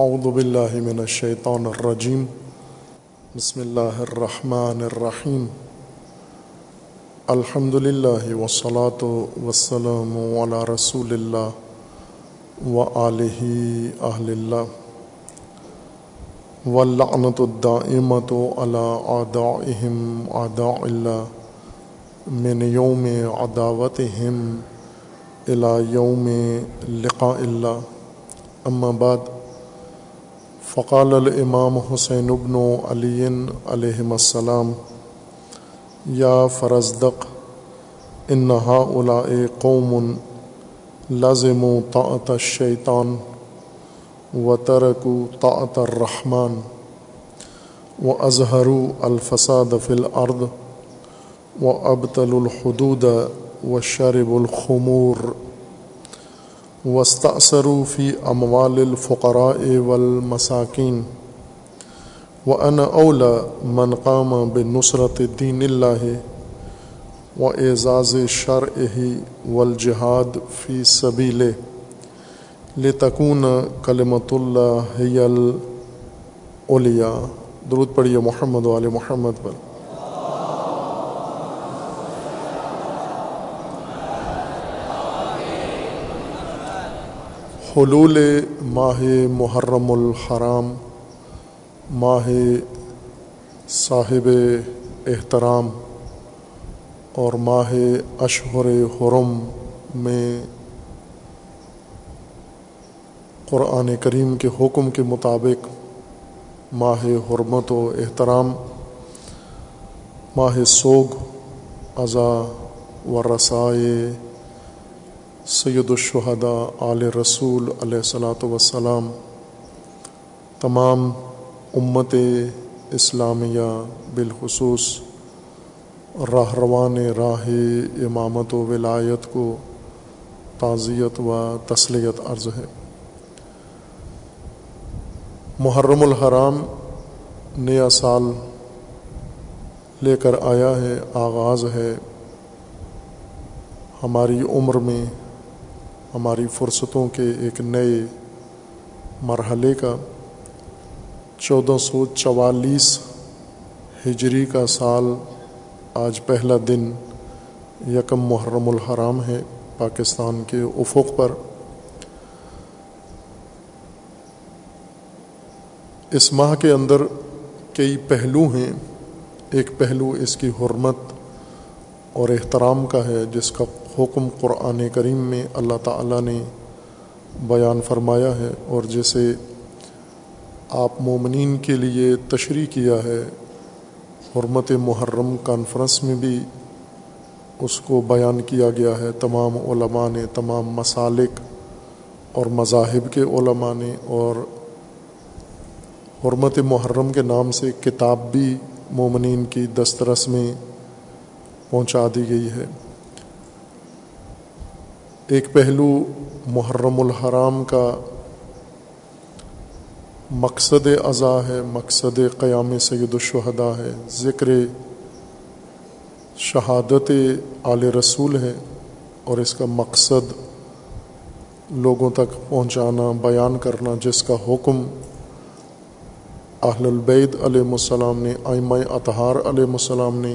اعوذ باللہ من الشیطان الرجیم بسم اللہ الرحمن الرحیم الحمد للہ وسلاۃ وسلم علی رسول اللہ و علیہ اہل اللہ واللعنت الدائمت علی اعدائهم اعداء اللہ من یوم عداوتهم الى یوم لقاء اللہ اما بعد فقال الامام حسین ابن علی علیہ السلام، یا فرزدق انہا اولاء قوم لازم طاعت الشیطان و ترکو طاعت الرحمن و اظہرو الفساد فی الارض و ابتل الحدود و شرب الخمور. وسطرو فی اموال الفقراء والمساکین و ان اولا من قام بنصرت دین اللہ و اعزاز شرح والجہاد فی سبیل لتکون کلمت اللہ الاولیاء درود پڑھیے محمد وال محمد پر. حلول ماہ محرم الحرام، ماہ صاحب احترام اور ماہ اشہر حرم میں قرآن کریم کے حکم کے مطابق ماہ حرمت و احترام، ماہ سوگ اضا و رسائے سید الشہداء آل رسول علیہ السلاۃ وسلام تمام امت اسلامیہ بالخصوص راہ روان راہ امامت و ولایت کو تعزیت و تسلیت عرض ہے۔ محرم الحرام نیا سال لے کر آیا ہے، آغاز ہے۔ ہماری عمر میں ہماری فرصتوں کے ایک نئے مرحلے کا چودہ سو چوالیس ہجری کا سال آج پہلا دن یکم محرم الحرام ہے پاکستان کے افق پر۔ اس ماہ کے اندر کئی پہلو ہیں۔ ایک پہلو اس کی حرمت اور احترام کا ہے جس کا حکم قرآن کریم میں اللہ تعالیٰ نے بیان فرمایا ہے اور جسے آپ مومنین کے لیے تشریح کیا ہے۔ حرمت محرم کانفرنس میں بھی اس کو بیان کیا گیا ہے۔ تمام علماء نے، تمام مسالک اور مذاہب کے علماء نے اور حرمت محرم کے نام سے کتاب بھی مومنین کی دسترس میں پہنچا دی گئی ہے۔ ایک پہلو محرم الحرام کا مقصد اعضا ہے، مقصد قیام سید الشہدا ہے۔ ذکر شہادت آل رسول ہے اور اس کا مقصد لوگوں تک پہنچانا، بیان کرنا، جس کا حکم اہل البید علیہ السلام نے آئمہ اطہار علیہ السلام نے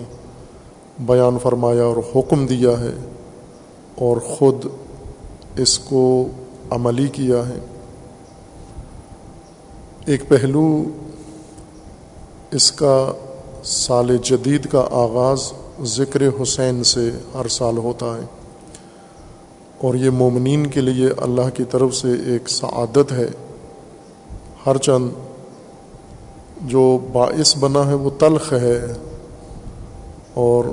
بیان فرمایا اور حکم دیا ہے اور خود اس کو عملی کیا ہے۔ ایک پہلو اس کا سال جدید کا آغاز ذکر حسین سے ہر سال ہوتا ہے۔ اور یہ مومنین کے لیے اللہ کی طرف سے ایک سعادت ہے۔ ہر چند جو باعث بنا ہے وہ تلخ ہے۔ اور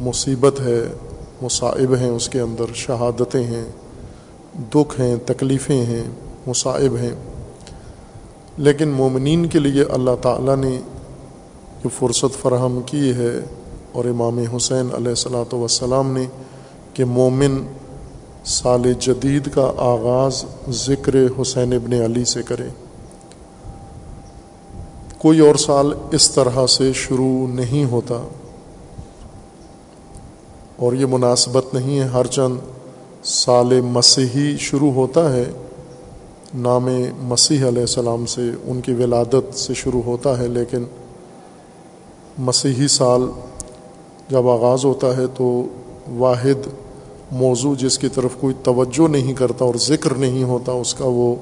مصیبت ہے، مصائب ہیں اس کے اندر، شہادتیں ہیں، دکھ ہیں، تکلیفیں ہیں، مصائب ہیں۔ لیکن مومنین کے لیے اللہ تعالیٰ نے جو فرصت فراہم کی ہے اور امام حسین علیہ السلاۃ وسلام نے کہ مومن سال جدید کا آغاز ذکر حسین ابن علی سے کرے۔ کوئی اور سال اس طرح سے شروع نہیں ہوتا۔ اور یہ مناسبت نہیں ہے، ہر چند سال مسیحی شروع ہوتا ہے، نام مسیح علیہ السلام سے، ان کی ولادت سے شروع ہوتا ہے، لیکن مسیحی سال جب آغاز ہوتا ہے تو واحد موضوع جس کی طرف کوئی توجہ نہیں کرتا اور ذکر نہیں ہوتا، اس کا وہ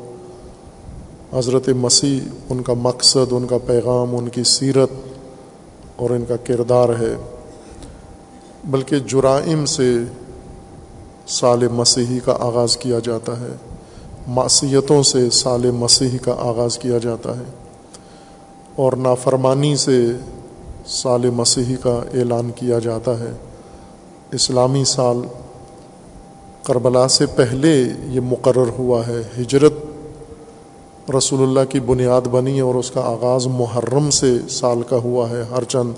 حضرت مسیح، ان کا مقصد، ان کا پیغام، ان کی سیرت اور ان کا کردار ہے۔ بلکہ جرائم سے سال مسیحی کا آغاز کیا جاتا ہے۔ معصیتوں سے سال مسیحی کا آغاز کیا جاتا ہے۔ اور نافرمانی سے سال مسیحی کا اعلان کیا جاتا ہے۔ اسلامی سال کربلا سے پہلے یہ مقرر ہوا ہے۔ ہجرت رسول اللہ کی بنیاد بنی اور اس کا آغاز محرم سے سال کا ہوا ہے۔ ہر چند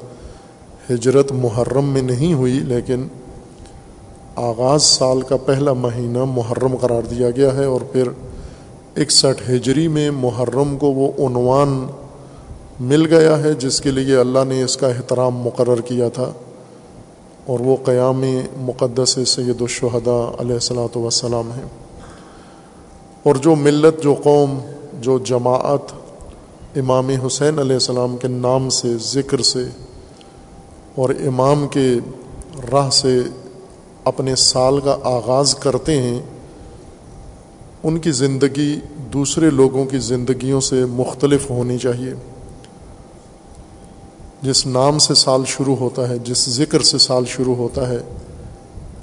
ہجرت محرم میں نہیں ہوئی، لیکن آغاز سال کا پہلا مہینہ محرم قرار دیا گیا ہے اور پھر اکسٹھ ہجری میں محرم کو وہ عنوان مل گیا ہے، جس کے لیے اللہ نے اس کا احترام مقرر کیا تھا۔ اور وہ قیام مقدس سید الشہداء علیہ السلاۃ وسلام ہیں۔ اور جو ملت، جو قوم، جو جماعت امام حسین علیہ السلام کے نام سے، ذکر سے اور امام کے راہ سے اپنے سال کا آغاز کرتے ہیں، ان کی زندگی دوسرے لوگوں کی زندگیوں سے مختلف ہونی چاہیے۔ جس نام سے سال شروع ہوتا ہے، جس ذکر سے سال شروع ہوتا ہے،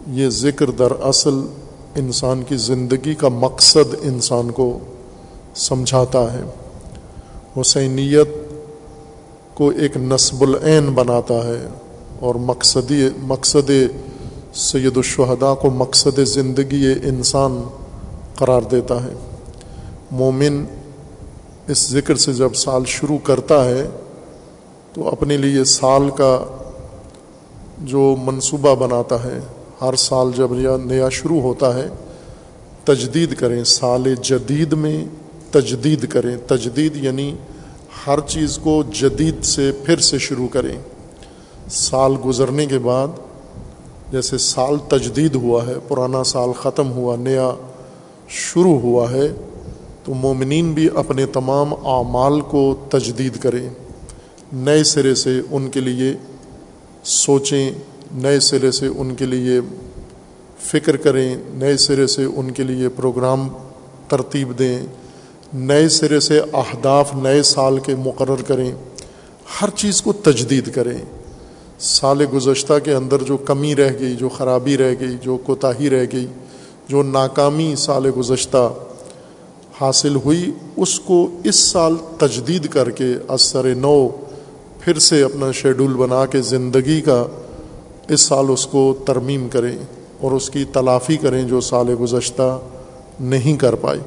یہ ذکر در اصل انسان کی زندگی کا مقصد انسان کو سمجھاتا ہے۔ حسینیت کو ایک نصب العین بناتا ہے اور مقصدی مقصد سید الشہداء کو مقصد زندگی انسان قرار دیتا ہے۔ مومن اس ذکر سے جب سال شروع کرتا ہے تو اپنے لیے سال کا جو منصوبہ بناتا ہے، ہر سال جب نیا شروع ہوتا ہے، تجدید کریں، سال جدید میں تجدید کریں۔ تجدید یعنی ہر چیز کو جدید سے پھر سے شروع کریں۔ سال گزرنے کے بعد جیسے سال تجدید ہوا ہے، پرانا سال ختم ہوا، نیا شروع ہوا ہے، تو مومنین بھی اپنے تمام اعمال کو تجدید کریں۔ نئے سرے سے ان کے لیے سوچیں، نئے سرے سے ان کے لیے فکر کریں، نئے سرے سے ان کے لیے پروگرام ترتیب دیں۔ نئے سرے سے اہداف نئے سال کے مقرر کریں، ہر چیز کو تجدید کریں۔ سال گزشتہ کے اندر جو کمی رہ گئی، جو خرابی رہ گئی، جو کوتاہی رہ گئی، جو ناکامی سال گزشتہ حاصل ہوئی، اس کو اس سال تجدید کر کے اثر نو پھر سے اپنا شیڈول بنا کے زندگی کا اس سال اس کو ترمیم کریں اور اس کی تلافی کریں جو سال گزشتہ نہیں کر پائی۔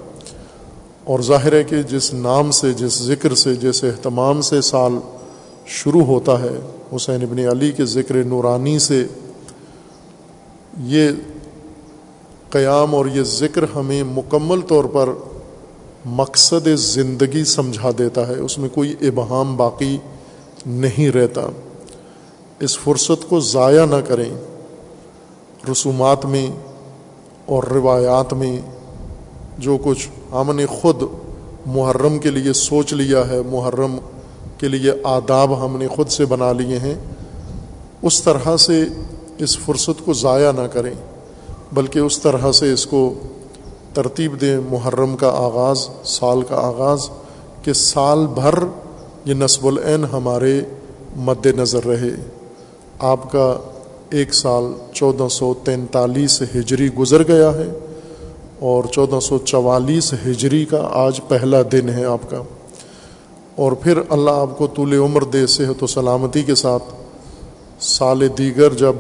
اور ظاہر ہے کہ جس نام سے، جس ذکر سے، جس اہتمام سے سال شروع ہوتا ہے، حسین ابن علی کے ذکر نورانی سے، یہ قیام اور یہ ذکر ہمیں مکمل طور پر مقصد زندگی سمجھا دیتا ہے، اس میں کوئی ابہام باقی نہیں رہتا۔ اس فرصت کو ضائع نہ کریں۔ رسومات میں اور روایات میں جو کچھ ہم نے خود محرم کے لیے سوچ لیا ہے، محرم کے لیے آداب ہم نے خود سے بنا لیے ہیں، اس طرح سے اس فرصت کو ضائع نہ کریں، بلکہ اس طرح سے اس کو ترتیب دیں، محرم کا آغاز، سال کا آغاز، کہ سال بھر یہ نصب العین ہمارے مد نظر رہے۔ آپ کا ایک سال چودہ سو تینتالیس ہجری گزر گیا ہے۔ اور چودہ سو چوالیس ہجری کا آج پہلا دن ہے آپ کا۔ اور پھر اللہ آپ کو طول عمر دے صحت و سلامتی کے ساتھ۔ سال دیگر جب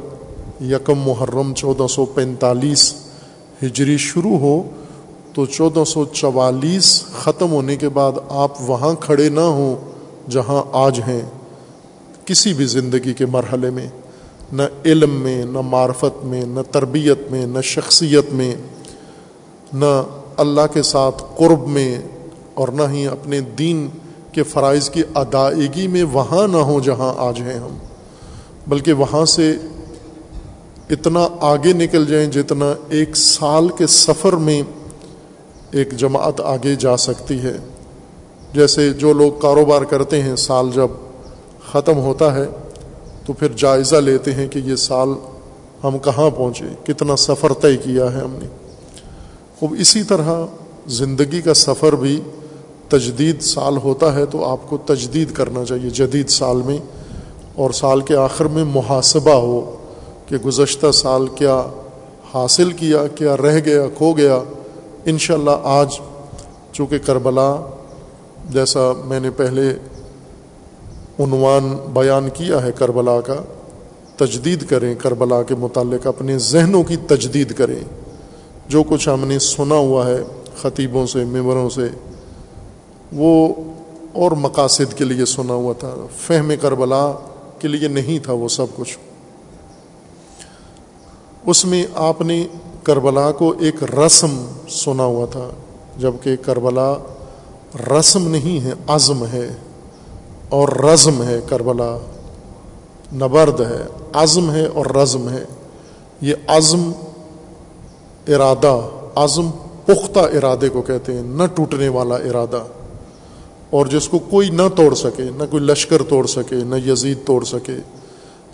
یکم محرم چودہ سو پینتالیس ہجری شروع ہو، تو چودہ سو چوالیس ختم ہونے کے بعد آپ وہاں کھڑے نہ ہوں جہاں آج ہیں۔ کسی بھی زندگی کے مرحلے میں، نہ علم میں، نہ معرفت میں، نہ تربیت میں، نہ شخصیت میں۔ نہ اللہ کے ساتھ قرب میں اور نہ ہی اپنے دین کہ فرائض کی ادائیگی میں وہاں نہ ہوں جہاں آج ہیں ہم، بلکہ وہاں سے اتنا آگے نکل جائیں جتنا ایک سال کے سفر میں ایک جماعت آگے جا سکتی ہے۔ جیسے جو لوگ کاروبار کرتے ہیں، سال جب ختم ہوتا ہے تو پھر جائزہ لیتے ہیں کہ یہ سال ہم کہاں پہنچے، کتنا سفر طے کیا ہے ہم نے۔ خوب اسی طرح زندگی کا سفر بھی تجدید سال ہوتا ہے تو آپ کو تجدید کرنا چاہیے جدید سال میں اور سال کے آخر میں محاسبہ ہو کہ گزشتہ سال کیا حاصل کیا کیا رہ گیا، کھو گیا۔ انشاءاللہ آج چونکہ کربلا جیسا میں نے پہلے عنوان بیان کیا ہے کربلا کا، تجدید کریں کربلا کے متعلق، اپنے ذہنوں کی تجدید کریں۔ جو کچھ ہم نے سنا ہوا ہے خطیبوں سے، ممبروں سے، وہ اور مقاصد کے لیے سنا ہوا تھا۔ فہم کربلا کے لیے نہیں تھا وہ سب کچھ۔ اس میں آپ نے کربلا کو ایک رسم سنا ہوا تھا جبکہ کربلا رسم نہیں ہے، عزم ہے۔ اور رزم ہے کربلا، نبرد ہے۔ عزم ہے اور رزم ہے۔ یہ عزم ارادہ، عزم پختہ ارادے کو کہتے ہیں، نہ ٹوٹنے والا ارادہ۔ اور جس کو کوئی نہ توڑ سکے، نہ کوئی لشکر توڑ سکے، نہ یزید توڑ سکے،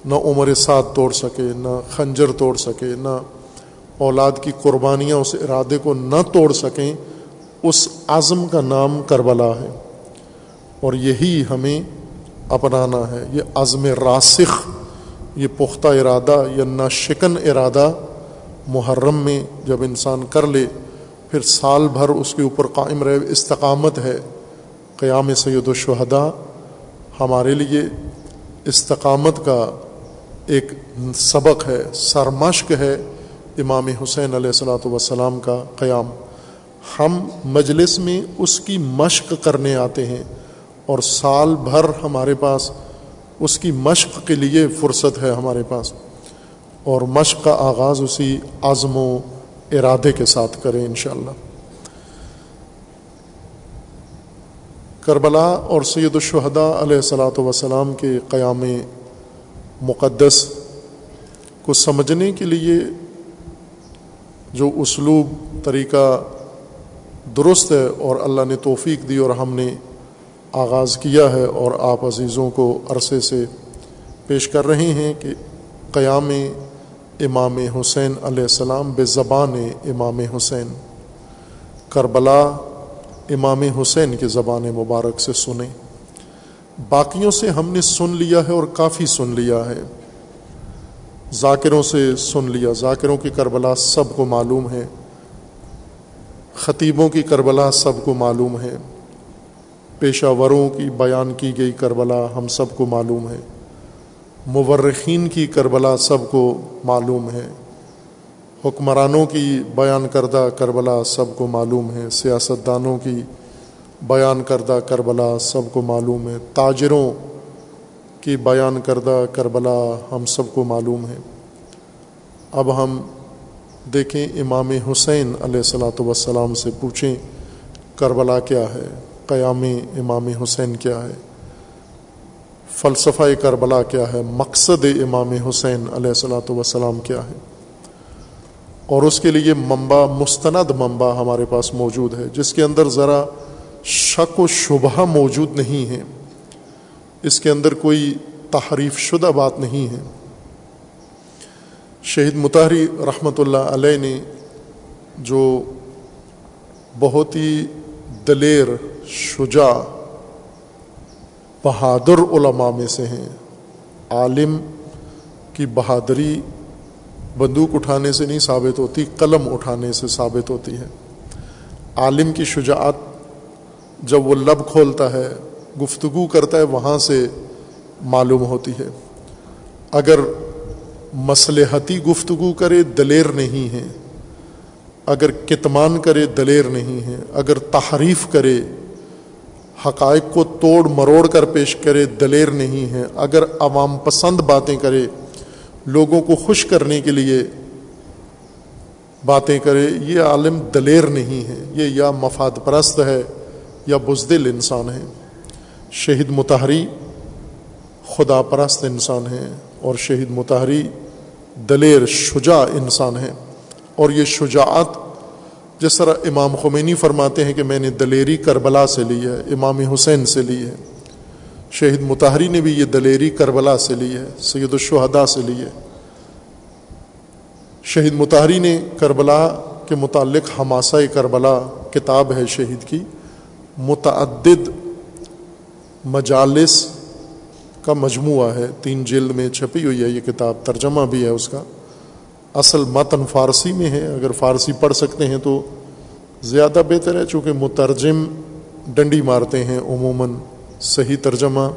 نہ عمر سعد توڑ سکے، نہ خنجر توڑ سکے، نہ اولاد کی قربانیاں اس ارادے کو نہ توڑ سکیں، اس عزم کا نام کربلا ہے۔ اور یہی ہمیں اپنانا ہے، یہ عزم راسخ، یہ پختہ ارادہ یا نہ شکن ارادہ محرم میں جب انسان کر لے، پھر سال بھر اس کے اوپر قائم رہے، استقامت ہے، قیام سید الشہدا ہمارے لیے استقامت کا ایک سبق ہے، سرمشق ہے امام حسین علیہ السلاۃ وسلام کا قیام۔ ہم مجلس میں اس کی مشق کرنے آتے ہیں اور سال بھر ہمارے پاس اس کی مشق کے لیے فرصت ہے ہمارے پاس۔ اور مشق کا آغاز اسی عزم و ارادے کے ساتھ کریں انشاءاللہ۔ کربلا اور سید الشہداء علیہ السلاۃ وسلام کے قیام مقدس کو سمجھنے کے لیے جو اسلوب، طریقہ درست ہے اور اللہ نے توفیق دی اور ہم نے آغاز کیا ہے اور آپ عزیزوں کو عرصے سے پیش کر رہے ہیں کہ قیام امام حسین علیہ السلام بے زبان امام حسین۔ کربلا امام حسین کی زبان مبارک سے سنیں۔ باقیوں سے ہم نے سن لیا ہے اور کافی سن لیا ہے۔ ذاکروں سے سن لیا۔ ذاکروں کی کربلا سب کو معلوم ہے۔ خطیبوں کی کربلا سب کو معلوم ہے۔ پیشہ وروں کی بیان کی گئی کربلا ہم سب کو معلوم ہے۔ مورخین کی کربلا سب کو معلوم ہے۔ حکمرانوں کی بیان کردہ کربلا سب کو معلوم ہے۔ سیاستدانوں کی بیان کردہ کربلا سب کو معلوم ہے۔ تاجروں کی بیان کردہ کربلا ہم سب کو معلوم ہے۔ اب ہم دیکھیں امام حسین علیہ السلاۃ وسلام سے پوچھیں، کربلا کیا ہے؟ قیام امام حسین کیا ہے؟ فلسفہ کربلا کیا ہے، مقصد امام حسین علیہ السلاۃ وسلام کیا ہے۔ اور اس کے لیے منبع، مستند منبع ہمارے پاس موجود ہے، جس کے اندر ذرا شک و شبہ موجود نہیں ہے۔ اس کے اندر کوئی تحریف شدہ بات نہیں ہے۔ شہید متحری رحمۃ اللہ علیہ نے جو بہت ہی دلیر، شجاع بہادر علماء میں سے ہیں۔ عالم کی بہادری بندوق اٹھانے سے نہیں ثابت ہوتی، قلم اٹھانے سے ثابت ہوتی ہے۔ عالم کی شجاعت جب وہ لب کھولتا ہے، گفتگو کرتا ہے، وہاں سے معلوم ہوتی ہے۔ اگر مسلحتی گفتگو کرے، دلیر نہیں ہے۔ اگر کتمان کرے، دلیر نہیں ہے۔ اگر تحریف کرے حقائق کو توڑ مروڑ کر پیش کرے دلیر نہیں ہے اگر عوام پسند باتیں کرے، لوگوں کو خوش کرنے کے لیے باتیں کرے، یہ عالم دلیر نہیں ہے یہ یا مفاد پرست ہے یا بزدل انسان ہے شہید متحری خدا پرست انسان ہے اور شہید متحری دلیر شجاع انسان ہے اور یہ شجاعت جس طرح امام خمینی فرماتے ہیں کہ میں نے دلیری کربلا سے لی ہے، امام حسین سے لی ہے۔ شہید متحری نے بھی یہ دلیری کربلا سے لی ہے، سید الشہدا سے لی ہے۔ شہید متحری نے کربلا کے متعلق حماسہ کربلا کتاب ہے شہید کی۔ متعدد مجالس کا مجموعہ ہے، تین جلد میں چھپی ہوئی ہے، یہ کتاب ترجمہ بھی ہے اس کا۔ اصل متن فارسی میں ہے۔ اگر فارسی پڑھ سکتے ہیں تو زیادہ بہتر ہے، چونکہ مترجم ڈنڈی مارتے ہیں، عموماً صحیح ترجمہ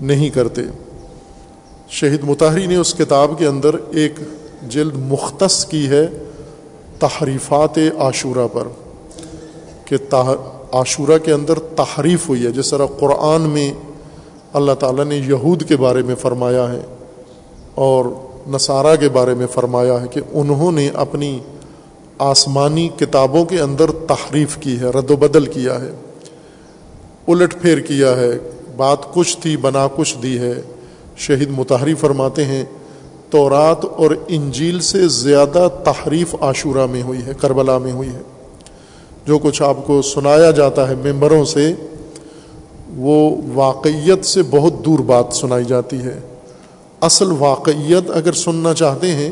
نہیں کرتے۔ شہید متحری نے اس کتاب کے اندر ایک جلد مختص کی ہے تحریفات عاشورہ پر، کہ عاشورہ کے اندر تحریف ہوئی ہے۔ جس طرح قرآن میں اللہ تعالیٰ نے یہود کے بارے میں فرمایا ہے اور نصارہ کے بارے میں فرمایا ہے کہ انہوں نے اپنی آسمانی کتابوں کے اندر تحریف کی ہے، رد و بدل کیا ہے، الٹ پھیر کیا ہے، بات کچھ تھی، بنا کچھ دی ہے۔ شہید متحری فرماتے ہیں، تورات اور انجیل سے زیادہ تحریف عاشورہ میں ہوئی ہے، کربلا میں ہوئی ہے۔ جو کچھ آپ کو سنایا جاتا ہے ممبروں سے، وہ واقعیت سے بہت دور بات سنائی جاتی ہے۔ اصل واقعیت اگر سننا چاہتے ہیں،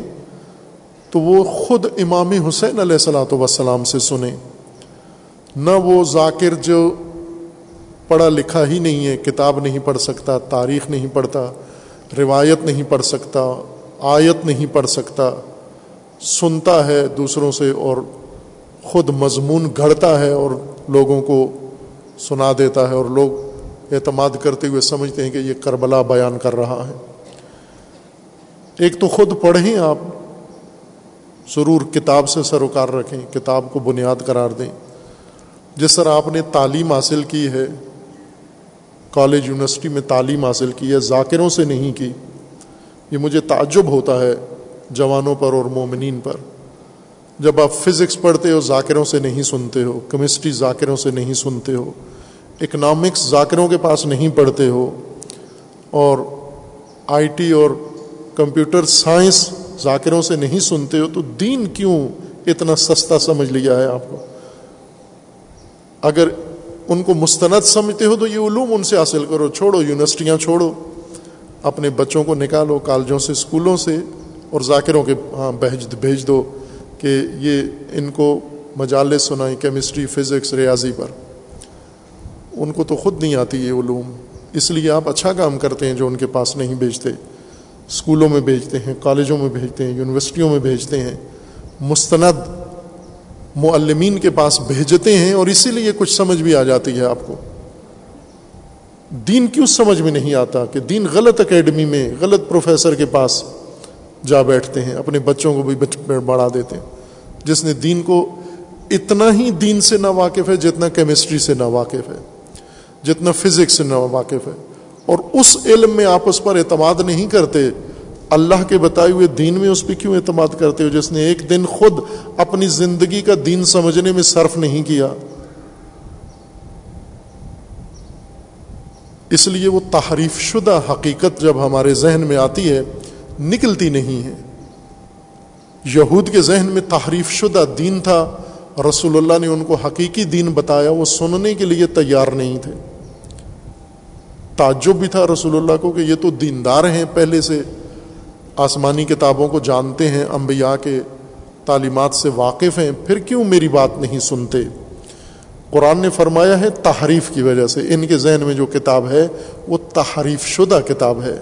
تو وہ خود امام حسین علیہ السلاۃ وسلام سے سنیں۔ نہ وہ ذاکر جو پڑھا لکھا ہی نہیں ہے، کتاب نہیں پڑھ سکتا، تاریخ نہیں پڑھتا، روایت نہیں پڑھ سکتا، آیت نہیں پڑھ سکتا، سنتا ہے دوسروں سے اور خود مضمون گھڑتا ہے اور لوگوں کو سنا دیتا ہے اور لوگ اعتماد کرتے ہوئے سمجھتے ہیں کہ یہ کربلا بیان کر رہا ہے۔ ایک تو خود پڑھیں آپ، ضرور کتاب سے سروکار رکھیں، کتاب کو بنیاد قرار دیں۔ جس طرح آپ نے تعلیم حاصل کی ہے، کالج، یونیورسٹی میں تعلیم حاصل کی ہے، ذاکروں سے نہیں کی، یہ مجھے تعجب ہوتا ہے جوانوں پر اور مومنین پر۔ جب آپ فزکس پڑھتے ہو، ذاکروں سے نہیں سنتے ہو، کیمسٹری ذاکروں سے نہیں سنتے ہو، اکنامکس ذاکروں کے پاس نہیں پڑھتے ہو، اور آئی ٹی اور کمپیوٹر سائنس ذاکروں سے نہیں سنتے ہو تو دین کیوں اتنا سستا سمجھ لیا ہے آپ کو؟ اگر ان کو مستند سمجھتے ہو تو یہ علوم ان سے حاصل کرو، چھوڑو، یونیورسٹیاں چھوڑو، اپنے بچوں کو نکالو کالجوں سے اسکولوں سے، اور ذاکروں کے ہاں بھیج بھیج دو کہ یہ ان کو مجالس سنائیں کیمسٹری، فزکس، ریاضی پر۔ ان کو تو خود نہیں آتی یہ علوم، اس لیے آپ اچھا کام کرتے ہیں جو ان کے پاس نہیں بھیجتے۔ اسکولوں میں بھیجتے ہیں، کالجوں میں بھیجتے ہیں، یونیورسٹیوں میں بھیجتے ہیں، مستند معلمین کے پاس بھیجتے ہیں اور اسی لیے کچھ سمجھ بھی آ جاتی ہے آپ کو۔ دین کیوں سمجھ میں نہیں آتا کہ دین غلط اکیڈمی میں غلط پروفیسر کے پاس جا بیٹھتے ہیں، اپنے بچوں کو بھی بڑھا دیتے ہیں۔ جس نے دین کو اتنا ہی دین سے نہ واقف ہے جتنا کیمسٹری سے نہ واقف ہے، جتنا فزکس سے نہ واقف ہے۔ اور اس علم میں آپ اس پر اعتماد نہیں کرتے، اللہ کے بتائے ہوئے دین میں اس پہ کیوں اعتماد کرتے ہو؟ جس نے ایک دن خود اپنی زندگی کا دین سمجھنے میں صرف نہیں کیا۔ اس لیے وہ تحریف شدہ حقیقت جب ہمارے ذہن میں آتی ہے، نکلتی نہیں ہے۔ یہود کے ذہن میں تحریف شدہ دین تھا، رسول اللہ نے ان کو حقیقی دین بتایا، وہ سننے کے لیے تیار نہیں تھے۔ تعجب بھی تھا رسول اللہ کو کہ یہ تو دیندار ہیں، پہلے سے آسمانی کتابوں کو جانتے ہیں، انبیاء کے تعلیمات سے واقف ہیں، پھر کیوں میری بات نہیں سنتے؟ قرآن نے فرمایا ہے تحریف کی وجہ سے۔ ان کے ذہن میں جو کتاب ہے، وہ تحریف شدہ کتاب ہے۔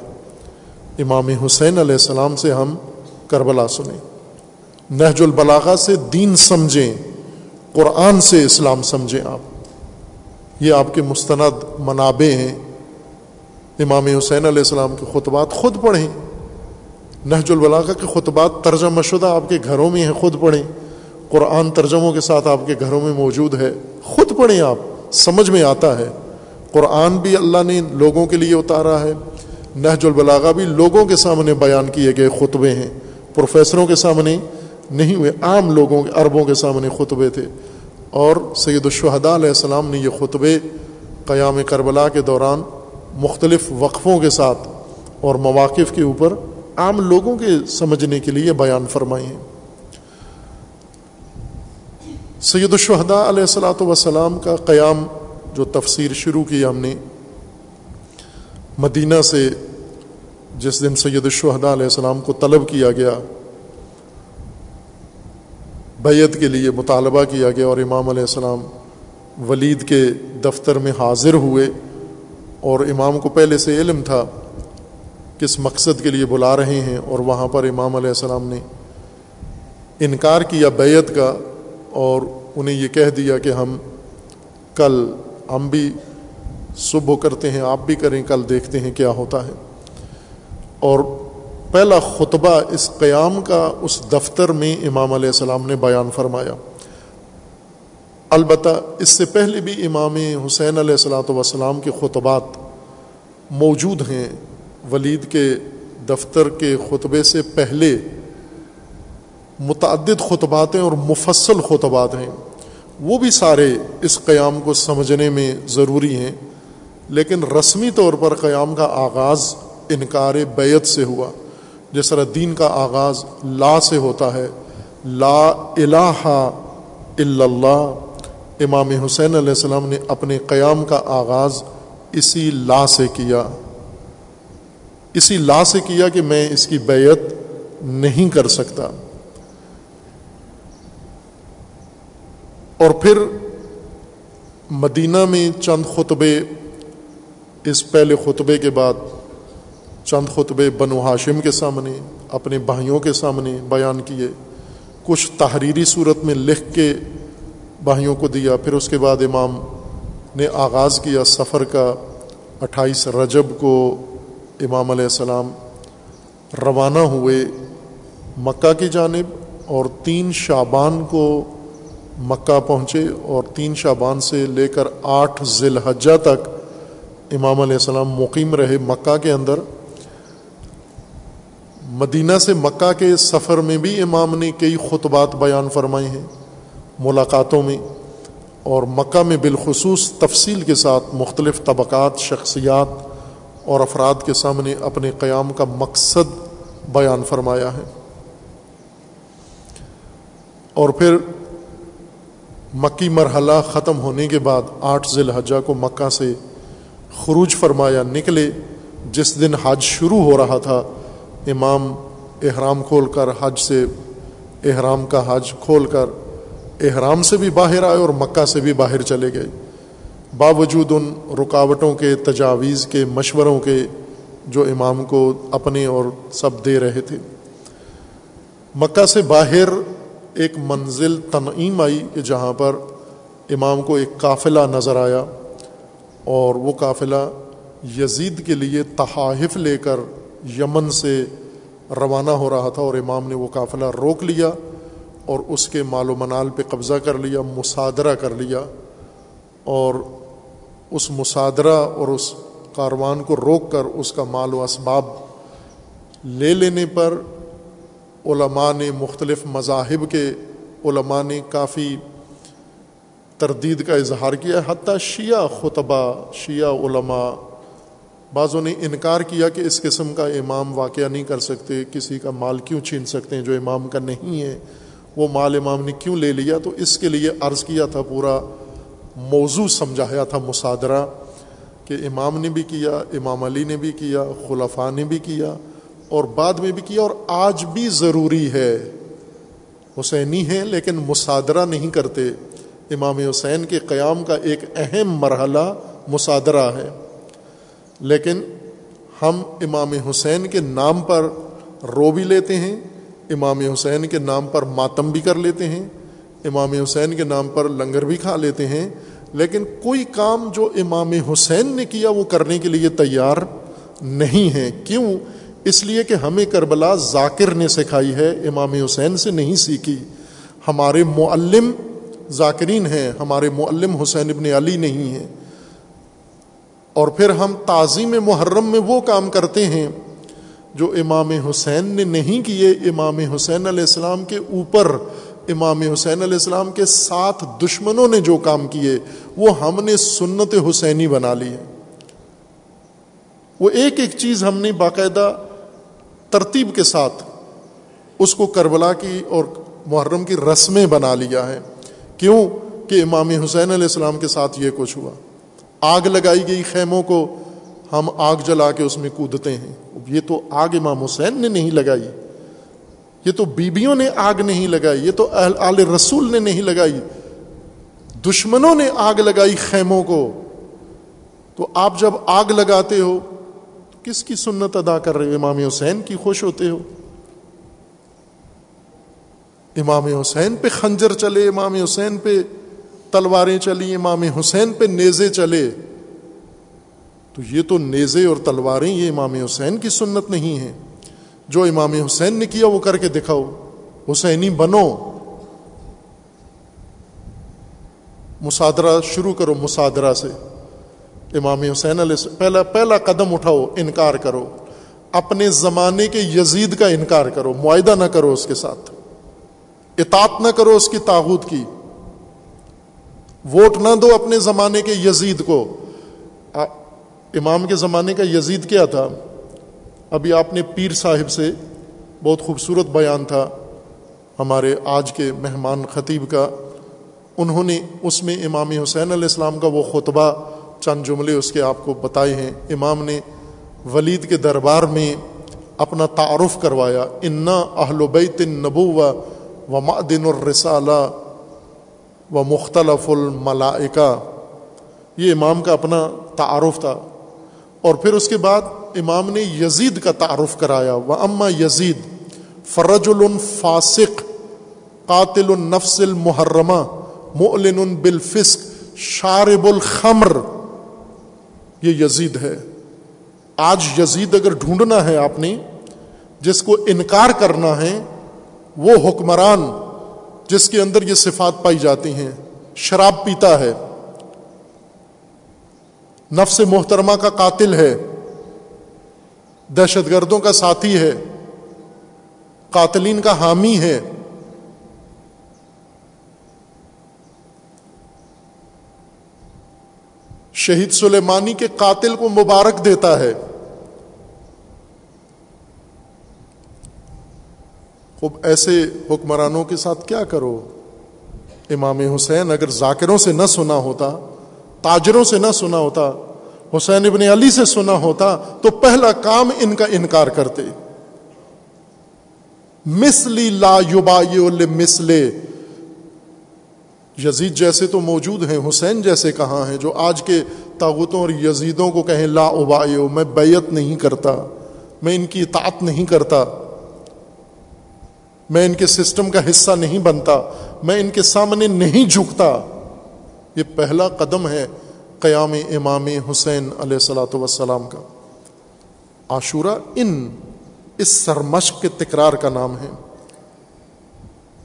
امام حسین علیہ السلام سے ہم کربلا سنیں۔ نہج البلاغا سے دین سمجھیں، قرآن سے اسلام سمجھیں آپ۔ یہ آپ کے مستند منابع ہیں۔ امام حسین علیہ السلام کے خطبات خود پڑھیں۔ نہج البلاغا کے خطبات ترجمہ شدہ آپ کے گھروں میں ہیں، خود پڑھیں۔ قرآن ترجموں کے ساتھ آپ کے گھروں میں موجود ہے۔ خود پڑھیں آپ، سمجھ میں آتا ہے۔ قرآن بھی اللہ نے لوگوں کے لیے اتارا ہے۔ نہج البلاغا بھی لوگوں کے سامنے بیان کیے گئے خطبے ہیں۔ پروفیسروں کے سامنے نہیں ہوئے، عام لوگوں کے عربوں کے سامنے خطبے تھے۔ اور سید الشہداء علیہ السلام نے یہ خطبے قیام کربلا کے دوران مختلف وقفوں کے ساتھ اور مواقف کے اوپر عام لوگوں کے سمجھنے کے لیے بیان فرمائے ہیں۔ سید الشہداء علیہ السلاۃ وسلام کا قیام جو تفسیر شروع کی ہم نے، مدینہ سے جس دن سید الشہداء علیہ السلام کو طلب کیا گیا بیت کے لیے مطالبہ کیا گیا اور امام علیہ السلام ولید کے دفتر میں حاضر ہوئے۔ اور امام کو پہلے سے علم تھا کس مقصد کے لیے بلا رہے ہیں اور وہاں پر امام علیہ السلام نے انکار کیا بیت کا اور انہیں یہ کہہ دیا کہ ہم کل ہم بھی صبح کرتے ہیں، آپ بھی کریں، کل دیکھتے ہیں کیا ہوتا ہے۔ اور پہلا خطبہ اس قیام کا اس دفتر میں امام علیہ السلام نے بیان فرمایا۔ البتہ اس سے پہلے بھی امام حسین علیہ السلاۃ وسلام کے خطبات موجود ہیں۔ ولید کے دفتر کے خطبے سے پہلے متعدد خطبات ہیں اور مفصل خطبات ہیں۔ وہ بھی سارے اس قیام کو سمجھنے میں ضروری ہیں، لیکن رسمی طور پر قیام کا آغاز انکار بیت سے ہوا۔ جس طرح دین کا آغاز لا سے ہوتا ہے، لا الہ الا اللہ امام حسین علیہ السلام نے اپنے قیام کا آغاز اسی لا سے کیا۔ اسی لا سے کیا کہ میں اس کی بیعت نہیں کر سکتا۔ اور پھر مدینہ میں چند خطبے، اس پہلے خطبے کے بعد چند خطبے بنو ہاشم کے سامنے، اپنے بھائیوں کے سامنے بیان کیے۔ کچھ تحریری صورت میں لکھ کے بھائیوں کو دیا۔ پھر اس کے بعد امام نے آغاز کیا سفر کا اٹھائیس رجب کو امام علیہ السلام روانہ ہوئے مکہ کی جانب اور تین شابان کو مکہ پہنچے اور تین شابان سے لے کر آٹھ ذی الحجہ تک امام علیہ السلام مقیم رہے مکہ کے اندر۔ مدینہ سے مکہ کے سفر میں بھی امام نے کئی خطبات بیان فرمائے ہیں۔ ملاقاتوں میں اور مکہ میں بالخصوص تفصیل کے ساتھ مختلف طبقات، شخصیات اور افراد کے سامنے اپنے قیام کا مقصد بیان فرمایا ہے۔ اور پھر مکی مرحلہ ختم ہونے کے بعد آٹھ ذی الحجہ کو مکہ سے خروج فرمایا نکلے۔ جس دن حج شروع ہو رہا تھا، امام احرام کھول کر، حج سے احرام کا حج کھول کر احرام سے بھی باہر آئے اور مکہ سے بھی باہر چلے گئے۔ باوجود ان رکاوٹوں کے، تجاویز کے، مشوروں کے جو امام کو اپنے اور سب دے رہے تھے۔ مکہ سے باہر ایک منزل تنعیم آئی کہ جہاں پر امام کو ایک قافلہ نظر آیا اور وہ قافلہ یزید کے لیے تحائف لے کر یمن سے روانہ ہو رہا تھا اور امام نے وہ قافلہ روک لیا۔ اور اس کے مال و منال پہ قبضہ کر لیا، مصادرہ کر لیا اور اس مصادرہ اور اس کاروان کو روک کر اس کا مال و اسباب لے لینے پر علماء نے مختلف مذاہب کے علماء نے کافی تردید کا اظہار کیا، حتیٰ شیعہ خطبہ شیعہ علماء۔ بعضوں نے انکار کیا کہ اس قسم کا امام واقعہ نہیں کر سکتے، کسی کا مال کیوں چھین سکتے ہیں جو امام کا نہیں ہے۔ وہ مال امام نے کیوں لے لیا؟ تو اس کے لیے عرض کیا تھا پورا موضوع سمجھایا تھا، مصادرہ کہ امام نے بھی کیا، امام علی نے بھی کیا، خلفاء نے بھی کیا اور بعد میں بھی کیا اور آج بھی ضروری ہے۔ حسینی ہے لیکن مصادرہ نہیں کرتے۔ امام حسین کے قیام کا ایک اہم مرحلہ مصادرہ ہے۔ لیکن ہم امام حسین کے نام پر رو بھی لیتے ہیں۔ امام حسین کے نام پر ماتم بھی کر لیتے ہیں، امام حسین کے نام پر لنگر بھی کھا لیتے ہیں، لیکن کوئی کام جو امام حسین نے کیا وہ کرنے کے لیے تیار نہیں ہے۔ کیوں؟ اس لیے کہ ہمیں کربلا ذاکر نے سکھائی ہے، امام حسین سے نہیں سیکھی۔ ہمارے معلم ذاکرین ہیں، ہمارے معلم حسین ابن علی نہیں ہیں۔ اور پھر ہم تعظیم محرم میں وہ کام کرتے ہیں۔ جو امام حسین نے نہیں کیے، امام حسین علیہ السلام کے اوپر، امام حسین علیہ السلام کے ساتھ دشمنوں نے جو کام کیے، وہ ہم نے سنت حسینی بنا لی ہے۔ وہ ایک ایک چیز ہم نے باقاعدہ ترتیب کے ساتھ اس کو کربلا کی اور محرم کی رسمیں بنا لیا ہے۔ کیوں؟ کہ امام حسین علیہ السلام کے ساتھ یہ کچھ ہوا۔ آگ لگائی گئی خیموں کو ہم آگ جلا کے اس میں کودتے ہیں۔ یہ تو آگ امام حسین نے نہیں لگائی۔ یہ تو بیبیوں نے آگ نہیں لگائی۔ یہ تو آل رسول نے نہیں لگائی۔ دشمنوں نے آگ لگائی خیموں کو۔ تو آپ جب آگ لگاتے ہو تو کس کی سنت ادا کر رہے ہو؟ امام حسین کی خوش ہوتے ہو۔ امام حسین پہ خنجر چلے، امام حسین پہ تلواریں چلی امام حسین پہ نیزے چلے۔ تو یہ تو نیزے اور تلواریں یہ امام حسین کی سنت نہیں ہے جو امام حسین نے کیا وہ کر کے دکھاؤ۔ حسینی بنو۔ مسادرہ شروع کرو مسادرہ سے۔ امام حسین علیہ پہلا پہلا قدم اٹھاؤ، انکار کرو۔ اپنے زمانے کے یزید کا انکار کرو۔ معاہدہ نہ کرو اس کے ساتھ۔ اطاعت نہ کرو اس کی تاغت کی۔ ووٹ نہ دو اپنے زمانے کے یزید کو۔ امام کے زمانے کا یزید کیا تھا؟ ابھی آپ نے پیر صاحب سے بہت خوبصورت بیان تھا ہمارے آج کے مہمان خطیب کا۔ انہوں نے اس میں امام حسین علیہ السلام کا وہ خطبہ، چند جملے اس کے آپ کو بتائے ہیں۔ امام نے ولید کے دربار میں اپنا تعارف کروایا، انا اہل بیت نبو و معدن الرسالہ و مختلف الملائکہ۔ یہ امام کا اپنا تعارف تھا۔ اور پھر اس کے بعد امام نے یزید کا تعارف کرایا و اما یزید فرج الفاسق قاتل النفس المحرمہ، مؤلن بالفسق، شارب الخمر۔ یہ یزید ہے۔ آج یزید اگر ڈھونڈنا ہے آپ نے، جس کو انکار کرنا ہے، وہ حکمران، جس کے اندر یہ صفات پائی جاتی ہیں، شراب پیتا ہے۔ نفس محترمہ کا قاتل ہے، دہشت گردوں کا ساتھی ہے، قاتلین کا حامی ہے۔ شہید سلیمانی کے قاتل کو مبارک دیتا ہے۔ خوب، ایسے حکمرانوں کے ساتھ کیا کرو؟ امام حسین اگر ذاکروں سے نہ سنا ہوتا تاجروں سے نہ سنا ہوتا، حسین ابن علی سے سنا ہوتا، تو پہلا کام ان کا انکار کرتے۔ مسلی لا مسلے یزید جیسے تو موجود ہیں، حسین جیسے کہاں ہیں، جو آج کے تاغتوں اور یزیدوں کو کہیں لا ابایو میں بیعت نہیں کرتا، میں ان کی اطاعت نہیں کرتا، میں ان کے سسٹم کا حصہ نہیں بنتا، میں ان کے سامنے نہیں جھکتا۔ یہ پہلا قدم ہے قیام امام حسین علیہ السلاۃ وسلام کا۔ عاشورہ ان، اس سرمشق کے تکرار کا نام ہے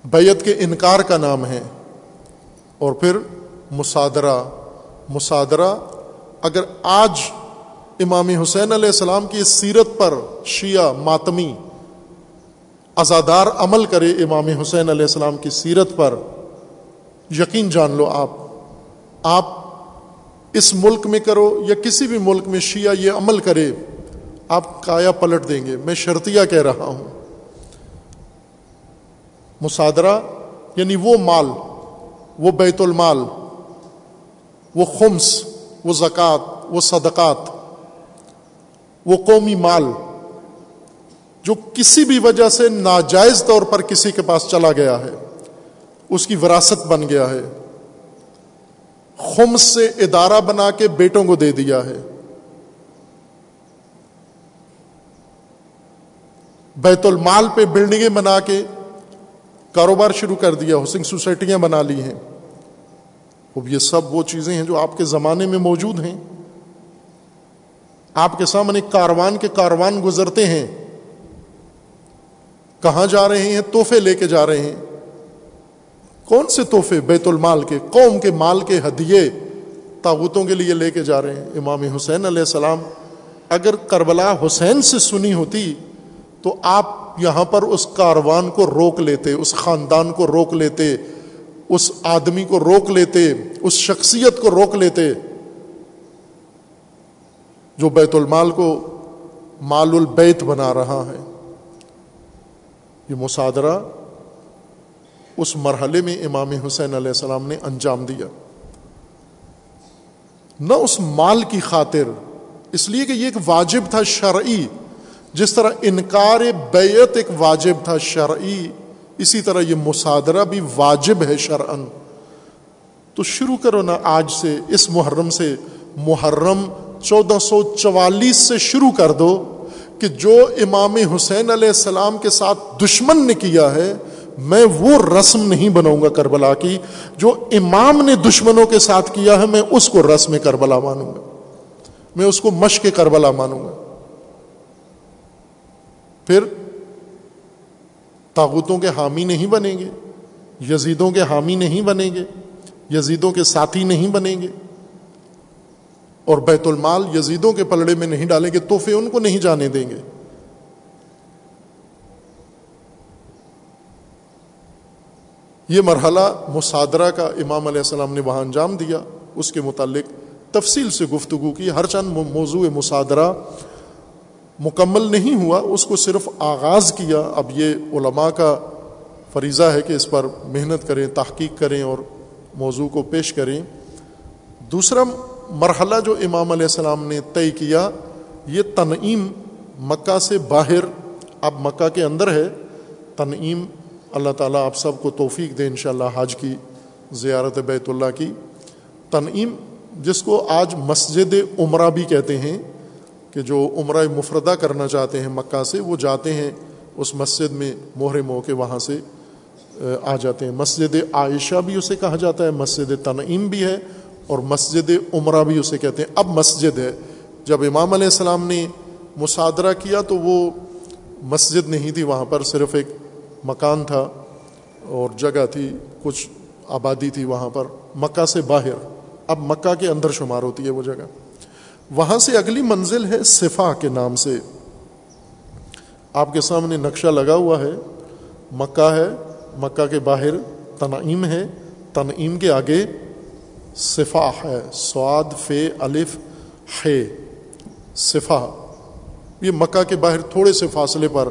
بیت کے انکار کا نام ہے۔ اور پھر مسادرہ مسادرہ اگر آج امام حسین علیہ السلام کی اس سیرت پر شیعہ ماتمی ازادار عمل کرے امام حسین علیہ السلام کی سیرت پر، یقین جان لو آپ۔ آپ اس ملک میں کرو یا کسی بھی ملک میں شیعہ یہ عمل کرے، آپ کایا پلٹ دیں گے۔ میں شرطیہ کہہ رہا ہوں۔ مسادرہ یعنی وہ مال، وہ بیت المال، وہ خمس، وہ زکوٰۃ، وہ صدقات، وہ قومی مال، جو کسی بھی وجہ سے ناجائز طور پر کسی کے پاس چلا گیا ہے، اس کی وراثت بن گیا ہے۔ خمس سے ادارہ بنا کے بیٹوں کو دے دیا ہے۔ بیت المال پہ بلڈنگیں بنا کے کاروبار شروع کر دیا، ہاؤسنگ سوسائٹیاں بنا لی ہیں۔ اب یہ سب وہ چیزیں ہیں جو آپ کے زمانے میں موجود ہیں۔ آپ کے سامنے کاروان کے کاروان گزرتے ہیں۔ کہاں جا رہے ہیں؟ تحفے لے کے جا رہے ہیں۔ کون سے تحفے بیت المال کے، قوم کے مال کے ہدیے تاغتوں کے لیے لے کے جا رہے ہیں؟ امام حسین علیہ السلام، اگر کربلا حسین سے سنی ہوتی تو آپ یہاں پر اس کاروان کو روک لیتے، اس خاندان کو روک لیتے، اس آدمی کو روک لیتے، اس شخصیت کو روک لیتے۔ جو بیت المال کو مال البیت بنا رہا ہے۔ یہ مسادرہ اس مرحلے میں امام حسین علیہ السلام نے انجام دیا۔ نہ اس مال کی خاطر، اس لیے کہ یہ ایک واجب تھا شرعی۔ جس طرح انکار بیت ایک واجب تھا شرعی، اسی طرح یہ مصادرہ بھی واجب ہے شرعن تو شروع کرو نا آج سے، اس محرم سے۔ محرم چودہ سو چوالیس سے شروع کر دو کہ جو امام حسین علیہ السلام کے ساتھ دشمن نے کیا ہے میں وہ رسم نہیں بناؤں گا کربلا کی جو امام نے دشمنوں کے ساتھ کیا ہے، میں اس کو رسم کربلا مانوں گا۔ میں اس کو مشق کربلا مانوں گا۔ پھر تاغتوں کے حامی نہیں بنیں گے، یزیدوں کے حامی نہیں بنیں گے، یزیدوں کے ساتھی نہیں بنیں گے۔ اور بیت المال یزیدوں کے پلڑے میں نہیں ڈالیں گے، تحفے ان کو نہیں جانے دیں گے۔ یہ مرحلہ مصادرہ کا امام علیہ السلام نے وہاں انجام دیا، اس کے متعلق تفصیل سے گفتگو کی، ہر چند موضوع مصادرہ مکمل نہیں ہوا، اس کو صرف آغاز کیا۔ اب یہ علماء کا فریضہ ہے کہ اس پر محنت کریں، تحقیق کریں اور موضوع کو پیش کریں۔ دوسرا مرحلہ جو امام علیہ السلام نے طے کیا، یہ تنعیم مکہ سے باہر، اب مکہ کے اندر ہے۔ تنعیم اللہ تعالیٰ آپ سب کو توفیق دے انشاءاللہ حاج کی زیارت بیت اللہ کی۔ تنعیم، جس کو آج مسجد عمرہ بھی کہتے ہیں، کہ جو عمرہ مفردہ کرنا چاہتے ہیں مکہ سے، وہ جاتے ہیں اس مسجد میں مہر مو کے وہاں سے، آ جاتے ہیں۔ مسجد عائشہ بھی اسے کہا جاتا ہے، مسجد تنعیم بھی ہے اور مسجد عمرہ بھی اسے کہتے ہیں۔ اب مسجد ہے۔ جب امام علیہ السلام نے مصادرہ کیا تو وہ مسجد نہیں تھی، وہاں پر صرف ایک مکان تھا اور جگہ تھی، کچھ آبادی تھی وہاں پر، مکہ سے باہر۔ اب مکہ کے اندر شمار ہوتی ہے وہ جگہ۔ وہاں سے اگلی منزل ہے صفا کے نام سے۔ آپ کے سامنے نقشہ لگا ہوا ہے۔ مکہ ہے، مکہ کے باہر تنعیم ہے۔ تنعیم کے آگے صفا ہے۔ سواد، فے، الف ہے صفا۔ یہ مکہ کے باہر تھوڑے سے فاصلے پر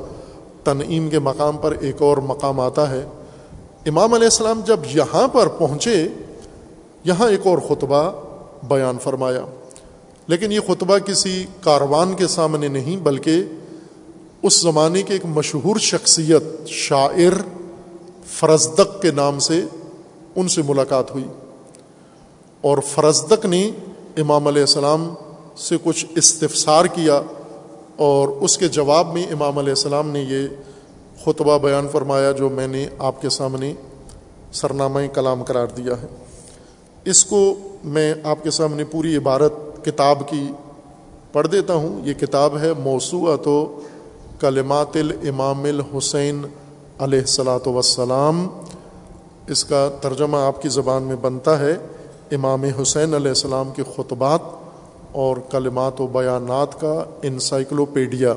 تنعیم کے مقام پر ایک اور مقام آتا ہے۔ امام علیہ السلام جب یہاں پر پہنچے، یہاں ایک اور خطبہ بیان فرمایا۔ لیکن یہ خطبہ کسی کاروان کے سامنے نہیں، بلکہ اس زمانے کے ایک مشہور شخصیت شاعر فرزدق کے نام سے ان سے ملاقات ہوئی۔ اور فرزدق نے امام علیہ السلام سے کچھ استفسار کیا۔ اور اس کے جواب میں امام علیہ السلام نے یہ خطبہ بیان فرمایا جو میں نے آپ کے سامنے سرنامہ کلام قرار دیا ہے۔ اس کو میں آپ کے سامنے پوری عبارت کتاب کی پڑھ دیتا ہوں۔ یہ کتاب ہے موسوعہ تو کلمات الامام الحسین علیہ السلاۃ وسلام اس کا ترجمہ آپ کی زبان میں بنتا ہے۔ امام حسین علیہ السلام کے خطبات اور کلمات و بیانات کا انسائکلوپیڈیا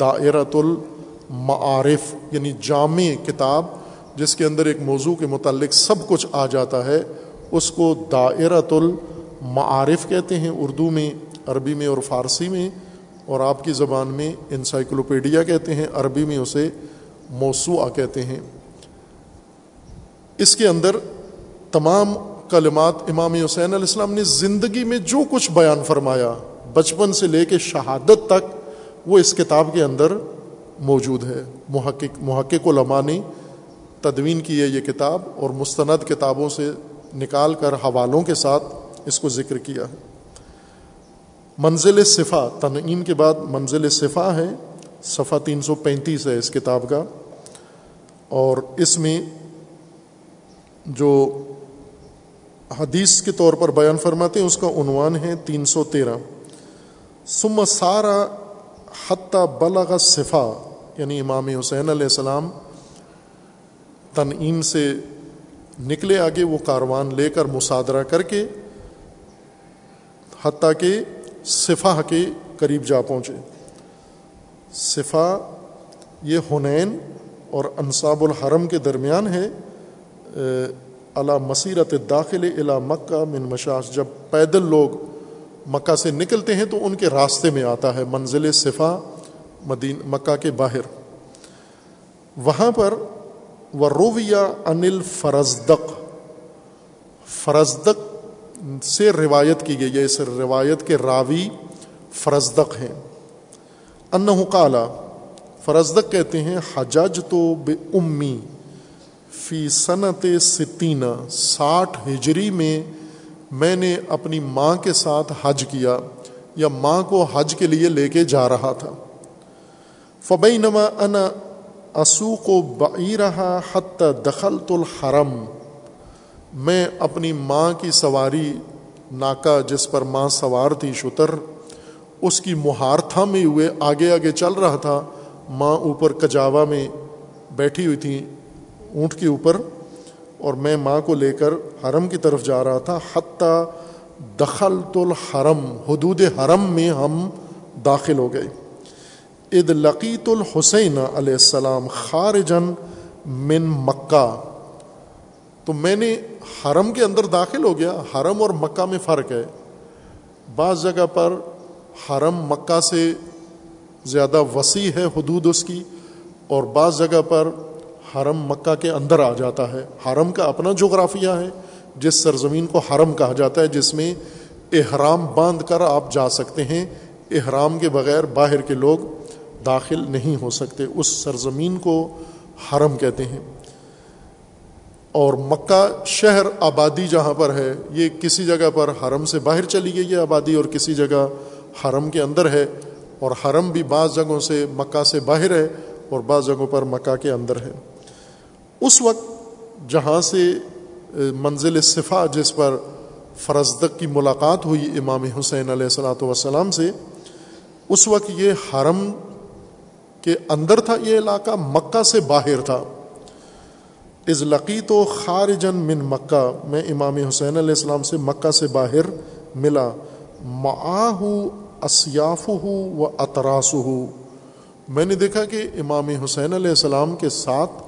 دائرۃ المعارف یعنی جامع کتاب، جس کے اندر ایک موضوع کے متعلق سب کچھ آ جاتا ہے، اس کو دائرۃ المعارف کہتے ہیں اردو میں، عربی میں اور فارسی میں، اور آپ کی زبان میں انسائکلوپیڈیا کہتے ہیں، عربی میں اسے موسوعہ کہتے ہیں۔ اس کے اندر تمام کلمات امام حسین علیہ السلام نے زندگی میں جو کچھ بیان فرمایا، بچپن سے لے کے شہادت تک، وہ اس کتاب کے اندر موجود ہے۔ محقق محقق علماء نے تدوین کی ہے یہ کتاب اور مستند کتابوں سے نکال کر حوالوں کے ساتھ اس کو ذکر کیا ہے۔ منزل صفا، تنعیم کے بعد منزل صفا ہے۔ صفحہ تین سو پینتیس ہے اس کتاب کا۔ اور اس میں جو حدیث کے طور پر بیان فرماتے ہیں، اس کا عنوان ہے تین سو تیرہ۔ سم سارا حتیٰ بلغ صفا یعنی امام حسین علیہ السلام تنعیم سے نکلے آگے وہ کاروان لے کر مصادرہ کر کے، حتیٰ کہ صفا کے قریب جا پہنچے۔ صفا یہ ہنین اور انصاب الحرم کے درمیان ہے علا مسیرت داخل الا مکہ من مشاش۔ جب پیدل لوگ مکہ سے نکلتے ہیں تو ان کے راستے میں آتا ہے، منزل صفا مدین، مکہ کے باہر۔ وہاں پر و رویہ انل فرزدق فرزدق سے روایت کی گئی ہے، اس روایت کے راوی فرزدق ہیں۔ انہ قالا، فرزدق کہتے ہیں حجاج تو بے امی۔ فی صنعت ستینہ، ساٹھ ہجری میں میں نے اپنی ماں کے ساتھ حج کیا، یا ماں کو حج کے لیے لے کے جا رہا تھا۔ فبئی نما ان اسو کو بئی رہا حت دخل الحرم۔ میں اپنی ماں کی سواری ناکا جس پر ماں سوار تھی شتر، اس کی مہار تھامے ہوئے آگے آگے چل رہا تھا۔ ماں اوپر کجاوا میں بیٹھی ہوئی تھی اونٹ کے اوپر اور میں ماں کو لے کر حرم کی طرف جا رہا تھا، حتیٰ دخل تو الحرم، حدود حرم میں ہم داخل ہو گئے۔ اد لقیت الحسین علیہ السلام خارجن من مکہ۔ تو میں نے حرم کے اندر داخل ہو گیا، حرم اور مکہ میں فرق ہے۔ بعض جگہ پر حرم مکہ سے زیادہ وسیع ہے حدود اس کی، اور بعض جگہ پر حرم مکہ کے اندر آ جاتا ہے۔ حرم کا اپنا جغرافیہ ہے، جس سرزمین کو حرم کہا جاتا ہے، جس میں احرام باندھ کر آپ جا سکتے ہیں۔ احرام کے بغیر باہر کے لوگ داخل نہیں ہو سکتے۔ اس سرزمین کو حرم کہتے ہیں۔ اور مکہ شہر آبادی جہاں پر ہے، یہ کسی جگہ پر حرم سے باہر چلی گئی ہے آبادی، اور کسی جگہ حرم کے اندر ہے۔ اور حرم بھی بعض جگہوں سے مکہ سے باہر ہے، اور بعض جگہوں پر مکہ کے اندر ہے۔ اس وقت جہاں سے منزل صفا جس پر فرزدق کی ملاقات ہوئی امام حسین علیہ السلاۃ وسلام سے، اس وقت یہ حرم کے اندر تھا، یہ علاقہ مکہ سے باہر تھا۔ از لقیت و خارجن من مکہ، میں امام حسین علیہ السلام سے مکہ سے باہر ملا۔ معاہ اسیاف ہو و اطراس ہو میں نے دیکھا کہ امام حسین علیہ السلام کے ساتھ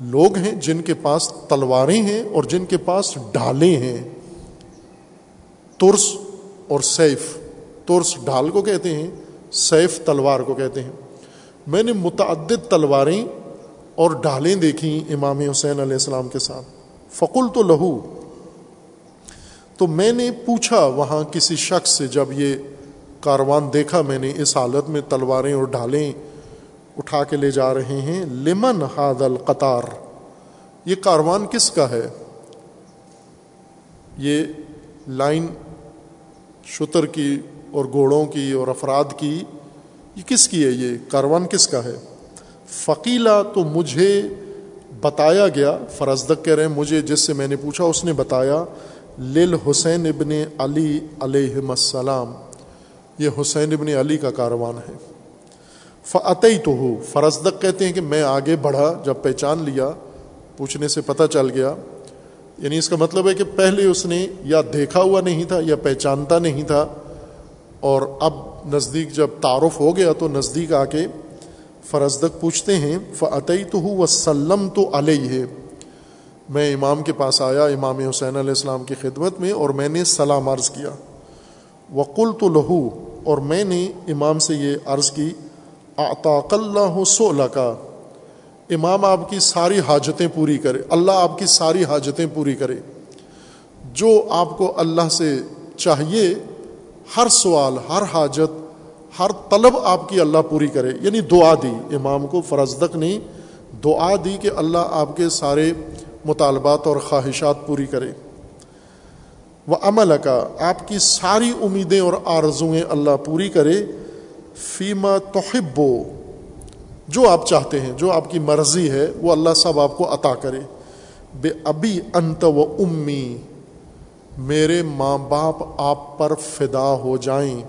لوگ ہیں جن کے پاس تلواریں ہیں اور جن کے پاس ڈالیں ہیں۔ ترس اور سیف۔ ترس ڈھال کو کہتے ہیں، سیف تلوار کو کہتے ہیں۔ میں نے متعدد تلواریں اور ڈھالیں دیکھیں امام حسین علیہ السلام کے ساتھ۔ فقل تو لہو تو میں نے پوچھا وہاں کسی شخص سے، جب یہ کاروان دیکھا میں نے اس حالت میں تلواریں اور ڈھالیں اٹھا کے لے جا رہے ہیں۔ لمن ہاد القطار؟ یہ کاروان کس کا ہے؟ یہ لائن شتر کی اور گھوڑوں کی اور افراد کی، یہ کس کی ہے؟ یہ کاروان کس کا ہے؟ فقیلا تو مجھے بتایا گیا، فرزدق کہہ رہے ہیں، مجھے جس سے میں نے پوچھا، اس نے بتایا، لل حسین ابن علی علیہ السلام، یہ حسین ابن علی کا کاروان ہے۔ فعطی تو ہو فرزدق کہتے ہیں کہ میں آگے بڑھا، جب پہچان لیا، پوچھنے سے پتہ چل گیا۔ یعنی اس کا مطلب ہے کہ پہلے اس نے یا دیکھا ہوا نہیں تھا یا پہچانتا نہیں تھا۔ اور اب نزدیک جب تعارف ہو گیا تو نزدیک آ کے فرزدق پوچھتے ہیں فعطی تو ہوں وسلم تو علیہ ہے میں امام کے پاس آیا، امام حسین علیہ السلام کی خدمت میں، اور میں نے سلام عرض کیا۔ وقل تو لہو اور میں نے امام سے یہ عرض کی اطاق اللہ سولہ کا۔ امام آپ کی ساری حاجتیں پوری کرے، اللہ آپ کی ساری حاجتیں پوری کرے۔ جو آپ کو اللہ سے چاہیے، ہر سوال، ہر حاجت، ہر طلب آپ کی اللہ پوری کرے۔ یعنی دعا دی۔ امام کو فرزدق نے دعا دی کہ اللہ آپ کے سارے مطالبات اور خواہشات پوری کرے۔ وہ عمل کا آپ کی ساری امیدیں اور آرزویں اللہ پوری کرے۔ فیما توحبو جو آپ چاہتے ہیں، جو آپ کی مرضی ہے، وہ اللہ سب آپ کو عطا کرے۔ بے ابھی انت و امی، میرے ماں باپ آپ پر فدا ہو جائیں۔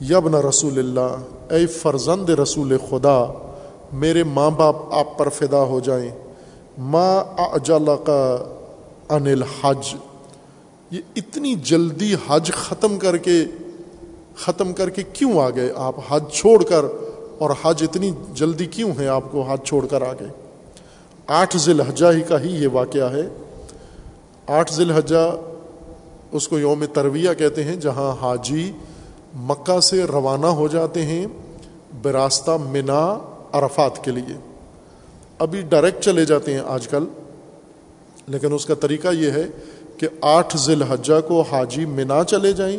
یبن رسول اللہ، اے فرزند رسول خدا، میرے ماں باپ آپ پر فدا ہو جائیں۔ ماں اجل کا ان الحج یہ اتنی جلدی حج ختم کر کے ختم کر کے کیوں آ گئے؟ آپ حج چھوڑ کر، اور حج اتنی جلدی کیوں ہے آپ کو حج چھوڑ کر آ گئے؟ آٹھ ذی الحجہ ہی کا ہی یہ واقعہ ہے۔ آٹھ ذی الحجہ اس کو یوم ترویہ کہتے ہیں، جہاں حاجی مکہ سے روانہ ہو جاتے ہیں براستہ منا عرفات کے لیے۔ ابھی ڈائریکٹ چلے جاتے ہیں آج کل، لیکن اس کا طریقہ یہ ہے کہ آٹھ ذی الحجہ کو حاجی منا چلے جائیں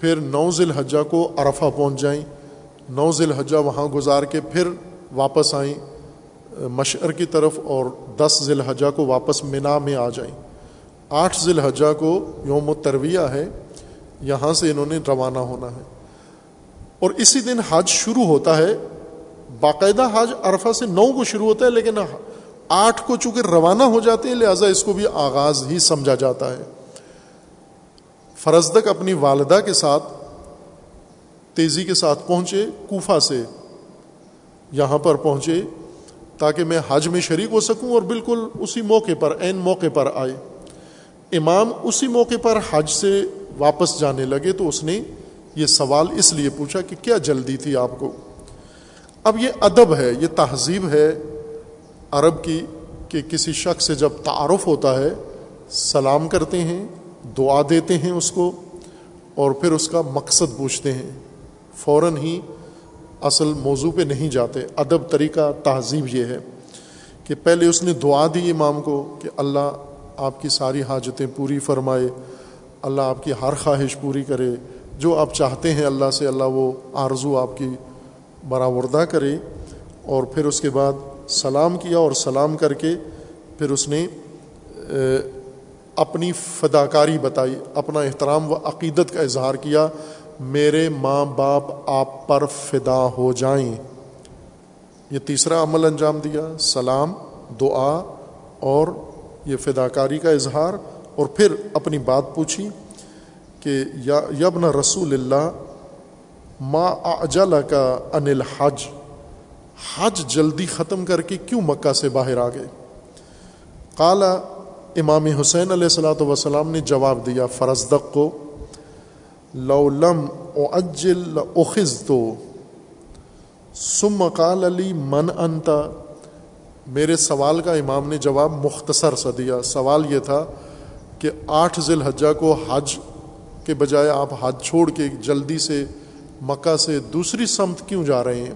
پھر نو ذی الحجہ کو عرفہ پہنچ جائیں۔ نو ذی الحجہ وہاں گزار کے پھر واپس آئیں۔ مشعر کی طرف اور دس ذی الحجہ کو واپس منا میں آ جائیں۔ آٹھ ذی الحجہ کو یوم و ترویہ ہے۔ یہاں سے انہوں نے روانہ ہونا ہے۔ اور اسی دن حج شروع ہوتا ہے۔ باقاعدہ حج عرفہ سے نو کو شروع ہوتا ہے، لیکن آٹھ کو چونکہ روانہ ہو جاتے ہیں، لہٰذا اس کو بھی آغاز ہی سمجھا جاتا ہے۔ فرزدک اپنی والدہ کے ساتھ تیزی کے ساتھ پہنچے، کوفہ سے یہاں پر پہنچے تاکہ میں حج میں شریک ہو سکوں اور بالکل اسی موقع پر، عین موقع پر آئے۔ امام اسی موقع پر حج سے واپس جانے لگے تو اس نے یہ سوال اس لیے پوچھا کہ کیا جلدی تھی آپ کو؟ اب یہ ادب ہے، یہ تہذیب ہے عرب کی کہ کسی شخص سے جب تعارف ہوتا ہے، سلام کرتے ہیں دعا دیتے ہیں اس کو اور پھر اس کا مقصد پوچھتے ہیں۔ فوراً ہی اصل موضوع پہ نہیں جاتے۔ ادب طریقہ تہذیب یہ ہے کہ پہلے اس نے دعا دی امام کو کہ اللہ آپ کی ساری حاجتیں پوری فرمائے، اللہ آپ کی ہر خواہش پوری کرے۔ جو آپ چاہتے ہیں اللہ سے، اللہ وہ آرزو آپ کی برآوردہ کرے۔ اور پھر اس کے بعد سلام کیا اور سلام کر کے پھر اس نے اپنی فداکاری بتائی، اپنا احترام و عقیدت کا اظہار کیا، میرے ماں باپ آپ پر فدا ہو جائیں۔ یہ تیسرا عمل انجام دیا، سلام، دعا، اور یہ فداکاری کا اظہار۔ اور پھر اپنی بات پوچھی کہ یبن رسول اللہ، ما اجل کا انل حج حج جلدی ختم کر کے کیوں مکہ سے باہر آ گئے؟ کالا امام حسین علیہ السلاۃ وسلام نے جواب دیا فرزدق کو لولم او اجل اخذ تو سم قال علی من انتا میرے سوال کا امام نے جواب مختصر سا دیا۔ سوال یہ تھا کہ آٹھ ذی الحجہ کو حج کے بجائے آپ حج چھوڑ کے جلدی سے مکہ سے دوسری سمت کیوں جا رہے ہیں؟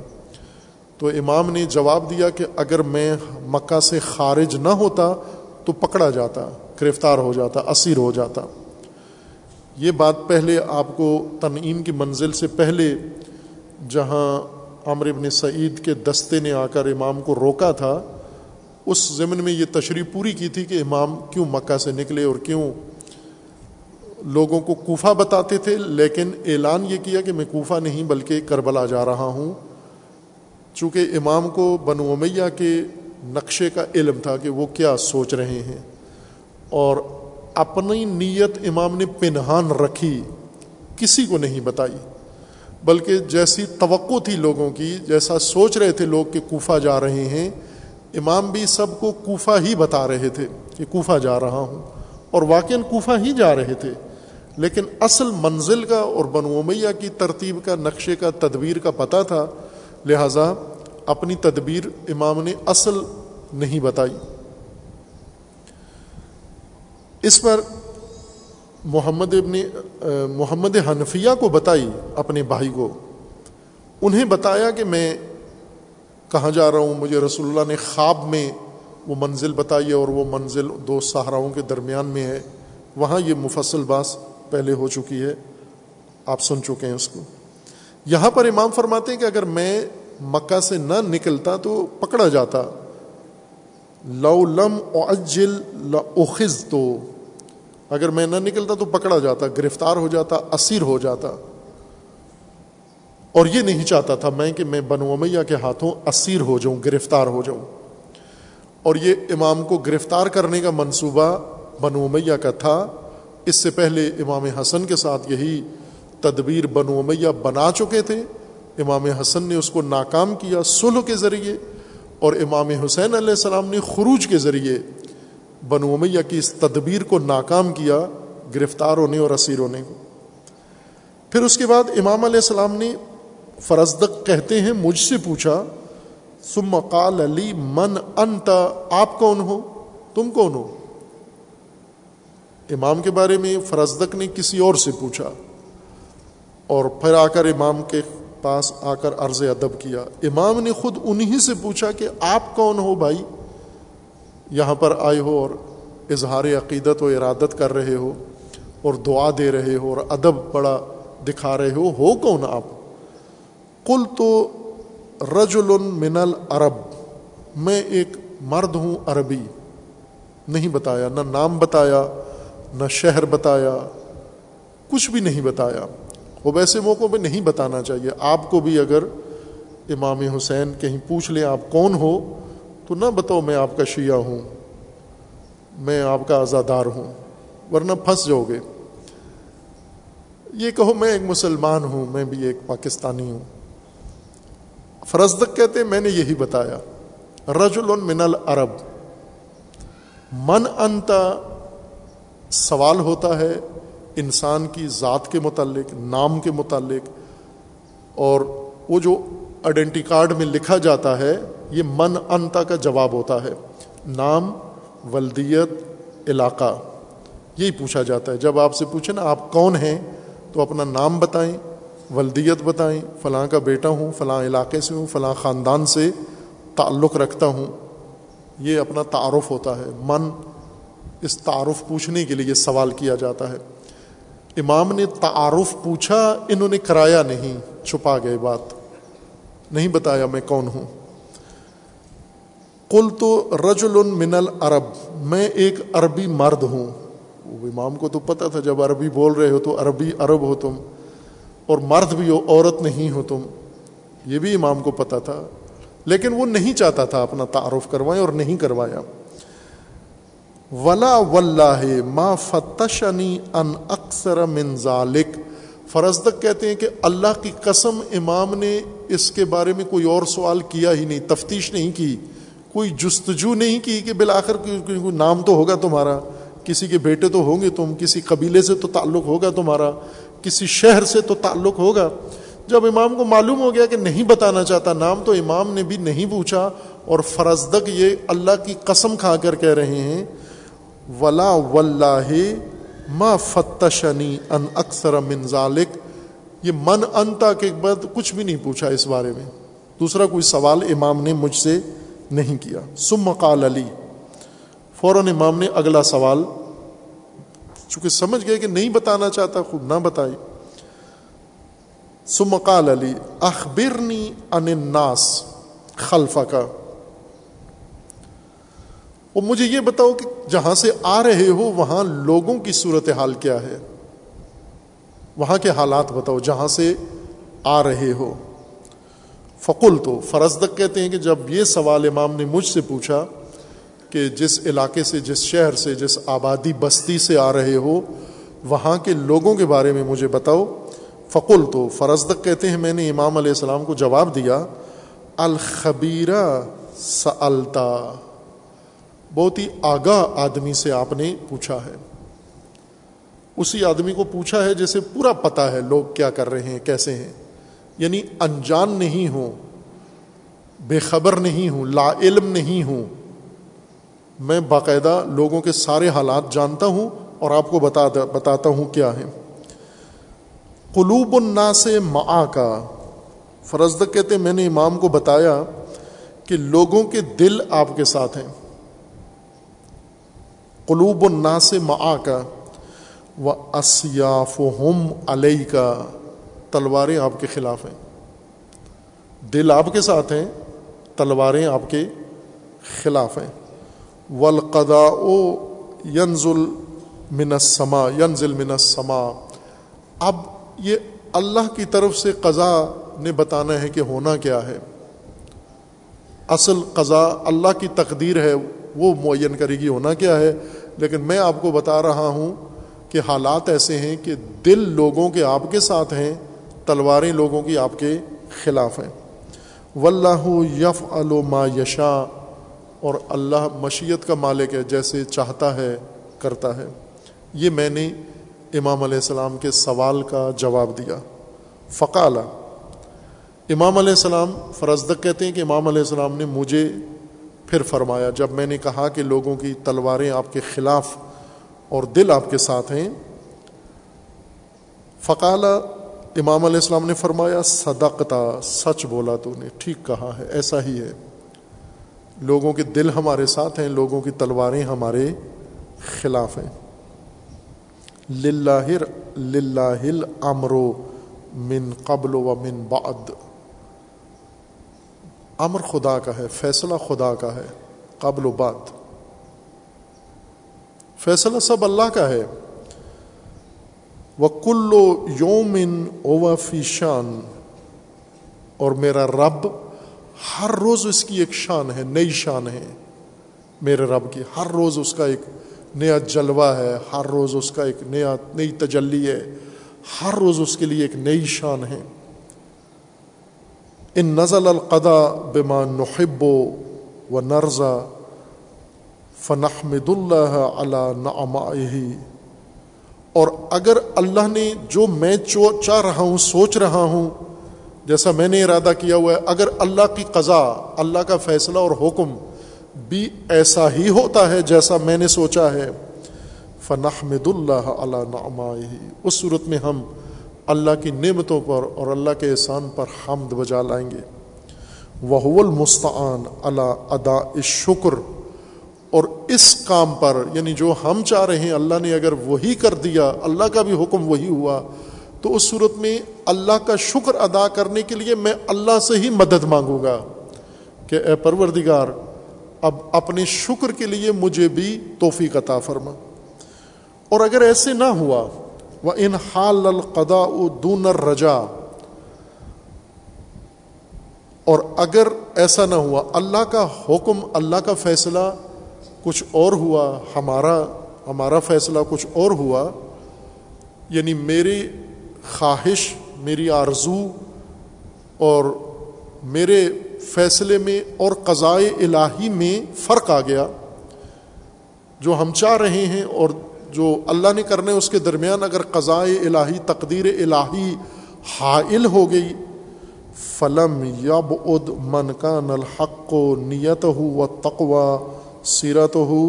تو امام نے جواب دیا کہ اگر میں مکہ سے خارج نہ ہوتا تو پکڑا جاتا، گرفتار ہو جاتا، اسیر ہو جاتا۔ یہ بات پہلے آپ کو تنعیم کی منزل سے پہلے جہاں عمر ابن سعید کے دستے نے آ کر امام کو روکا تھا، اس ضمن میں یہ تشریح پوری کی تھی کہ امام کیوں مکہ سے نکلے اور کیوں لوگوں کو کوفہ بتاتے تھے، لیکن اعلان یہ کیا کہ میں کوفہ نہیں بلکہ کربلا جا رہا ہوں۔ چونکہ امام کو بنو امیہ کے نقشے کا علم تھا کہ وہ کیا سوچ رہے ہیں۔ اور اپنی نیت امام نے پنہان رکھی، کسی کو نہیں بتائی۔ بلکہ جیسی توقع تھی لوگوں کی، جیسا سوچ رہے تھے لوگ کہ کوفہ جا رہے ہیں، امام بھی سب کو کوفہ ہی بتا رہے تھے کہ کوفہ جا رہا ہوں۔ اور واقع کوفہ ہی جا رہے تھے۔ لیکن اصل منزل کا اور بنومیہ کی ترتیب کا، نقشے کا، تدبیر کا پتہ تھا۔ لہٰذا اپنی تدبیر امام نے اصل نہیں بتائی۔ اس پر محمد ابن، محمد حنفیہ کو بتائی اپنے بھائی کو۔ انہیں بتایا کہ میں کہاں جا رہا ہوں، مجھے رسول اللہ نے خواب میں وہ منزل بتائی ہے اور وہ منزل دو صحراؤں کے درمیان میں ہے۔ وہاں یہ مفصل باس پہلے ہو چکی ہے۔ آپ سن چکے ہیں اس کو۔ یہاں پر امام فرماتے ہیں کہ اگر میں مکہ سے نہ نکلتا تو پکڑا جاتا۔ لو لم اجل اخذ تو اگر میں نہ نکلتا تو پکڑا جاتا، گرفتار ہو جاتا، اسیر ہو جاتا۔ اور یہ نہیں چاہتا تھا میں کہ میں بنو امیہ کے ہاتھوں اسیر ہو جاؤں، گرفتار ہو جاؤں۔ اور یہ امام کو گرفتار کرنے کا منصوبہ بنو امیہ کا تھا۔ اس سے پہلے امام حسن کے ساتھ یہی تدبیر بنو امیہ بنا چکے تھے۔ امام حسن نے اس کو ناکام کیا سلح کے ذریعے اور امام حسین علیہ السلام نے خروج کے ذریعے بنو امیہ کی اس تدبیر کو ناکام کیا گرفتار ہونے اور اسیر ہونے کو پھر اس کے بعد امام علیہ السلام نے فرزدق کہتے ہیں، مجھ سے پوچھا سم قال علی من انت؟ آپ کون ہو؟ تم کون ہو؟ امام کے بارے میں فرزدق نے کسی اور سے پوچھا اور پھر آ کر امام کے پاس آ کر عرض ادب کیا۔ امام نے خود انہی سے پوچھا کہ آپ کون ہو بھائی؟ یہاں پر آئے ہو اور اظہار عقیدت و ارادت کر رہے ہو اور دعا دے رہے ہو اور ادب بڑا دکھا رہے ہو۔ ہو کون آپ؟ کل تو رج من العرب، میں ایک مرد ہوں عربی۔ نہیں بتایا، نہ نام بتایا، نہ شہر بتایا، کچھ بھی نہیں بتایا۔ وہ ویسے موقعوں پہ نہیں بتانا چاہیے۔ آپ کو بھی اگر امام حسین کہیں پوچھ لیں آپ کون ہو، تو نہ بتاؤ میں آپ کا شیعہ ہوں، میں آپ کا آزادار ہوں، ورنہ پھنس جاؤ گے۔ یہ کہو میں ایک مسلمان ہوں، میں بھی ایک پاکستانی ہوں۔ فرزدق کہتے میں نے یہی بتایا۔ رجل من العرب۔ من انتا سوال ہوتا ہے انسان کی ذات کے متعلق، نام کے متعلق، اور وہ جو آئیڈینٹی کارڈ میں لکھا جاتا ہے، یہ من انتا کا جواب ہوتا ہے۔ نام، ولدیت، علاقہ، یہی پوچھا جاتا ہے۔ جب آپ سے پوچھیں نا، آپ کون ہیں؟ تو اپنا نام بتائیں، ولدیت بتائیں، فلاں کا بیٹا ہوں، فلاں علاقے سے ہوں، فلاں خاندان سے تعلق رکھتا ہوں۔ یہ اپنا تعارف ہوتا ہے۔ من، اس تعارف پوچھنے کے لیے یہ سوال کیا جاتا ہے۔ امام نے تعارف پوچھا، انہوں نے کرایا نہیں، چھپا گئے بات۔ نہیں بتایا میں کون ہوں۔ کل تو رج من العرب میں ایک عربی مرد ہوں۔ امام کو تو پتا تھا، جب عربی بول رہے ہو تو عربی عرب ہو تم، اور مرد بھی ہو، عورت نہیں ہو تم۔ یہ بھی امام کو پتا تھا، لیکن وہ نہیں چاہتا تھا اپنا تعارف کروائے اور نہیں کروایا۔ ولا ما فتشنی ان اکثر من ذالک فرزدق کہتے ہیں کہ اللہ کی قسم امام نے اس کے بارے میں کوئی اور سوال کیا ہی نہیں، تفتیش نہیں کی، کوئی جستجو نہیں کی کہ بالآخر کوئی نام تو ہوگا تمہارا، کسی کے بیٹے تو ہوں گے تم، کسی قبیلے سے تو تعلق ہوگا تمہارا، کسی شہر سے تو تعلق ہوگا۔ جب امام کو معلوم ہو گیا کہ نہیں بتانا چاہتا، نام تو امام نے بھی نہیں پوچھا اور فرزدق یہ اللہ کی قسم کھا کر کہہ رہے ہیں ولا ما فتشنی ان اکثر من ذالک یہ من انتا کے بعد کچھ بھی نہیں پوچھا اس بارے میں۔ دوسرا کوئی سوال امام نے مجھ سے نہیں کیا۔ سم قال علی فوراً امام نے اگلا سوال، چونکہ سمجھ گئے کہ نہیں بتانا چاہتا، خود نہ بتائی۔ سمقال علی اخبرنی ان الناس خلفہ کا اور مجھے یہ بتاؤ کہ جہاں سے آ رہے ہو، وہاں لوگوں کی صورت حال کیا ہے؟ وہاں کے حالات بتاؤ، جہاں سے آ رہے ہو۔ فقل تو فرزدق کہتے ہیں کہ جب یہ سوال امام نے مجھ سے پوچھا کہ جس علاقے سے، جس شہر سے، جس آبادی بستی سے آ رہے ہو، وہاں کے لوگوں کے بارے میں مجھے بتاؤ۔ فقل تو فرزدق کہتے ہیں، میں نے امام علیہ السلام کو جواب دیا، الخبیرہ سلتا بہت ہی آگاہ آدمی سے آپ نے پوچھا ہے۔ اسی آدمی کو پوچھا ہے جیسے پورا پتا ہے لوگ کیا کر رہے ہیں، کیسے ہیں۔ یعنی انجان نہیں ہوں، بے خبر نہیں ہوں، لا علم نہیں ہوں۔ میں باقاعدہ لوگوں کے سارے حالات جانتا ہوں اور آپ کو بتا بتاتا ہوں کیا ہے قلوب النا سے معا کا فرزد کہتے میں نے امام کو بتایا کہ لوگوں کے دل آپ کے ساتھ ہیں۔ قلوب النا سے معا کا و اسیاف ہم علیہ کا تلواریں آپ کے خلاف ہیں۔ دل آپ کے ساتھ ہیں، تلواریں آپ کے خلاف ہیں۔ ولقدا او ینزل منسما ینزل منسما اب یہ اللہ کی طرف سے قضا نے بتانا ہے کہ ہونا کیا ہے۔ اصل قضا اللہ کی تقدیر ہے۔ وہ معین کرے گی، ہونا کیا ہے؟ لیکن میں آپ کو بتا رہا ہوں کہ حالات ایسے ہیں کہ دل لوگوں کے آپ کے ساتھ ہیں، تلواریں لوگوں کی آپ کے خلاف ہیں۔ واللہ یف ما یشا اور اللہ مشیت کا مالک ہے، جیسے چاہتا ہے، کرتا ہے۔ یہ میں نے امام علیہ السلام کے سوال کا جواب دیا۔ فقالہ امام علیہ السلام فرزدق کہتے ہیں کہ امام علیہ السلام نے مجھے پھر فرمایا، جب میں نے کہا کہ لوگوں کی تلواریں آپ کے خلاف اور دل آپ کے ساتھ ہیں فقالہ امام علیہ السلام نے فرمایا، صدقتا، سچ بولا تو نے، ٹھیک کہا ہے، ایسا ہی ہے۔ لوگوں کے دل ہمارے ساتھ ہیں، لوگوں کی تلواریں ہمارے خلاف ہیں۔ للہ للہ امرو من قبل و من بعد۔ امر خدا کا ہے، فیصلہ خدا کا ہے، قبل و بعد۔ فیصلہ سب اللہ کا ہے۔ وہ کلو یومن اووا فیشان اور میرا رب ہر روز اس کی ایک شان ہے، نئی شان ہے۔ میرے رب کی ہر روز اس کا ایک نیا جلوہ ہے، ہر روز اس کا ایک نیا، نئی تجلی ہے۔ ہر روز اس کے لیے ایک نئی شان ہے۔ ان نزل القدا بما نحب و نرزا فنحمد اللہ علی اور اگر اللہ نے جو میں چاہ رہا ہوں، سوچ رہا ہوں، جیسا میں نے ارادہ کیا ہوا ہے، اگر اللہ کی قضا اللہ کا فیصلہ اور حکم بھی ایسا ہی ہوتا ہے جیسا میں نے سوچا ہے، فنحمد اللہ علیہ اس صورت میں ہم اللہ کی نعمتوں پر اور اللہ کے احسان پر حمد بجا لائیں گے۔ وہ المستعان اللہ ادا شکر اور اس کام پر یعنی جو ہم چاہ رہے ہیں، اللہ نے اگر وہی کر دیا، اللہ کا بھی حکم وہی ہوا، تو اس صورت میں اللہ کا شکر ادا کرنے کے لیے میں اللہ سے ہی مدد مانگوں گا۔ کہ اے پروردگار، اب اپنے شکر کے لیے مجھے بھی توفیق عطا فرما۔ اور اگر ایسے نہ ہوا وہ ان حال القدا دون رجا اور اگر ایسا نہ ہوا، اللہ کا حکم، اللہ کا فیصلہ کچھ اور ہوا، ہمارا ہمارا فیصلہ کچھ اور ہوا یعنی میری خواہش، میری آرزو اور میرے فیصلے میں اور قضائے الہی میں فرق آ گیا، جو ہم چاہ رہے ہیں اور جو اللہ نے کرنے اس کے درمیان اگر قضائے الہی، تقدیر الہی حائل ہو گئی، فلم یب اد من کا الحق و نیت ہو و تقوا سیرت ہو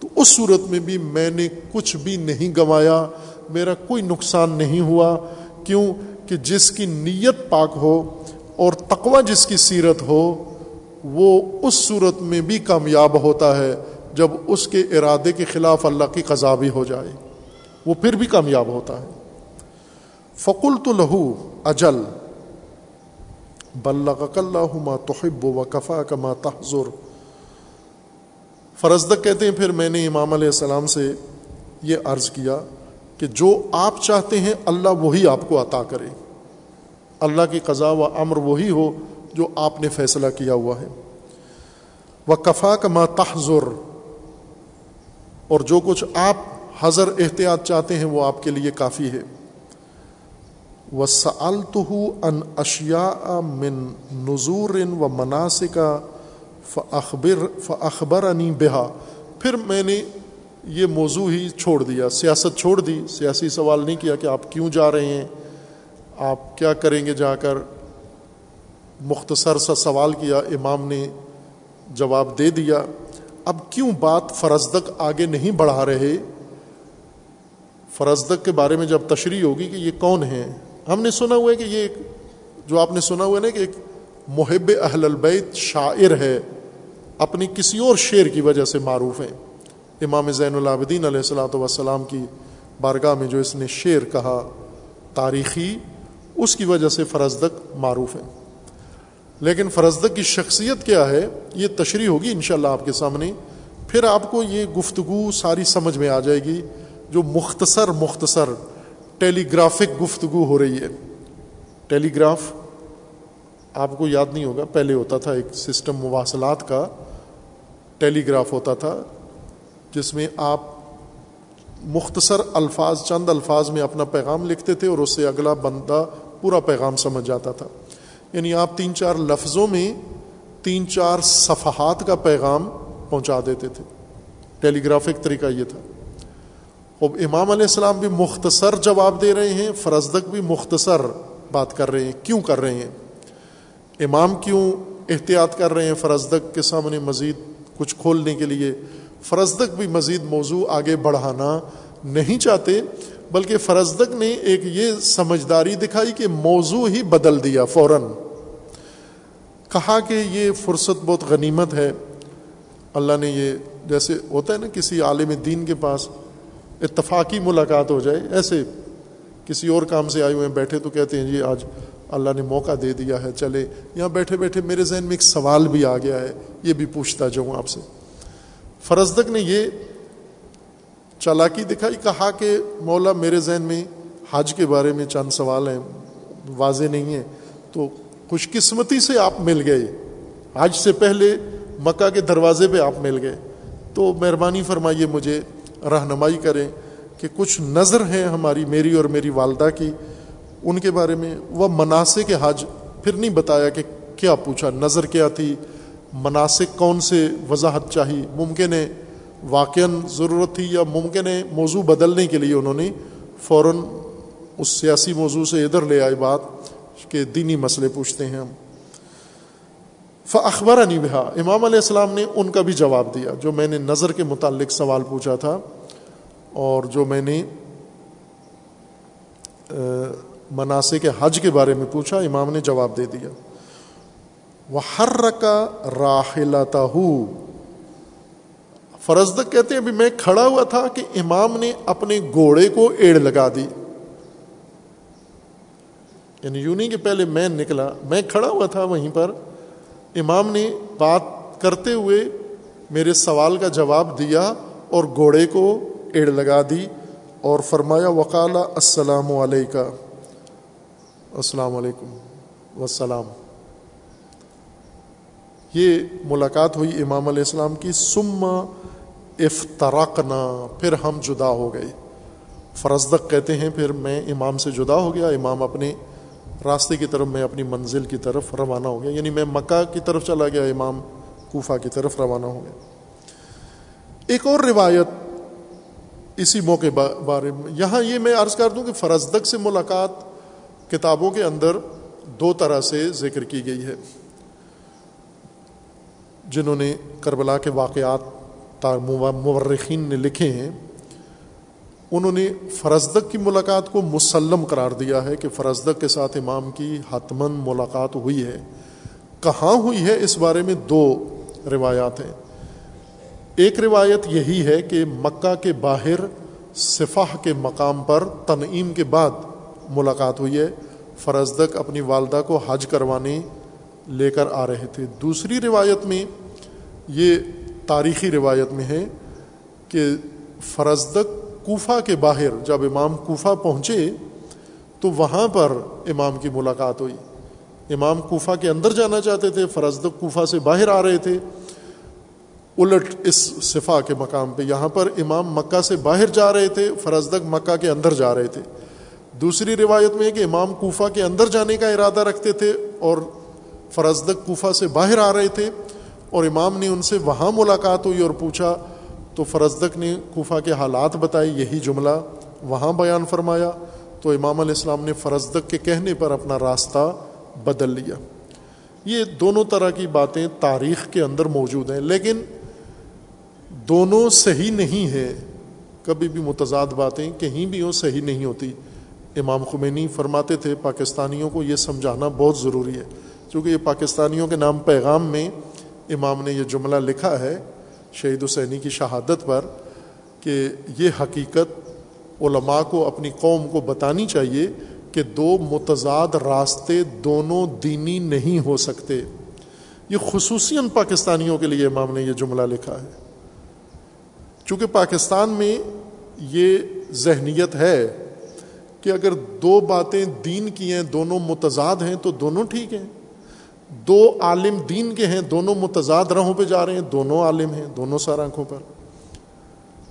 تو اس صورت میں بھی میں نے کچھ بھی نہیں گنوایا میرا کوئی نقصان نہیں ہوا، کیوں کہ جس کی نیت پاک ہو اور تقوا جس کی سیرت ہو، وہ اس صورت میں بھی کامیاب ہوتا ہے۔ جب اس کے ارادے کے خلاف اللہ کی بھی ہو جائے، وہ پھر بھی کامیاب ہوتا ہے۔ فقل تو لہو اجل بلّہ توحب و کفا کما تحظر فرزدق کہتے ہیں، پھر میں نے امام علیہ السلام سے یہ عرض کیا کہ جو آپ چاہتے ہیں، اللہ وہی آپ کو عطا کرے۔ اللہ کی قضا و امر وہی ہو جو آپ نے فیصلہ کیا ہوا ہے۔ وہ کفا کا تحظر اور جو کچھ آپ حضر احتیاط چاہتے ہیں وہ آپ کے لیے کافی ہے۔ وہ ان اشیا من نظور و مناسکا فخبر فخبر انی بہا پھر میں نے یہ موضوع ہی چھوڑ دیا، سیاست چھوڑ دی۔ سیاسی سوال نہیں کیا کہ آپ کیوں جا رہے ہیں؟ آپ کیا کریں گے جا کر؟ مختصر سا سوال کیا، امام نے جواب دے دیا۔ اب کیوں بات فرزدق آگے نہیں بڑھا رہے؟ فرزدق کے بارے میں جب تشریح ہوگی کہ یہ کون ہے ہم نے سنا ہوا ہے کہ یہ ایک جو آپ نے سنا ہوا ہے نا کہ ایک محب اہل البیت شاعر ہے، اپنی کسی اور شعر کی وجہ سے معروف ہیں۔ امام زین العابدین علیہ السلاۃ وسلام کی بارگاہ میں جو اس نے شعر کہا، تاریخی، اس کی وجہ سے فرزدق معروف ہے لیکن فرزدق کی شخصیت کیا ہے؟ یہ تشریح ہوگی انشاءاللہ آپ کے سامنے۔ پھر آپ کو یہ گفتگو ساری سمجھ میں آ جائے گی جو مختصر مختصر ٹیلی گرافک گفتگو ہو رہی ہے۔ ٹیلی گراف آپ کو یاد نہیں ہوگا، پہلے ہوتا تھا ایک سسٹم مواصلات کا۔ ٹیلی گراف ہوتا تھا جس میں آپ مختصر الفاظ، چند الفاظ میں اپنا پیغام لکھتے تھے اور اس سے اگلا بندہ پورا پیغام سمجھ جاتا تھا۔ یعنی آپ تین چار لفظوں میں تین چار صفحات کا پیغام پہنچا دیتے تھے۔ ٹیلی گرافک طریقہ یہ تھا۔ اب امام علیہ السلام بھی مختصر جواب دے رہے ہیں، فرزدق بھی مختصر بات کر رہے ہیں۔ کیوں کر رہے ہیں؟ امام کیوں احتیاط کر رہے ہیں فرزدق کے سامنے مزید کچھ کھولنے کے لیے؟ فرزدق بھی مزید موضوع آگے بڑھانا نہیں چاہتے۔ بلکہ فرزدق نے ایک یہ سمجھداری دکھائی کہ موضوع ہی بدل دیا فوراً۔ کہا کہ یہ فرصت بہت غنیمت ہے۔ اللہ نے یہ جیسے ہوتا ہے نا، کسی عالم دین کے پاس اتفاقی ملاقات ہو جائے، ایسے کسی اور کام سے آئے ہوئے ہیں، بیٹھے تو کہتے ہیں جی آج اللہ نے موقع دے دیا ہے، چلے۔ یہاں بیٹھے بیٹھے میرے ذہن میں ایک سوال بھی آ گیا ہے، یہ بھی پوچھتا جاؤں آپ سے۔ فرزدق نے یہ چالاکی دکھائی، کہا کہ مولا میرے ذہن میں حج کے بارے میں چند سوال ہیں، واضح نہیں ہیں۔ تو خوش قسمتی سے آپ مل گئے۔ حج سے پہلے مکہ کے دروازے پہ آپ مل گئے۔ تو مہربانی فرمائیے مجھے رہنمائی کریں کہ کچھ نظر ہیں ہماری، میری اور میری والدہ کی، ان کے بارے میں۔ وہ مناسب کے حج، پھر نہیں بتایا کہ کیا پوچھا، نظر کیا تھی مناسب کون سے وضاحت چاہی؟ ممکن ہے واقع ضرورت تھی یا ممکن ہے موضوع بدلنے کے لیے انہوں نے فوراً اس سیاسی موضوع سے ادھر لے آئے بات کہ دینی مسئلے پوچھتے ہیں ہم۔ فخبر بہا امام علیہ السلام نے ان کا بھی جواب دیا جو میں نے نظر کے متعلق سوال پوچھا تھا اور جو میں نے مناسب کے حج کے بارے میں پوچھا، امام نے جواب دے دیا۔ وہ ہر رکا راہلتا فرزدق کہتے ہیں ابھی میں کھڑا ہوا تھا کہ امام نے اپنے گھوڑے کو ایڑ لگا دی۔ یعنی یوں نہیں کہ پہلے میں نکلا، میں کھڑا ہوا تھا وہیں پر۔ امام نے بات کرتے ہوئے میرے سوال کا جواب دیا اور گھوڑے کو ایڑ لگا دی اور فرمایا وکال السلام علیکم السلام علیکم۔ وسلام یہ ملاقات ہوئی امام علیہ السلام کی۔ سما افطرقنا پھر ہم جدا ہو گئے۔ فرزدق کہتے ہیں، پھر میں امام سے جدا ہو گیا، امام اپنے راستے کی طرف، میں اپنی منزل کی طرف روانہ ہو گیا۔ یعنی میں مکہ کی طرف چلا گیا، امام کوفہ کی طرف روانہ ہو گیا۔ ایک اور روایت اسی موقع بارے میں، یہاں یہ میں عرض کر دوں کہ فرزدق سے ملاقات کتابوں کے اندر دو طرح سے ذکر کی گئی ہے۔ جنہوں نے کربلا کے واقعات مورخین نے لکھے ہیں، انہوں نے فرزدق کی ملاقات کو مسلم قرار دیا ہے کہ فرزدق کے ساتھ امام کی حتمن ملاقات ہوئی ہے۔ کہاں ہوئی ہے؟ اس بارے میں دو روایات ہیں۔ ایک روایت یہی ہے کہ مکہ کے باہر صفح کے مقام پر تنعیم کے بعد ملاقات ہوئی ہے۔ فرزدق اپنی والدہ کو حج کروانے لے کر آ رہے تھے۔ دوسری روایت میں یہ تاریخی روایت میں ہے کہ فرزدق کوفہ کے باہر جب امام کوفہ پہنچے تو وہاں پر امام کی ملاقات ہوئی۔ امام کوفہ کے اندر جانا چاہتے تھے فرزدق کوفہ سے باہر آ رہے تھے۔ الٹ اس صفا کے مقام پہ، یہاں پر امام مکہ سے باہر جا رہے تھے فرزدق مکہ کے اندر جا رہے تھے۔ دوسری روایت میں ہے کہ امام کوفہ کے اندر جانے کا ارادہ رکھتے تھے اور فرزدق کوفہ سے باہر آ رہے تھے۔ اور امام نے ان سے وہاں ملاقات ہوئی اور پوچھا تو فرزدق نے کوفہ کے حالات بتائے، یہی جملہ وہاں بیان فرمایا۔ تو امام علیہ السلام نے فرزدق کے کہنے پر اپنا راستہ بدل لیا۔ یہ دونوں طرح کی باتیں تاریخ کے اندر موجود ہیں، لیکن دونوں صحیح نہیں ہیں۔ کبھی بھی متضاد باتیں کہیں بھی ہوں صحیح نہیں ہوتی۔ امام خمینی فرماتے تھے، پاکستانیوں کو یہ سمجھانا بہت ضروری ہے، چونکہ یہ پاکستانیوں کے نام پیغام میں امام نے یہ جملہ لکھا ہے شہید حسینی کی شہادت پر کہ یہ حقیقت علماء کو، اپنی قوم کو بتانی چاہیے کہ دو متضاد راستے دونوں دینی نہیں ہو سکتے۔ یہ خصوصاً پاکستانیوں کے لیے امام نے یہ جملہ لکھا ہے۔ چونکہ پاکستان میں یہ ذہنیت ہے کہ اگر دو باتیں دین کی ہیں، دونوں متضاد ہیں، تو دونوں ٹھیک ہیں۔ دو عالم دین کے ہیں، دونوں متضاد راہوں پہ جا رہے ہیں، دونوں عالم ہیں، دونوں سار آنکھوں پر۔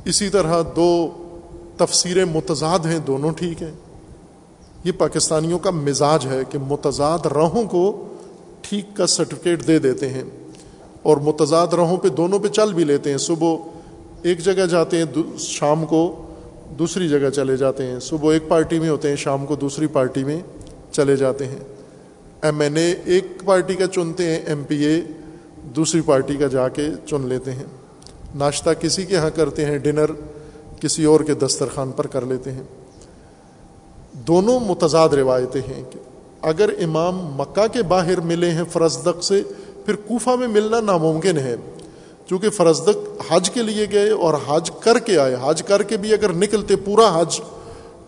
اسی طرح دو تفسیریں متضاد ہیں، دونوں ٹھیک ہیں۔ یہ پاکستانیوں کا مزاج ہے کہ متضاد راہوں کو ٹھیک کا سرٹیفکیٹ دے دیتے ہیں اور متضاد راہوں پہ دونوں پہ چل بھی لیتے ہیں۔ صبح ایک جگہ جاتے ہیں شام کو دوسری جگہ چلے جاتے ہیں۔ صبح ایک پارٹی میں ہوتے ہیں، شام کو دوسری پارٹی میں چلے جاتے ہیں۔ ایم این اے ایک پارٹی کا چنتے ہیں، ایم پی اے دوسری پارٹی کا جا کے چن لیتے ہیں۔ ناشتہ کسی کے یہاں کرتے ہیں، ڈنر کسی اور کے دسترخوان پر کر لیتے ہیں۔ دونوں متضاد روایتیں ہیں کہ اگر امام مکہ کے باہر ملے ہیں فرزدق سے، پھر کوفہ میں ملنا ناممکن ہے۔ چونکہ فرزدق حج کے لیے گئے اور حج کر کے آئے۔ حج کر کے بھی اگر نکلتے پورا حج،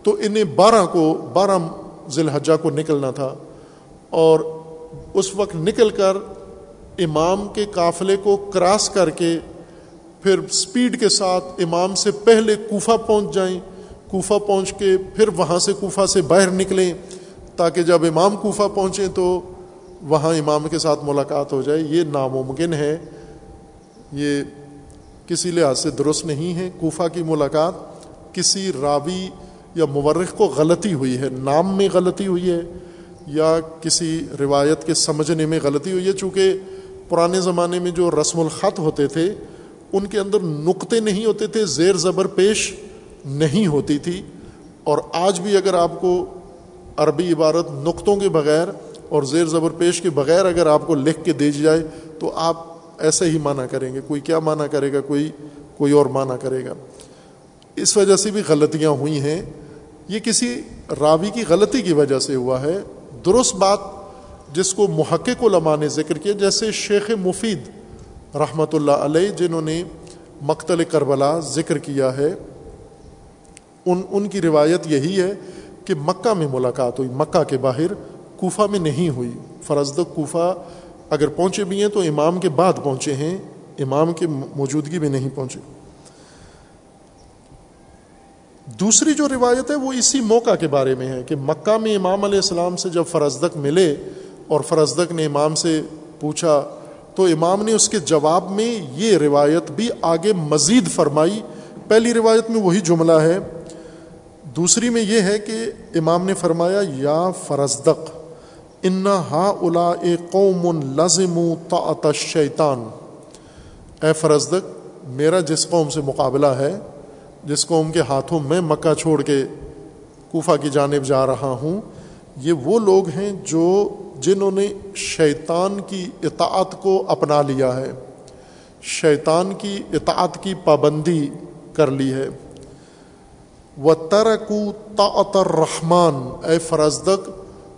تو انہیں بارہ کو، بارہ ذی الحجہ کو نکلنا تھا۔ اور اس وقت نکل کر امام کے قافلے کو کراس کر کے پھر سپیڈ کے ساتھ امام سے پہلے کوفہ پہنچ جائیں۔ کوفہ پہنچ کے پھر وہاں سے کوفہ سے باہر نکلیں تاکہ جب امام کوفہ پہنچیں تو وہاں امام کے ساتھ ملاقات ہو جائے۔ یہ ناممکن ہے۔ یہ کسی لحاظ سے درست نہیں ہے۔ کوفہ کی ملاقات کسی راوی یا مورخ کو غلطی ہوئی ہے۔ نام میں غلطی ہوئی ہے۔ یا کسی روایت کے سمجھنے میں غلطی ہوئی ہے؟ چونکہ پرانے زمانے میں جو رسم الخط ہوتے تھے، ان کے اندر نقطے نہیں ہوتے تھے، زیر زبر پیش نہیں ہوتی تھی۔ اور آج بھی اگر آپ کو عربی عبارت نقطوں کے بغیر اور زیر زبر پیش کے بغیر اگر آپ کو لکھ کے دی جائے، تو آپ ایسے ہی مانا کریں گے۔ کوئی کیا مانا کرے گا؟ کوئی کوئی اور مانا کرے گا۔ اس وجہ سے بھی غلطیاں ہوئی ہیں۔ یہ کسی راوی کی غلطی کی وجہ سے ہوا ہے۔ درست بات جس کو محقق علماء نے ذکر کیا، جیسے شیخ مفید رحمۃ اللہ علیہ جنہوں نے مقتل کربلا ذکر کیا ہے، ان ان کی روایت یہی ہے کہ مکہ میں ملاقات ہوئی، مکہ کے باہر کوفہ میں نہیں ہوئی۔ فرزد کوفہ اگر پہنچے بھی ہیں تو امام کے بعد پہنچے ہیں، امام کی موجودگی میں نہیں پہنچے۔ دوسری جو روایت ہے وہ اسی موقع کے بارے میں ہے کہ مکہ میں امام علیہ السلام سے جب فرزدق ملے اور فرزدق نے امام سے پوچھا تو امام نے اس کے جواب میں یہ روایت بھی آگے مزید فرمائی۔ پہلی روایت میں وہی جملہ ہے۔ دوسری میں یہ ہے کہ امام نے فرمایا، یا فرزدق ان ہا الا قوم لازم شیطان اے فرزدق، میرا جس قوم سے مقابلہ ہے جس قوم کے ہاتھوں میں مکہ چھوڑ کے کوفہ کی جانب جا رہا ہوں، یہ وہ لوگ ہیں جو جنہوں نے شیطان کی اطاعت کو اپنا لیا ہے۔ شیطان کی اطاعت کی پابندی کر لی ہے۔ و ترکو تعطر رحمان اے فرزدق،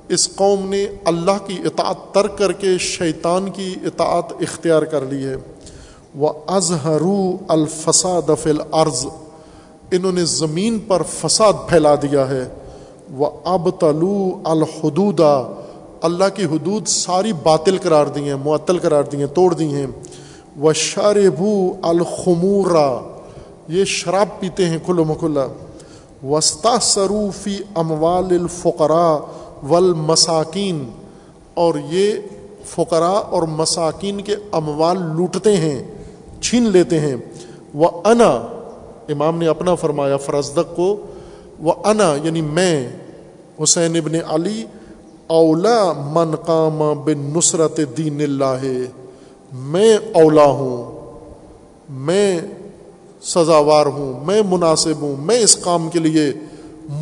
اس قوم نے اللہ کی اطاعت تر کر کے شیطان کی اطاعت اختیار کر لی ہے۔ وہ اظہرو الفساد فل عرض انہوں نے زمین پر فساد پھیلا دیا ہے۔ وہ اب تلو الحدودا اللہ کی حدود ساری باطل قرار دی ہیں، معطل قرار دی ہیں، توڑ دی ہیں۔ وہ شاربو الخمورا یہ شراب پیتے ہیں کھلو مکھلا وسطی سروفی اموال الفقرا والمساکین اور یہ فقرا اور مساکین کے اموال لوٹتے ہیں، چھین لیتے ہیں۔ وہ انا امام نے اپنا فرمایا فرزدق کو وہ انا یعنی میں، حسین ابن علی، اولا من قام بن نصرت دین اللہ، میں اولا ہوں، میں سزاوار ہوں، میں مناسب ہوں، میں اس کام کے لیے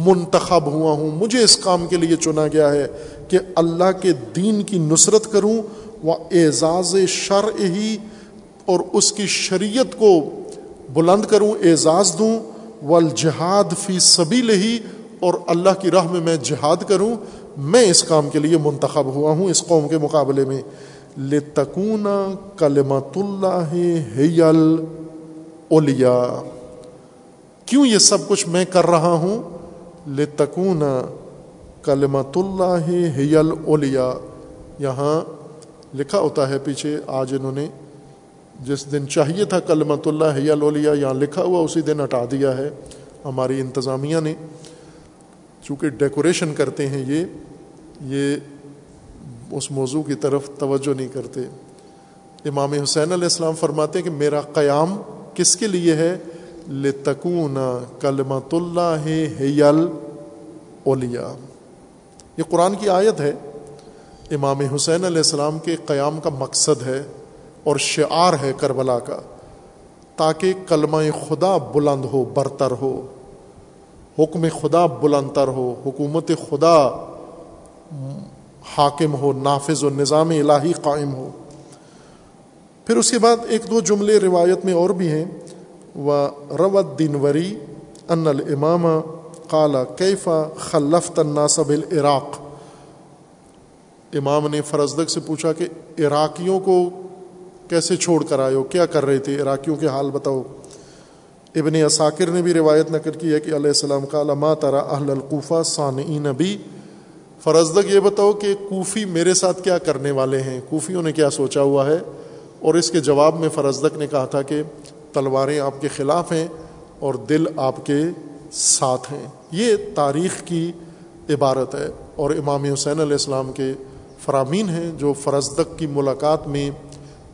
منتخب ہوا ہوں، مجھے اس کام کے لیے چنا گیا ہے کہ اللہ کے دین کی نصرت کروں وہ اعزاز شر ہی اور اس کی شریعت کو بلند کروں، اعزاز دوں، والجہاد فی سبیل ہی اور اللہ کی راہ میں میں جہاد کروں، میں اس کام کے لیے منتخب ہوا ہوں، اس قوم کے مقابلے میں۔ لتکون کلمت اللہ حیل اولیاء کیوں یہ سب کچھ میں کر رہا ہوں؟ لتکون کلمت اللہ حیل اولیا یہاں لکھا ہوتا ہے پیچھے، آج انہوں نے جس دن چاہیے تھا کلمت اللہ حیل اولیا یہاں لکھا ہوا، اسی دن ہٹا دیا ہے۔ ہماری انتظامیہ نے، چونکہ ڈیکوریشن کرتے ہیں یہ یہ اس موضوع کی طرف توجہ نہیں کرتے۔ امام حسین علیہ السلام فرماتے ہیں کہ میرا قیام کس کے لیے ہے؟ لتکون کلمت اللہ حیل اولیا یہ قرآن کی آیت ہے۔ امام حسین علیہ السلام کے قیام کا مقصد ہے۔ اور شعار ہے کربلا کا، تاکہ کلمہ خدا بلند ہو، برتر ہو۔ حکم خدا بلند تر ہو، حکومت خدا حاکم ہو، نافذ و نظام الہی قائم ہو۔ پھر اس کے بعد ایک دو جملے روایت میں اور بھی ہیں۔ و روت دن وری ان الامام فقال کیفا خلف الناس بالعراق؟ امام نے فرزدق سے پوچھا کہ عراقیوں کو کیسے چھوڑ کر آئے ہو؟ کیا کر رہے تھے عراقیوں کے حال بتاؤ۔ ابن اساکر نے بھی روایت نقل کی ہے کہ علیہ السلام کا علامہ ترا اہل القوفہ ثانعی نبی فرزدق یہ بتاؤ کہ کوفی میرے ساتھ کیا کرنے والے ہیں؟ کوفیوں نے کیا سوچا ہوا ہے؟ اور اس کے جواب میں فرزدق نے کہا تھا کہ تلواریں آپ کے خلاف ہیں اور دل آپ کے ساتھ ہیں۔ یہ تاریخ کی عبارت ہے۔ اور امام حسین علیہ السلام کے فرامین ہیں جو فرزدق کی ملاقات میں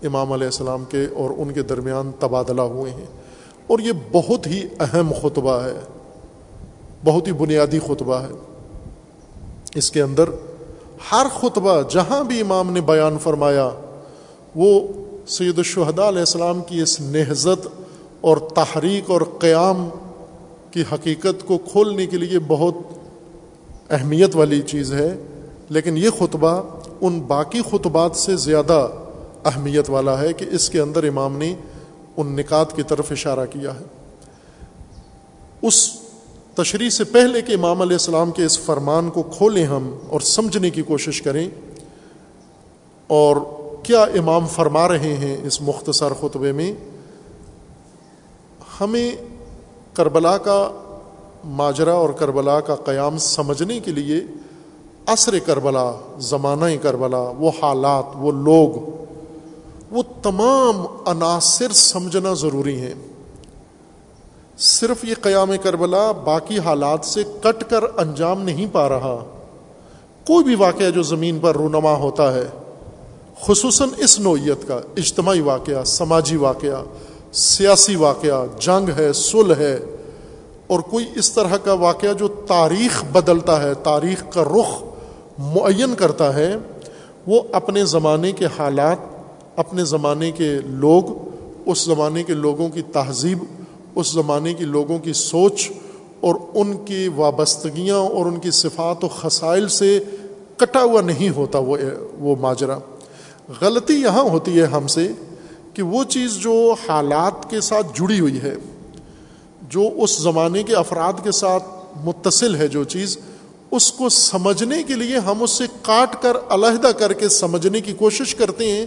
امام علیہ السلام کے اور ان کے درمیان تبادلہ ہوئے ہیں۔ اور یہ بہت ہی اہم خطبہ ہے۔ بہت ہی بنیادی خطبہ ہے۔ اس کے اندر ہر خطبہ جہاں بھی امام نے بیان فرمایا، وہ سید الشہداء علیہ السلام کی اس نہزت اور تحریک اور قیام کی حقیقت کو کھولنے کے لیے بہت اہمیت والی چیز ہے۔ لیکن یہ خطبہ ان باقی خطبات سے زیادہ اہمیت والا ہے کہ اس کے اندر امام نے ان نکات کی طرف اشارہ کیا ہے۔ اس تشریح سے پہلے کہ امام علیہ السلام کے اس فرمان کو کھولیں ہم اور سمجھنے کی کوشش کریں، اور کیا امام فرما رہے ہیں اس مختصر خطبے میں، ہمیں کربلا کا ماجرا اور کربلا کا قیام سمجھنے کے لیے عصر کربلا زمانہ کربلا، وہ حالات، وہ لوگ وہ تمام عناصر سمجھنا ضروری ہیں۔ صرف یہ قیام کربلا باقی حالات سے کٹ کر انجام نہیں پا رہا۔ کوئی بھی واقعہ جو زمین پر رونما ہوتا ہے، خصوصاً اس نوعیت کا، اجتماعی واقعہ، سماجی واقعہ، سیاسی واقعہ، جنگ ہے سل ہے، اور کوئی اس طرح کا واقعہ جو تاریخ بدلتا ہے، تاریخ کا رخ معین کرتا ہے، وہ اپنے زمانے کے حالات اپنے زمانے کے لوگ، اس زمانے کے لوگوں کی تہذیب، اس زمانے کی لوگوں کی سوچ اور ان کی وابستگیاں اور ان کی صفات و خسائل سے کٹا ہوا نہیں ہوتا وہ وہ ماجرا۔ غلطی یہاں ہوتی ہے ہم سے کہ وہ چیز جو حالات کے ساتھ جڑی ہوئی ہے، جو اس زمانے کے افراد کے ساتھ متصل ہے جو چیز، اس کو سمجھنے کے لیے ہم اس سے کاٹ کر علیحدہ کر کے سمجھنے کی کوشش کرتے ہیں۔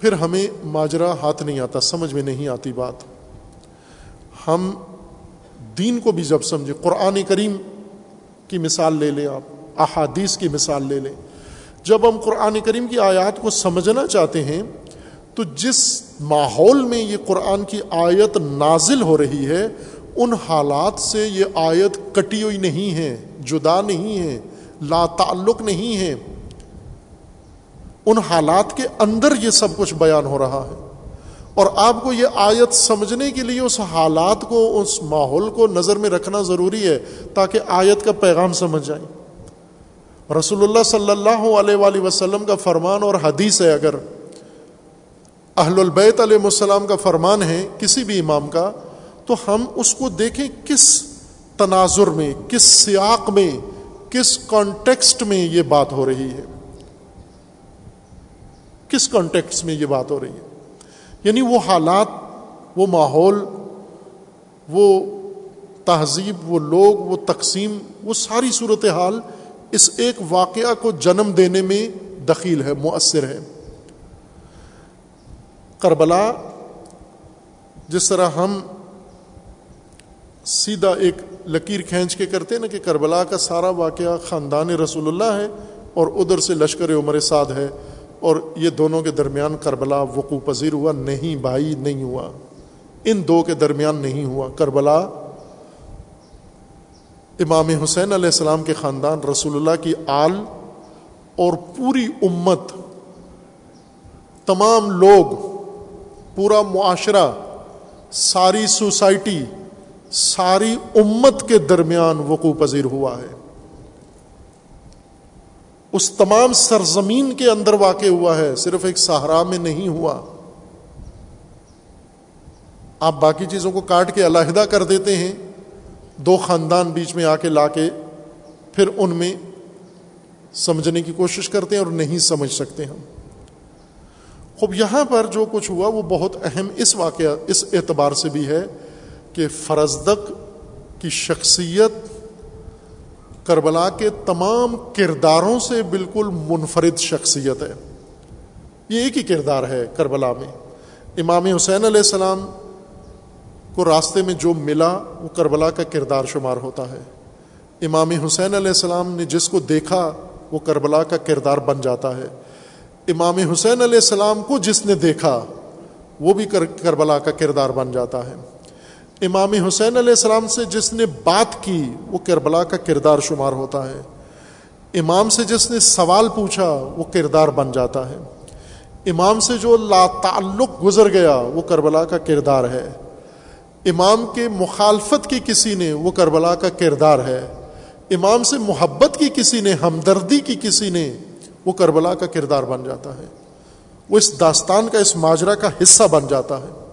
پھر ہمیں ماجرا ہاتھ نہیں آتا، سمجھ میں نہیں آتی بات۔ ہم دین کو بھی جب سمجھے قرآن کریم کی مثال لے لیں آپ، احادیث کی مثال لے لیں۔ جب ہم قرآن کریم کی آیات کو سمجھنا چاہتے ہیں، تو جس ماحول میں یہ قرآن کی آیت نازل ہو رہی ہے، ان حالات سے یہ آیت کٹی ہوئی نہیں ہے، جدا نہیں ہے، لا تعلق نہیں ہے۔ ان حالات کے اندر یہ سب کچھ بیان ہو رہا ہے۔ اور آپ کو یہ آیت سمجھنے کے لیے اس حالات کو، اس ماحول کو نظر میں رکھنا ضروری ہے تاکہ آیت کا پیغام سمجھ جائیں رسول اللہ صلی اللہ علیہ وآلہ وسلم کا فرمان اور حدیث ہے، اگر اہل البیت علیہ السلام کا فرمان ہے کسی بھی امام کا، تو ہم اس کو دیکھیں کس تناظر میں، کس سیاق میں، کس کانٹیکسٹ میں یہ بات ہو رہی ہے۔ کس کانٹیکس میں یہ بات ہو رہی ہے؟ یعنی وہ حالات، وہ ماحول، وہ تہذیب، وہ لوگ، وہ تقسیم، وہ ساری صورت حال اس ایک واقعہ کو جنم دینے میں دخیل ہے، مؤثر ہے۔ کربلا، جس طرح ہم سیدھا ایک لکیر کھینچ کے کرتے نا کہ کربلا کا سارا واقعہ خاندان رسول اللہ ہے اور ادھر سے لشکر عمر سعد ہے۔ اور یہ دونوں کے درمیان کربلا وقوع پذیر ہوا، نہیں بھائی نہیں ہوا۔ ان دو کے درمیان نہیں ہوا۔ کربلا امام حسین علیہ السلام کے خاندان رسول اللہ کی آل اور پوری امت، تمام لوگ، پورا معاشرہ، ساری سوسائٹی، ساری امت کے درمیان وقوع پذیر ہوا ہے۔ اس تمام سرزمین کے اندر واقع ہوا ہے، صرف ایک سہارا میں نہیں ہوا۔ آپ باقی چیزوں کو کاٹ کے علیحدہ کر دیتے ہیں۔ دو خاندان بیچ میں آ کے لا کے پھر ان میں سمجھنے کی کوشش کرتے ہیں اور نہیں سمجھ سکتے ہم۔ خوب، یہاں پر جو کچھ ہوا، وہ بہت اہم اس واقعہ، اس اعتبار سے بھی ہے کہ فرزدق کی شخصیت کربلا کے تمام کرداروں سے بالکل منفرد شخصیت ہے۔ یہ ایک ہی کردار ہے کربلا میں۔ امام حسین علیہ السلام کو راستے میں جو ملا، وہ کربلا کا کردار شمار ہوتا ہے۔ امام حسین علیہ السلام نے جس کو دیکھا، وہ کربلا کا کردار بن جاتا ہے۔ امام حسین علیہ السلام کو جس نے دیکھا، وہ بھی کربلا کا کردار بن جاتا ہے۔ امام حسین علیہ السلام سے جس نے بات کی، وہ کربلا کا کردار شمار ہوتا ہے۔ امام سے جس نے سوال پوچھا، وہ کردار بن جاتا ہے۔ امام سے جو لا تعلق گزر گیا، وہ کربلا کا کردار ہے۔ امام کے مخالفت کی کسی نے، وہ کربلا کا کردار ہے۔ امام سے محبت کی کسی نے، ہمدردی کی کسی نے، وہ کربلا کا کردار بن جاتا ہے۔ وہ اس داستان کا، اس ماجرا کا حصہ بن جاتا ہے۔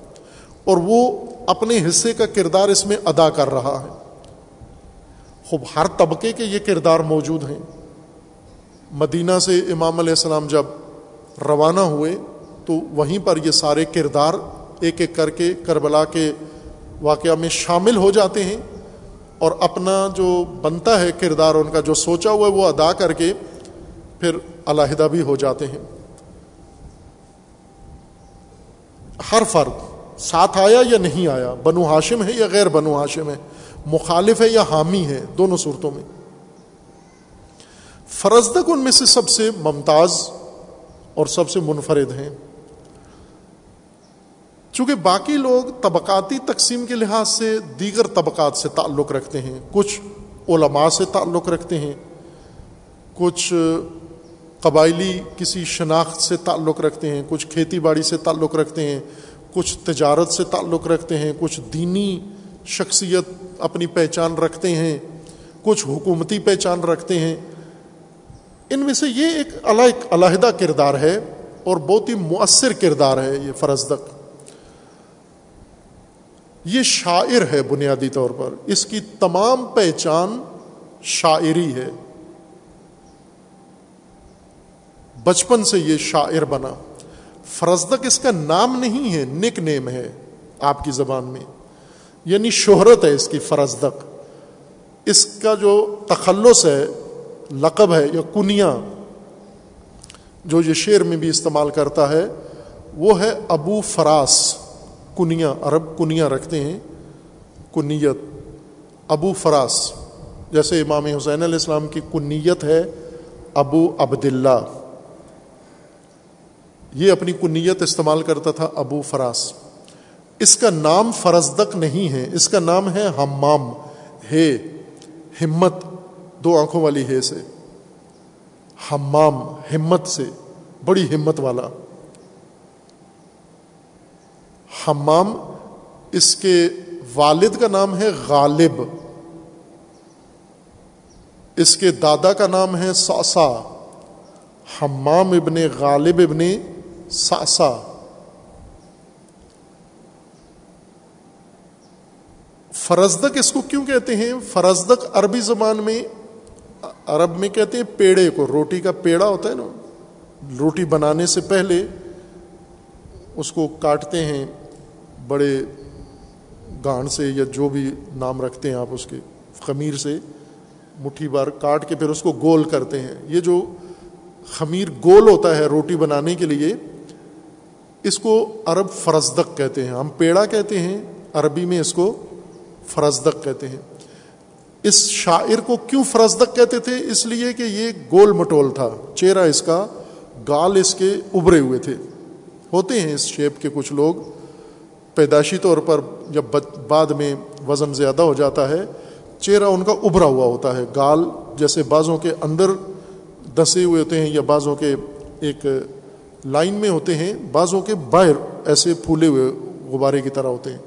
اور وہ اپنے حصے کا کردار اس میں ادا کر رہا ہے۔ خوب، ہر طبقے کے یہ کردار موجود ہیں۔ مدینہ سے امام علیہ السلام جب روانہ ہوئے، تو وہیں پر یہ سارے کردار ایک ایک کر کے کربلا کے واقعہ میں شامل ہو جاتے ہیں۔ اور اپنا جو بنتا ہے کردار، ان کا جو سوچا ہوا ہے، وہ ادا کر کے پھر علیحدہ بھی ہو جاتے ہیں۔ ہر فرد ساتھ آیا یا نہیں آیا؟ بنو ہاشم ہے یا غیر بنو ہاشم ہے؟ مخالف ہے یا حامی ہے؟ دونوں صورتوں میں۔ فرزدک ان میں سے سب سے ممتاز اور سب سے منفرد ہیں۔ چونکہ باقی لوگ طبقاتی تقسیم کے لحاظ سے دیگر طبقات سے تعلق رکھتے ہیں۔ کچھ علماء سے تعلق رکھتے ہیں۔ کچھ قبائلی کسی شناخت سے تعلق رکھتے ہیں۔ کچھ کھیتی باڑی سے تعلق رکھتے ہیں۔ کچھ تجارت سے تعلق رکھتے ہیں، کچھ دینی شخصیت اپنی پہچان رکھتے ہیں، کچھ حکومتی پہچان رکھتے ہیں۔ ان میں سے یہ ایک علیحدہ کردار ہے اور بہت ہی مؤثر کردار ہے یہ فرزدق یہ شاعر ہے بنیادی طور پر، اس کی تمام پہچان شاعری ہے۔ بچپن سے یہ شاعر بنا۔ فرزدق اس کا نام نہیں ہے نک نیم ہے آپ کی زبان میں۔ یعنی شہرت ہے اس کی فرزدق اس کا جو تخلص ہے، لقب ہے یا کنیا جو یہ شعر میں بھی استعمال کرتا ہے، وہ ہے ابو فراس۔ کنیا عرب کنیا رکھتے ہیں۔ کنیت، ابو فراس۔ جیسے امام حسین علیہ السلام کی کنیت ہے، ابو عبداللہ۔ یہ اپنی کنیت استعمال کرتا تھا ابو فراس۔ اس کا نام فرزدق نہیں ہے، اس کا نام ہے ہمام ہے، ہمت۔ دو آنکھوں والی ہے سے۔ ہمام ہمت سے۔ بڑی ہمت والا۔ ہمام اس کے والد کا نام ہے غالب۔ اس کے دادا کا نام ہے ساسا۔ ہمام ابن غالب ابن ساسا۔ فرزدق اس کو کیوں کہتے ہیں؟ فرزدق عربی زبان میں، عرب میں کہتے ہیں پیڑے کو۔ روٹی کا پیڑا ہوتا ہے نا، روٹی بنانے سے پہلے اس کو کاٹتے ہیں بڑے گان سے یا جو بھی نام رکھتے ہیں آپ اس کے، خمیر سے مٹھی بار کاٹ کے پھر اس کو گول کرتے ہیں۔ یہ جو خمیر گول ہوتا ہے روٹی بنانے کے لیے اس کو عرب فرزدق کہتے ہیں۔ ہم پیڑا کہتے ہیں، عربی میں اس کو فرزدق کہتے ہیں۔ اس شاعر کو کیوں فرزدق کہتے تھے؟ اس لیے کہ یہ گول مٹول تھا۔ چہرہ اس کا، گال اس کے ابھرے ہوئے تھے۔ ہوتے ہیں اس شیپ کے کچھ لوگ۔ پیدائشی طور پر جب بعد میں وزن زیادہ ہو جاتا ہے، چہرہ ان کا ابھرا ہوا ہوتا ہے۔ گال جیسے بازوں کے اندر دسے ہوئے ہوتے ہیں یا بازوں کے ایک لائن میں ہوتے ہیں بازوں کے باہر ایسے پھولے ہوئے غبارے کی طرح ہوتے ہیں۔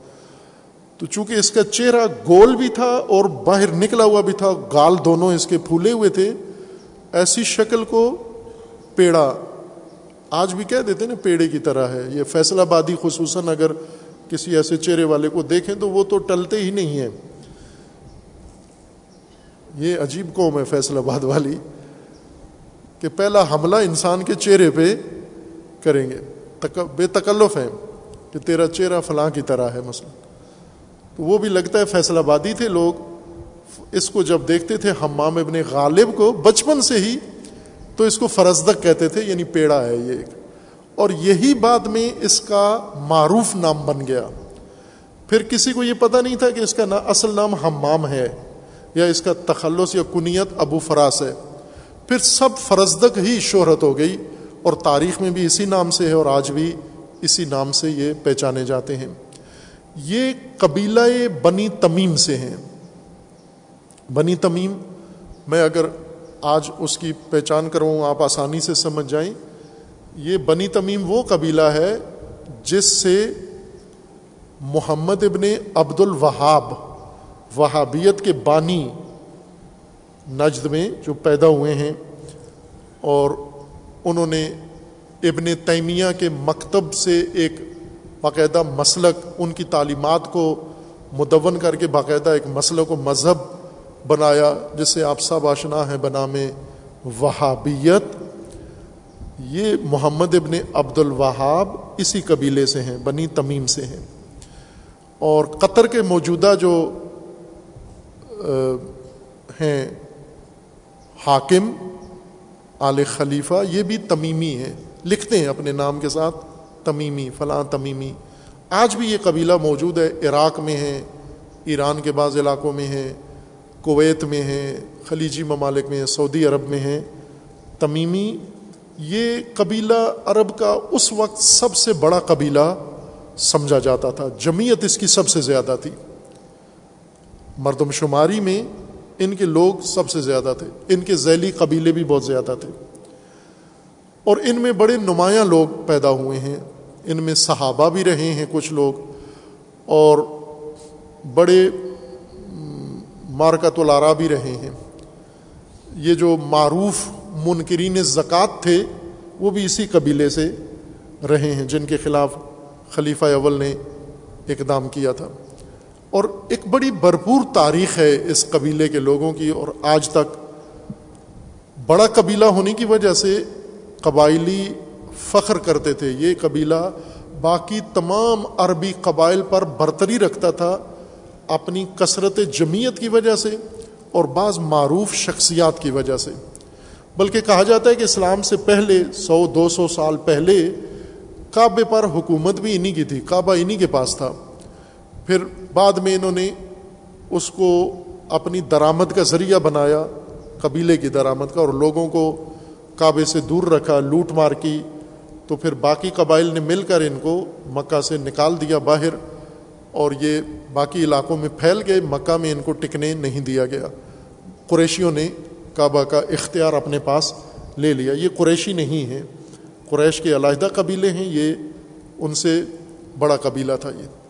تو چونکہ اس کا چہرہ گول بھی تھا اور باہر نکلا ہوا بھی تھا، گال دونوں اس کے پھولے ہوئے تھے، ایسی شکل کو پیڑا آج بھی کہہ دیتے نا، پیڑے کی طرح ہے۔ یہ فیصلہ بادی خصوصاً اگر کسی ایسے چہرے والے کو دیکھیں تو وہ تو ٹلتے ہی نہیں ہیں۔ یہ عجیب قوم ہے فیصلہ باد والی، کہ پہلا حملہ انسان کے چہرے پہ کریں گے۔ بے تکلف ہے کہ تیرا چہرہ فلاں کی طرح ہے مثلا تو وہ بھی لگتا ہے فیصل آبادی تھے لوگ۔ اس کو جب دیکھتے تھے ہمام ابن غالب کو بچپن سے ہی تو اس کو فرزدق کہتے تھے یعنی پیڑا ہے یہ ایک۔ اور یہی بعد میں اس کا معروف نام بن گیا۔ پھر کسی کو یہ پتہ نہیں تھا کہ اس کا اصل نام ہمام ہے یا اس کا تخلص یا کنیت ابو فراس ہے۔ پھر سب فرزدق ہی شہرت ہو گئی۔ اور تاریخ میں بھی اسی نام سے ہے اور آج بھی اسی نام سے یہ پہچانے جاتے ہیں۔ یہ قبیلہ بنی تمیم سے ہیں۔ بنی تمیم، میں اگر آج اس کی پہچان کروں آپ آسانی سے سمجھ جائیں۔ یہ بنی تمیم وہ قبیلہ ہے جس سے محمد ابن عبد الوہاب وہابیت کے بانی نجد میں جو پیدا ہوئے ہیں اور انہوں نے ابن تیمیہ کے مکتب سے ایک باقاعدہ مسلک، ان کی تعلیمات کو مدون کر کے باقاعدہ ایک مسلک و مذہب بنایا، جس سے آپ سب آشنا ہیں بنا میں وہابیت۔ یہ محمد ابن عبد الوہاب اسی قبیلے سے ہیں، بنی تمیم سے ہیں۔ اور قطر کے موجودہ جو ہیں حاکم آل خلیفہ، یہ بھی تمیمی ہیں لکھتے ہیں اپنے نام کے ساتھ، تمیمی، فلاں تمیمی۔ آج بھی یہ قبیلہ موجود ہے، عراق میں ہے، ایران کے بعض علاقوں میں ہے، کویت میں ہیں خلیجی ممالک میں ہیں سعودی عرب میں ہیں تمیمی، یہ قبیلہ عرب کا اس وقت سب سے بڑا قبیلہ سمجھا جاتا تھا۔ جمعیت اس کی سب سے زیادہ تھی۔ مردم شماری میں ان کے لوگ سب سے زیادہ تھے۔ ان کے ذیلی قبیلے بھی بہت زیادہ تھے۔ اور ان میں بڑے نمایاں لوگ پیدا ہوئے ہیں۔ ان میں صحابہ بھی رہے ہیں کچھ لوگ۔ اور بڑے مارکت الارا بھی رہے ہیں۔ یہ جو معروف منکرین زکوٰۃ تھے، وہ بھی اسی قبیلے سے رہے ہیں، جن کے خلاف خلیفہ اول نے اقدام کیا تھا۔ اور ایک بڑی بھرپور تاریخ ہے اس قبیلے کے لوگوں کی اور آج تک بڑا قبیلہ ہونے کی وجہ سے قبائلی فخر کرتے تھے۔ یہ قبیلہ باقی تمام عربی قبائل پر برتری رکھتا تھا اپنی کثرت جمعیت کی وجہ سے اور بعض معروف شخصیات کی وجہ سے۔ بلکہ کہا جاتا ہے کہ اسلام سے پہلے سو، دو سو سال پہلے کعبے پر حکومت بھی انہی کی تھی، کعبہ انہی کے پاس تھا۔ پھر بعد میں انہوں نے اس کو اپنی درآمد کا ذریعہ بنایا، قبیلے کی درآمد کا، اور لوگوں کو کعبے سے دور رکھا، لوٹ مار کی۔ تو پھر باقی قبائل نے مل کر ان کو مکہ سے نکال دیا باہر، اور یہ باقی علاقوں میں پھیل گئے۔ مکہ میں ان کو ٹکنے نہیں دیا گیا۔ قریشیوں نے کعبہ کا اختیار اپنے پاس لے لیا۔ یہ قریشی نہیں ہیں۔ قریش کے علیحدہ قبیلے ہیں۔ یہ ان سے بڑا قبیلہ تھا یہ۔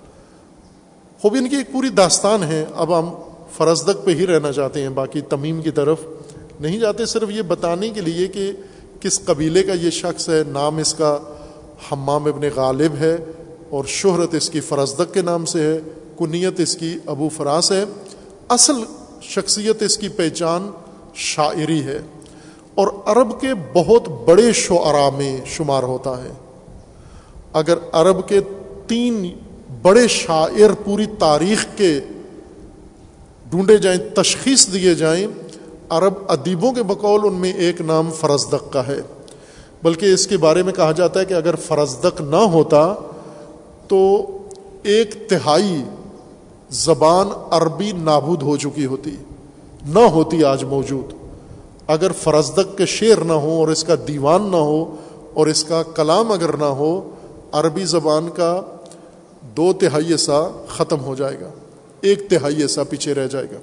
خوب ان کی ایک پوری داستان ہے، اب ہم فرزدق پہ ہی رہنا چاہتے ہیں، باقی تمیم کی طرف نہیں جاتے، صرف یہ بتانے کے لیے کہ کس قبیلے کا یہ شخص ہے، نام اس کا حمام ابن غالب ہے اور شہرت اس کی فرزدق کے نام سے ہے، کنیت اس کی ابو فراس ہے۔ اصل شخصیت اس کی پہچان شاعری ہے اور عرب کے بہت بڑے شعراء میں شمار ہوتا ہے۔ اگر عرب کے تین بڑے شاعر پوری تاریخ کے ڈھونڈے جائیں، تشخیص دیے جائیں، عرب ادیبوں کے بقول ان میں ایک نام فرزدق کا ہے۔ بلکہ اس کے بارے میں کہا جاتا ہے کہ اگر فرزدق نہ ہوتا تو ایک تہائی زبان عربی نابود ہو چکی ہوتی، نہ ہوتی آج موجود۔ اگر فرزدق کے شعر نہ ہو اور اس کا دیوان نہ ہو اور اس کا کلام اگر نہ ہو، عربی زبان کا دو تہائی ایسا ختم ہو جائے گا، ایک تہائی ایسا پیچھے رہ جائے گا،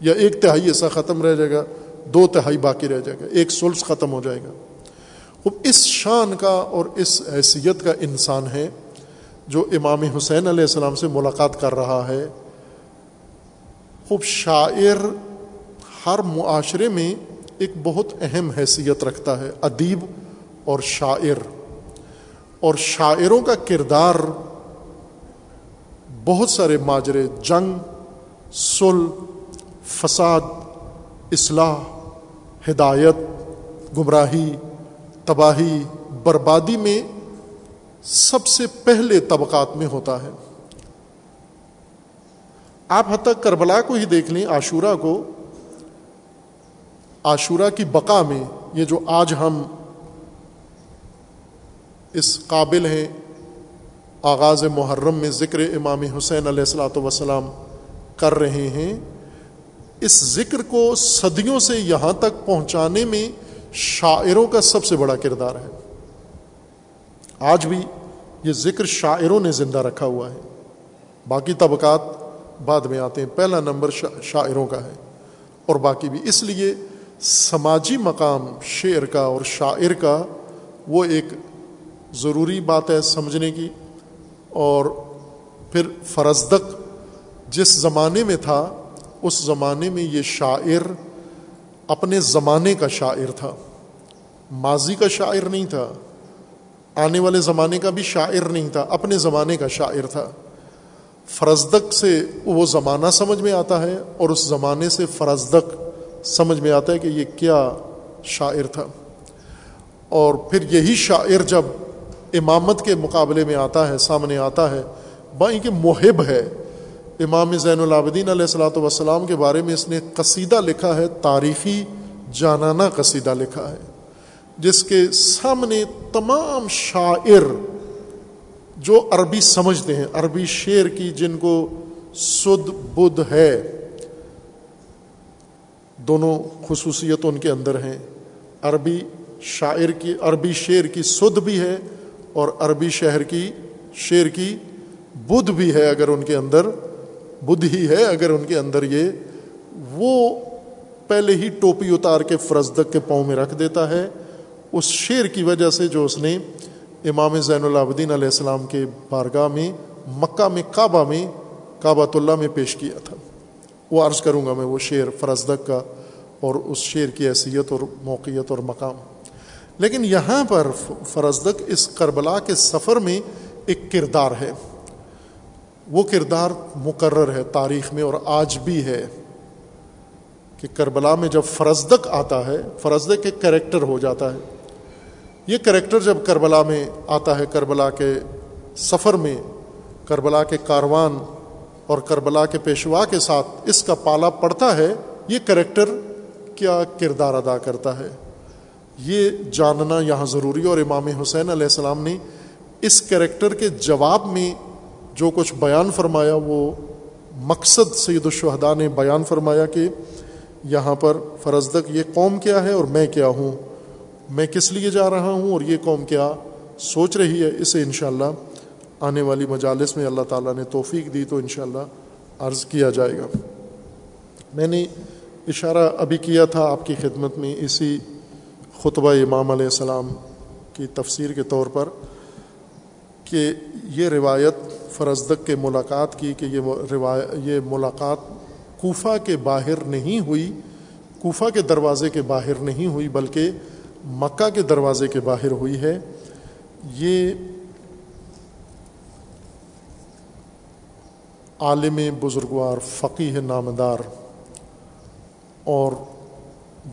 یا ایک تہائی ایسا ختم رہ جائے گا، دو تہائی باقی رہ جائے گا، ایک سلس ختم ہو جائے گا۔ اس شان کا اور اس حیثیت کا انسان ہے جو امام حسین علیہ السلام سے ملاقات کر رہا ہے۔ خوب، شاعر ہر معاشرے میں ایک بہت اہم حیثیت رکھتا ہے، ادیب اور شاعر۔ اور شاعروں کا کردار بہت سارے ماجرے، جنگ سل فساد، اصلاح، ہدایت، گمراہی، تباہی، بربادی میں سب سے پہلے طبقات میں ہوتا ہے۔ آپ حد تک کربلا کو ہی دیکھ لیں، عاشورہ کو۔ عاشورہ کی بقا میں یہ جو آج ہم اس قابل ہیں آغاز محرم میں ذکر امام حسین علیہ السلاۃ وسلام کر رہے ہیں۔ اس ذکر کو صدیوں سے یہاں تک پہنچانے میں شاعروں کا سب سے بڑا کردار ہے۔ آج بھی یہ ذکر شاعروں نے زندہ رکھا ہوا ہے۔ باقی طبقات بعد میں آتے ہیں۔ پہلا نمبر شاعروں کا ہے۔ اور باقی بھی۔ اس لیے سماجی مقام شعر کا اور شاعر کا وہ ایک ضروری بات ہے سمجھنے کی۔ اور پھر فرزدق جس زمانے میں تھا، اس زمانے میں یہ شاعر اپنے زمانے کا شاعر تھا۔ ماضی کا شاعر نہیں تھا، آنے والے زمانے کا بھی شاعر نہیں تھا، اپنے زمانے کا شاعر تھا۔ فرزدق سے وہ زمانہ سمجھ میں آتا ہے اور اس زمانے سے فرزدق سمجھ میں آتا ہے کہ یہ کیا شاعر تھا۔ اور پھر یہی شاعر جب امامت کے مقابلے میں آتا ہے، سامنے آتا ہے۔ بائیں کہ محب ہے۔ امام زین العابدین علیہ السلاۃ والسلام کے بارے میں اس نے قصیدہ لکھا ہے، تاریخی جانانہ قصیدہ لکھا ہے۔ جس کے سامنے تمام شاعر جو عربی سمجھتے ہیں، عربی شعر کی جن کو سد بدھ ہے۔ دونوں خصوصیت ان کے اندر ہیں۔ عربی شاعر کی، عربی شعر کی سدھ بھی ہے۔ اور عربی شہر کی، شعر کی بدھ بھی ہے اگر ان کے اندر، بدھ ہی ہے اگر ان کے اندر یہ، وہ پہلے ہی ٹوپی اتار کے فرزدق کے پاؤں میں رکھ دیتا ہے۔ اس شعر کی وجہ سے جو اس نے امام زین العابدین علیہ السلام کے بارگاہ میں، مکہ میں، کعبہ میں کعبہ اللہ میں پیش کیا تھا۔ وہ عرض کروں گا میں وہ شعر فرزدق کا اور اس شعر کی حیثیت اور موقعیت اور مقام۔ لیکن یہاں پر فرزدق اس کربلا کے سفر میں ایک کردار ہے۔ وہ کردار مقرر ہے تاریخ میں اور آج بھی ہے کہ کربلا میں جب فرزدق آتا ہے فرزدق ایک کریکٹر ہو جاتا ہے۔ یہ کریکٹر جب کربلا میں آتا ہے، کربلا کے سفر میں، کربلا کے کاروان اور کربلا کے پیشوا کے ساتھ اس کا پالا پڑتا ہے، یہ کریکٹر کیا کردار ادا کرتا ہے؟ یہ جاننا یہاں ضروری ہے اور امام حسین علیہ السلام نے اس کریکٹر کے جواب میں جو کچھ بیان فرمایا، وہ مقصد سید الشہدا نے بیان فرمایا کہ یہاں پر فرزدق یہ قوم کیا ہے اور میں کیا ہوں، میں کس لیے جا رہا ہوں اور یہ قوم کیا سوچ رہی ہے، اسے انشاءاللہ آنے والی مجالس میں اللہ تعالیٰ نے توفیق دی تو انشاءاللہ عرض کیا جائے گا۔ میں نے اشارہ ابھی کیا تھا آپ کی خدمت میں، اسی خطبہ امام علیہ السلام کی تفسیر کے طور پر کہ یہ روایت فرزدق کے ملاقات کی کہ یہ روایت، یہ ملاقات کوفہ کے باہر نہیں ہوئی، کوفہ کے دروازے کے باہر نہیں ہوئی، بلکہ مکہ کے دروازے کے باہر ہوئی ہے۔ یہ عالم بزرگوار فقی ہے نامدار اور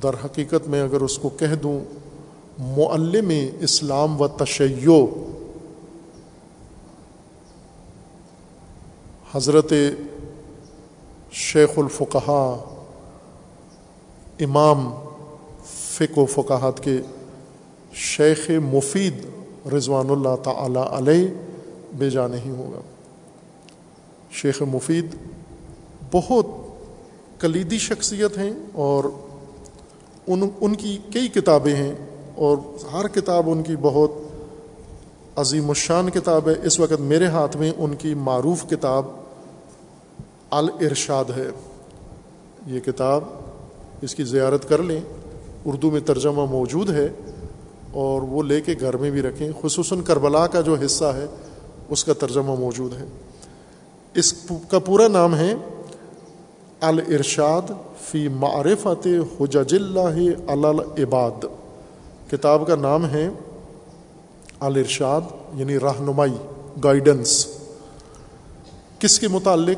در حقیقت میں اگر اس کو کہہ دوں، معلم اسلام و تشیع۔ حضرت شیخ الفقہ امام فق و فقاہت کے شیخ مفید رضوان اللہ تعالی علیہ بے جا نہیں ہوگا۔ شیخ مفید بہت کلیدی شخصیت ہیں اور ان ان کی کئی کتابیں ہیں اور ہر کتاب ان کی بہت عظیم الشان کتاب ہے۔ اس وقت میرے ہاتھ میں ان کی معروف کتاب الارشاد ہے۔ یہ کتاب اس کی زیارت کر لیں۔ اردو میں ترجمہ موجود ہے اور وہ لے کے گھر میں بھی رکھیں۔ خصوصاً کربلا کا جو حصہ ہے، اس کا ترجمہ موجود ہے۔ اس کا پورا نام ہے الارشاد۔ فی معرفت حجج اللہ العباد۔ کتاب کا نام ہے الارشاد یعنی رہنمائی گائیڈنس کس کے متعلق؟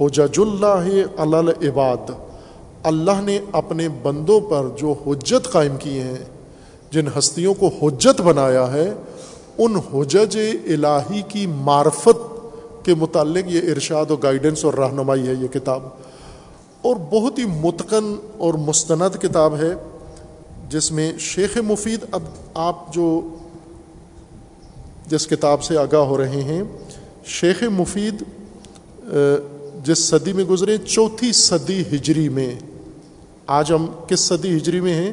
حجج اللہ العباد۔ اللہ نے اپنے بندوں پر جو حجت قائم کیے ہیں، جن ہستیوں کو حجت بنایا ہے، ان حجج الہی کی معرفت کے متعلق یہ ارشاد و گائیڈنس اور رہنمائی ہے یہ کتاب۔ اور بہت ہی متقن اور مستند کتاب ہے، جس میں شیخ مفید اب آپ جو جس کتاب سے آگاہ ہو رہے ہیں، شیخ مفید جس صدی میں گزرے، چوتھی صدی ہجری میں۔ آج ہم کس صدی ہجری میں ہیں؟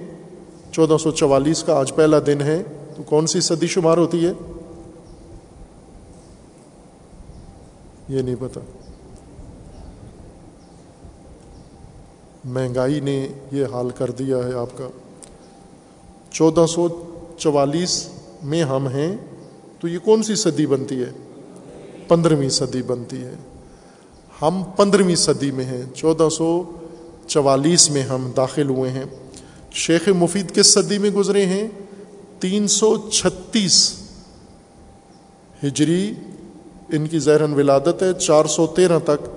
چودہ سو چوالیس کا آج پہلا دن ہے۔ تو کون سی صدی شمار ہوتی ہے؟ یہ نہیں پتا۔ مہنگائی نے یہ حال کر دیا ہے آپ کا۔ چودہ سو چوالیس میں ہم ہیں، تو یہ کون سی صدی بنتی ہے؟ پندرہویں صدی بنتی ہے۔ ہم پندرہویں صدی میں ہیں، چودہ سو چوالیس میں ہم داخل ہوئے ہیں۔ شیخ مفید کس صدی میں گزرے ہیں؟ تین سو چھتیس ہجری، ان کی زہرن ولادت ہے، چار سو تیرہ تک۔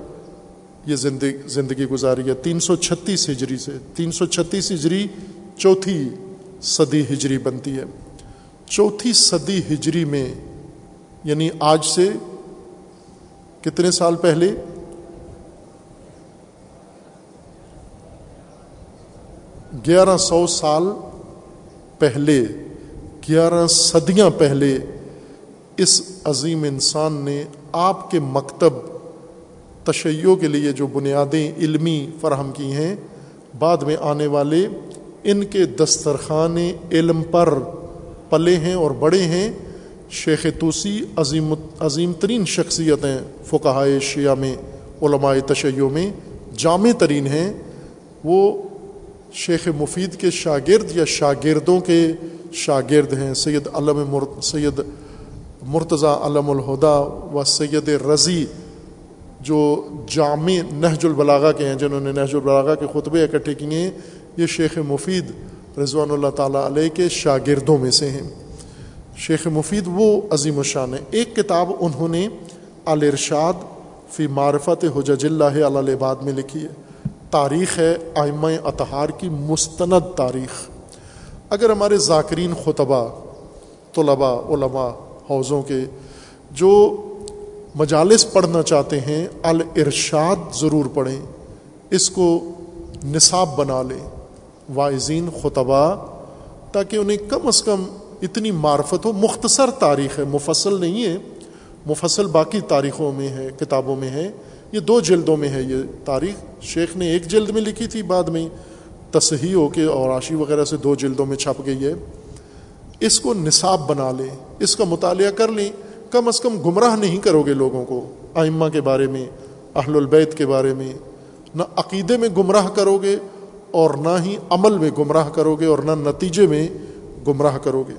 یہ زندگی زندگی گزاری ہے۔ تین سو چھتیس ہجری سے، تین سو چھتیس ہجری چوتھی صدی ہجری بنتی ہے۔ چوتھی صدی ہجری میں یعنی آج سے کتنے سال پہلے؟ گیارہ سو سال پہلے، گیارہ صدیاں پہلے اس عظیم انسان نے آپ کے مکتب تشیعوں کے لیے جو بنیادیں علمی فراہم کی ہیں، بعد میں آنے والے ان کے دسترخوان علم پر پلے ہیں اور بڑے ہیں۔ شیخ توسی عظیم عظیم ترین شخصیتیں فقہائے شیعہ میں، علماء تشیعوں میں جامع ترین ہیں۔ وہ شیخ مفید کے شاگرد یا شاگردوں کے شاگرد ہیں۔ سید علم سید مرتضیٰ علم الہدا و سید رضی جو جامع نہج البلاغا کے ہیں، جنہوں نے نہج البلاغا کے خطبے اکٹھے کیے ہیں یہ شیخ مفید رضوان اللہ تعالیٰ علیہ کے شاگردوں میں سے ہیں۔ شیخ مفید وہ عظیم الشان ہے ایک کتاب انہوں نے الرشاد فی معرفت حجج اللہ علیہ بعد میں لکھی ہے۔ تاریخ ہے آئمہ اطہار کی مستند تاریخ۔ اگر ہمارے ذاکرین خطبہ طلباء، علماء، حوضوں کے جو مجالس پڑھنا چاہتے ہیں الرشاد ضرور پڑھیں، اس کو نصاب بنا لیں۔ واعظین خطبہ تاکہ انہیں کم از کم اتنی معرفت ہو۔ مختصر تاریخ ہے، مفصل نہیں ہے، مفصل باقی تاریخوں میں ہے، کتابوں میں ہے۔ یہ دو جلدوں میں ہے یہ تاریخ۔ شیخ نے ایک جلد میں لکھی تھی بعد میں، تصحیح ہو کے اور آشی وغیرہ سے دو جلدوں میں چھپ گئی ہے۔ اس کو نصاب بنا لیں، اس کا مطالعہ کر لیں۔ کم از کم گمراہ نہیں کرو گے لوگوں کو آئمہ کے بارے میں، اہل البیت کے بارے میں۔ نہ عقیدے میں گمراہ کرو گے اور نہ ہی عمل میں گمراہ کرو گے اور نہ نتیجے میں گمراہ کرو گے۔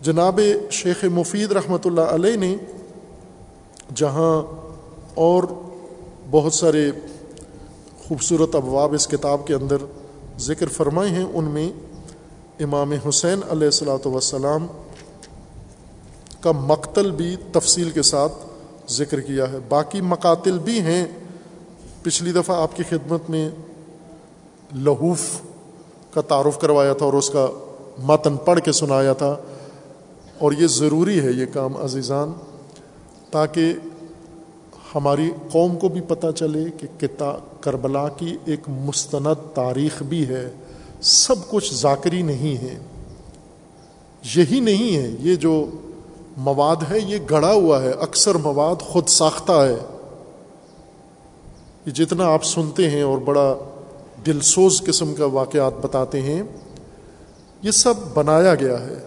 جناب شیخ مفید رحمۃ اللہ علیہ نے جہاں اور بہت سارے خوبصورت ابواب اس کتاب کے اندر ذکر فرمائے ہیں، ان میں امام حسین علیہ السلاۃ وسلام کا مقتل بھی تفصیل کے ساتھ ذکر کیا ہے۔ باقی مقاتل بھی ہیں۔ پچھلی دفعہ آپ کی خدمت میں لہوف کا تعارف کروایا تھا اور اس کا متن پڑھ کے سنایا تھا۔ اور یہ ضروری ہے یہ کام عزیزان، تاکہ ہماری قوم کو بھی پتہ چلے کہ کتاب کربلا کی ایک مستند تاریخ بھی ہے۔ سب کچھ ذاکری نہیں ہے۔ یہی نہیں ہے، یہ جو مواد ہے، یہ گڑا ہوا ہے، اکثر مواد خود ساختہ ہے۔ یہ جتنا آپ سنتے ہیں اور بڑا دلسوز قسم کا واقعات بتاتے ہیں، یہ سب بنایا گیا ہے۔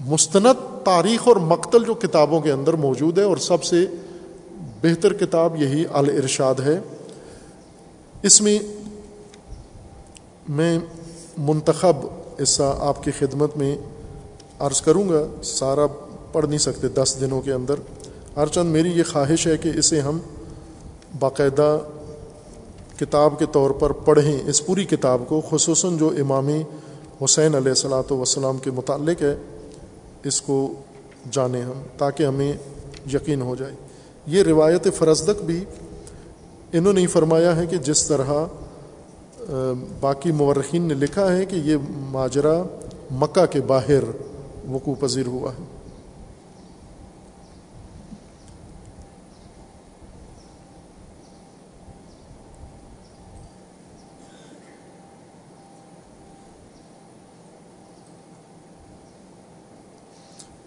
مستند تاریخ اور مقتل جو کتابوں کے اندر موجود ہے، اور سب سے بہتر کتاب یہی الرشاد ہے۔ اس میں میں منتخب حصہ آپ کی خدمت میں عرض کروں گا، سارا پڑھ نہیں سکتے دس دنوں کے اندر۔ ہر چند میری یہ خواہش ہے کہ اسے ہم باقاعدہ کتاب کے طور پر پڑھیں۔ اس پوری کتاب کو، خصوصاً جو امام حسین علیہ السلاۃ وسلام کے متعلق ہے، اس کو جانیں ہم تاکہ ہمیں یقین ہو جائے۔ یہ روایت فرزدق بھی انہوں نے فرمایا ہے کہ جس طرح باقی مورخین نے لکھا ہے کہ یہ ماجرا مکہ کے باہر وقوع پذیر ہوا ہے۔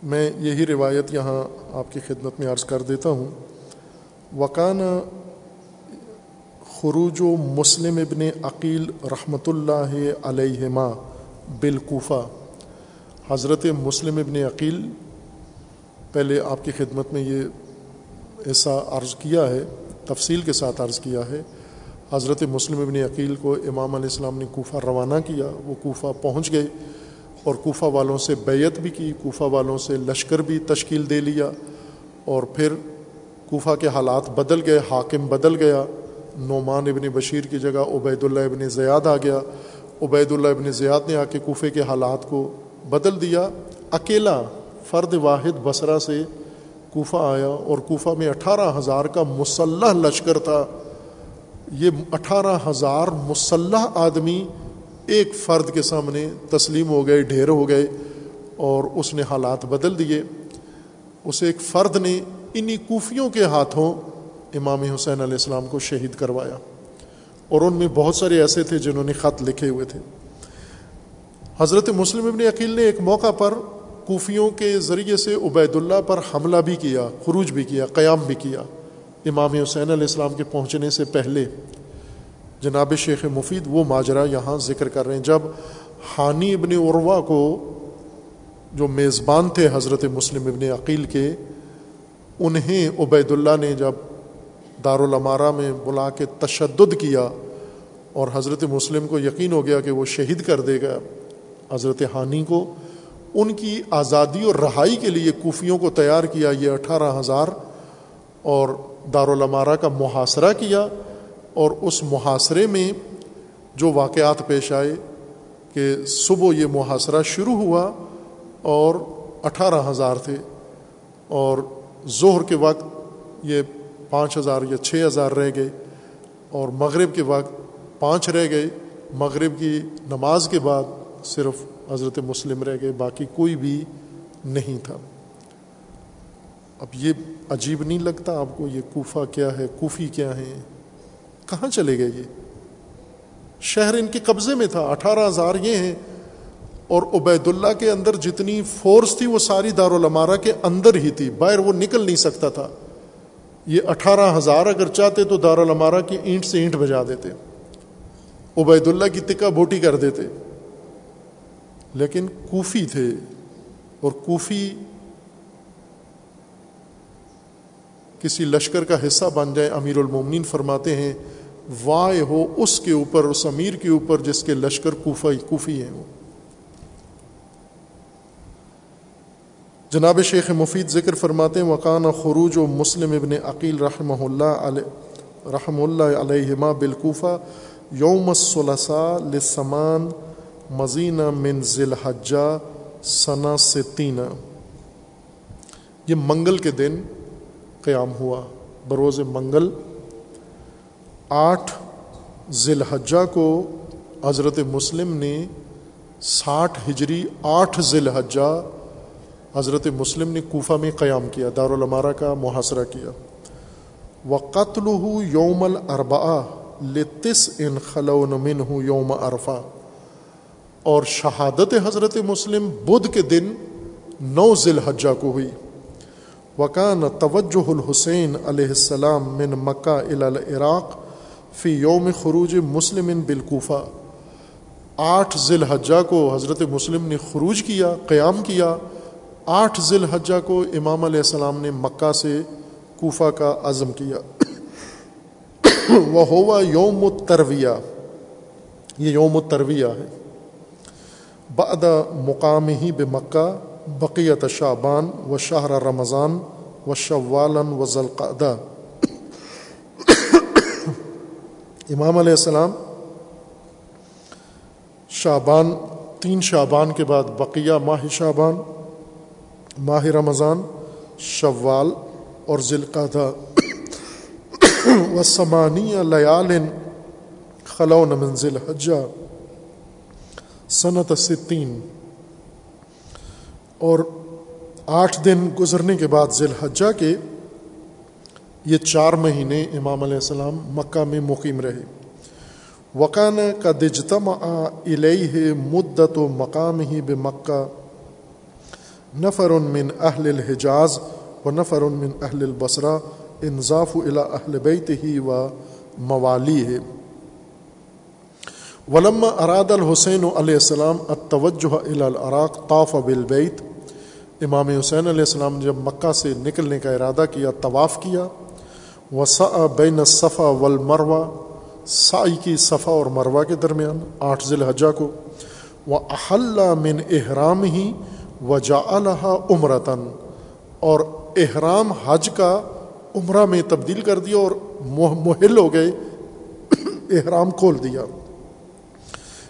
میں یہی روایت یہاں آپ کی خدمت میں عرض کر دیتا ہوں۔ وکان خروج و مسلم ابن عقیل رحمۃ اللہ علیہما بالکوفہ۔ حضرت مسلم ابن عقیل، پہلے آپ کی خدمت میں یہ ایسا عرض کیا ہے، تفصیل کے ساتھ عرض کیا ہے، حضرت مسلم ابن عقیل کو امام علیہ السلام نے کوفہ روانہ کیا، وہ کوفہ پہنچ گئے اور کوفہ والوں سے بیعت بھی کی، کوفہ والوں سے لشکر بھی تشکیل دے لیا اور پھر کوفہ کے حالات بدل گئے، حاکم بدل گیا، نعمان ابن بشیر کی جگہ عبید اللہ ابن زیاد آ گیا۔ عبید اللہ ابن زیاد نے آ کے کوفے کے حالات کو بدل دیا، اکیلا فرد واحد بصرہ سے کوفہ آیا اور کوفہ میں اٹھارہ ہزار کا مسلح لشکر تھا۔ یہ اٹھارہ ہزار مسلح آدمی ایک فرد کے سامنے تسلیم ہو گئے، ڈھیر ہو گئے اور اس نے حالات بدل دیے۔ اسے ایک فرد نے انہی کوفیوں کے ہاتھوں امام حسین علیہ السلام کو شہید کروایا اور ان میں بہت سارے ایسے تھے جنہوں نے خط لکھے ہوئے تھے۔ حضرت مسلم ابن عقیل نے ایک موقع پر کوفیوں کے ذریعے سے عبید اللہ پر حملہ بھی کیا، خروج بھی کیا، قیام بھی کیا۔ امام حسین علیہ السلام کے پہنچنے سے پہلے جناب شیخ مفید وہ ماجرا یہاں ذکر کر رہے ہیں۔ جب حانی ابن عروا کو جو میزبان تھے حضرت مسلم ابن عقیل کے، انہیں عبید اللہ نے جب دارالعمارہ میں بلا کے تشدد کیا اور حضرت مسلم کو یقین ہو گیا کہ وہ شہید کر دے گا حضرت حانی کو، ان کی آزادی اور رہائی کے لیے کوفیوں کو تیار کیا یہ اٹھارہ ہزار اور دارالعمارہ کا محاصرہ کیا اور اس محاصرے میں جو واقعات پیش آئے کہ صبح یہ محاصرہ شروع ہوا اور اٹھارہ ہزار تھے اور ظہر کے وقت یہ پانچ ہزار یا چھ ہزار رہ گئے اور مغرب کے وقت پانچ رہ گئے، مغرب کی نماز کے بعد صرف حضرت مسلم رہ گئے، باقی کوئی بھی نہیں تھا۔ اب یہ عجیب نہیں لگتا آپ کو یہ کوفہ کیا ہے، کوفی کیا ہے کہاں چلے گئے یہ؟ شہر ان کے قبضے میں تھا۔ اٹھارہ ہزار یہ ہیں۔ اور عبید اللہ کے اندر جتنی فورس تھی، وہ ساری دارالعمارہ کے اندر ہی تھی۔ باہر وہ نکل نہیں سکتا تھا۔ یہ اٹھارہ ہزار اگر چاہتے تو دارالعمارہ کی اینٹ سے اینٹ بجا دیتے۔ عبید اللہ کی تکا بوٹی کر دیتے۔ لیکن کوفی تھے اور کوفی کسی لشکر کا حصہ بن جائے، امیر المومنین فرماتے ہیں، وائے ہو اس کے اوپر، اس امیر کے اوپر جس کے لشکر کوفی کوفی ہیں وہ۔ جناب شیخ مفید ذکر فرماتے ہیں وقان خروج و مسلم ابن عقیل رحمہ اللہ علیہ رحم اللہ علیہما بالکوفہ یوم الثلاثاء لسمان مزینہ من ذی الحجہ ثنا ستینہ یہ منگل کے دن قیام ہوا، بروز منگل۔ آٹھ ذی الحجہ کو حضرت مسلم نے ساٹھ ہجری، آٹھ ذی الحجہ حضرت مسلم نے کوفہ میں قیام کیا، دارالعمارہ کا محاصرہ کیا۔ و قتل ہو یوم الربا لتس ان خلون من ہوں یوم عرفہ۔ اور شہادت حضرت مسلم بدھ کے دن نو ذی الحجہ کو ہوئی۔ وکان توجہ الحسین علیہ السلام من مکہ العراق فی یوم خروج مسلم بالکوفہ۔ آٹھ ذی الحجہ کو حضرت مسلم نے خروج کیا، قیام کیا۔ آٹھ ذی الحجہ کو امام علیہ السلام نے مکہ سے کوفہ کا عزم کیا۔ وہ ہوا یوم الترویہ۔ یہ یوم الترویہ ہے۔ بعد مقام ہی بے مکہ بقیت شعبان و شہر رمضان و شوالن و ذلقدہ امام علیہ السلام شعبان، تین شعبان کے بعد بقیہ ماہ شعبان، ماہ رمضان، شوال اور ذلقدہ و سمانی لیال خلون منزل حجہ صنعت ستین۔ اور آٹھ دن گزرنے کے بعد ذی الحجہ کے یہ چار مہینے امام علیہ السلام مکہ میں مقیم رہے۔ وقان کا دجتم علیہ مدت و مقام ہی بے مکہ نفر من اہل الحجاز و نفر من اہل البصرہ۔ انضاف الى اہل بیت ہی و موالی ہے ولما اراد الحسین علیہ السلام التوجہ الى العراق، طاف بالبیت، امام حسین علیہ السلام نے جب مکہ سے نکلنے کا ارادہ کیا، طواف کیا وسع بین صفا والمروہ سائی کی صفا اور مروہ کے درمیان، آٹھ ذی الحجہ کو وہ احل من احرام ہی و جا عمرتاً اور احرام حج کا عمرہ میں تبدیل کر دیا اور محل ہو گئے، احرام کھول دیا۔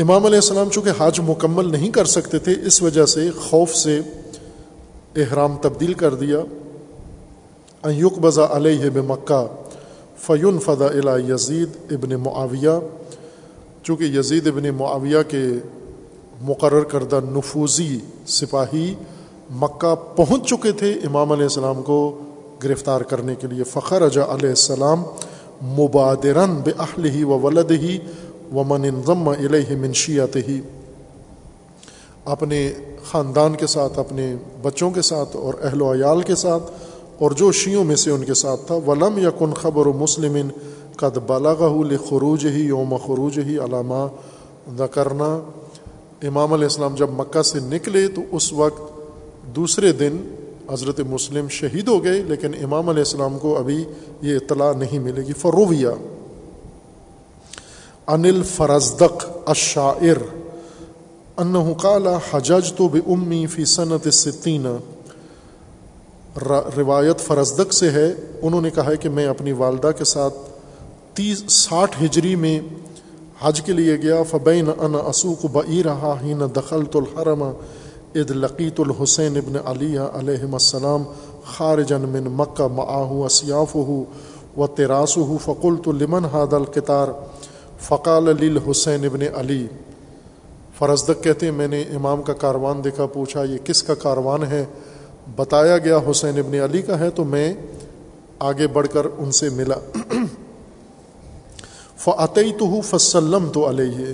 امام علیہ السلام چونکہ حج مکمل نہیں کر سکتے تھے، اس وجہ سے خوف سے احرام تبدیل کر دیا۔ ایوک بذا علیہ بے مکہ فیون فضا الا یزید ابن معاویہ۔ چونکہ یزید ابن معاویہ کے مقرر کردہ نفوذی سپاہی مکہ پہنچ چکے تھے، امام علیہ السلام کو گرفتار کرنے کے لیے۔ فخر اجا علیہ السلام مبادرن بے اہل ہی و ولد ہی و من ضم علیہ منشیات ہی اپنے خاندان کے ساتھ، اپنے بچوں کے ساتھ اور اہل و عیال کے ساتھ اور جو شیوں میں سے ان کے ساتھ تھا۔ ولم یکن خبر و مسلم قد بالاغ خروج ہی یوم خروج ہی علامہ ذکرنا امام علیہ السلام جب مکہ سے نکلے تو اس وقت دوسرے دن حضرت مسلم شہید ہو گئے، لیکن امام علیہ السلام کو ابھی یہ اطلاع نہیں ملے گی۔ فرویہ انل فرزدق اشاعر ان قال حجج تو بے فی صنعت ستین روایت فرزدق سے ہے۔ انہوں نے کہا ہے کہ میں اپنی والدہ کے ساتھ تیس ساٹھ ہجری میں حج کے لیے گیا۔ فبین ان اسوق بئی رہا ہی نہ دخلت الحرم اد لقیت الحسین ابن علی علیہ السلام خارجن من مکہ معاہ اسیاف ہو و تراس ہو فقلت لمن حاد القطار فقال علی حسین ابن علی، فرزدق کہتے ہیں، میں نے امام کا کاروان دیکھا، پوچھا، یہ کس کا کاروان ہے؟ بتایا گیا، حسین ابن علی کا ہے، تو میں آگے بڑھ کر ان سے ملا۔ فعطی تو فسلم تو علیہ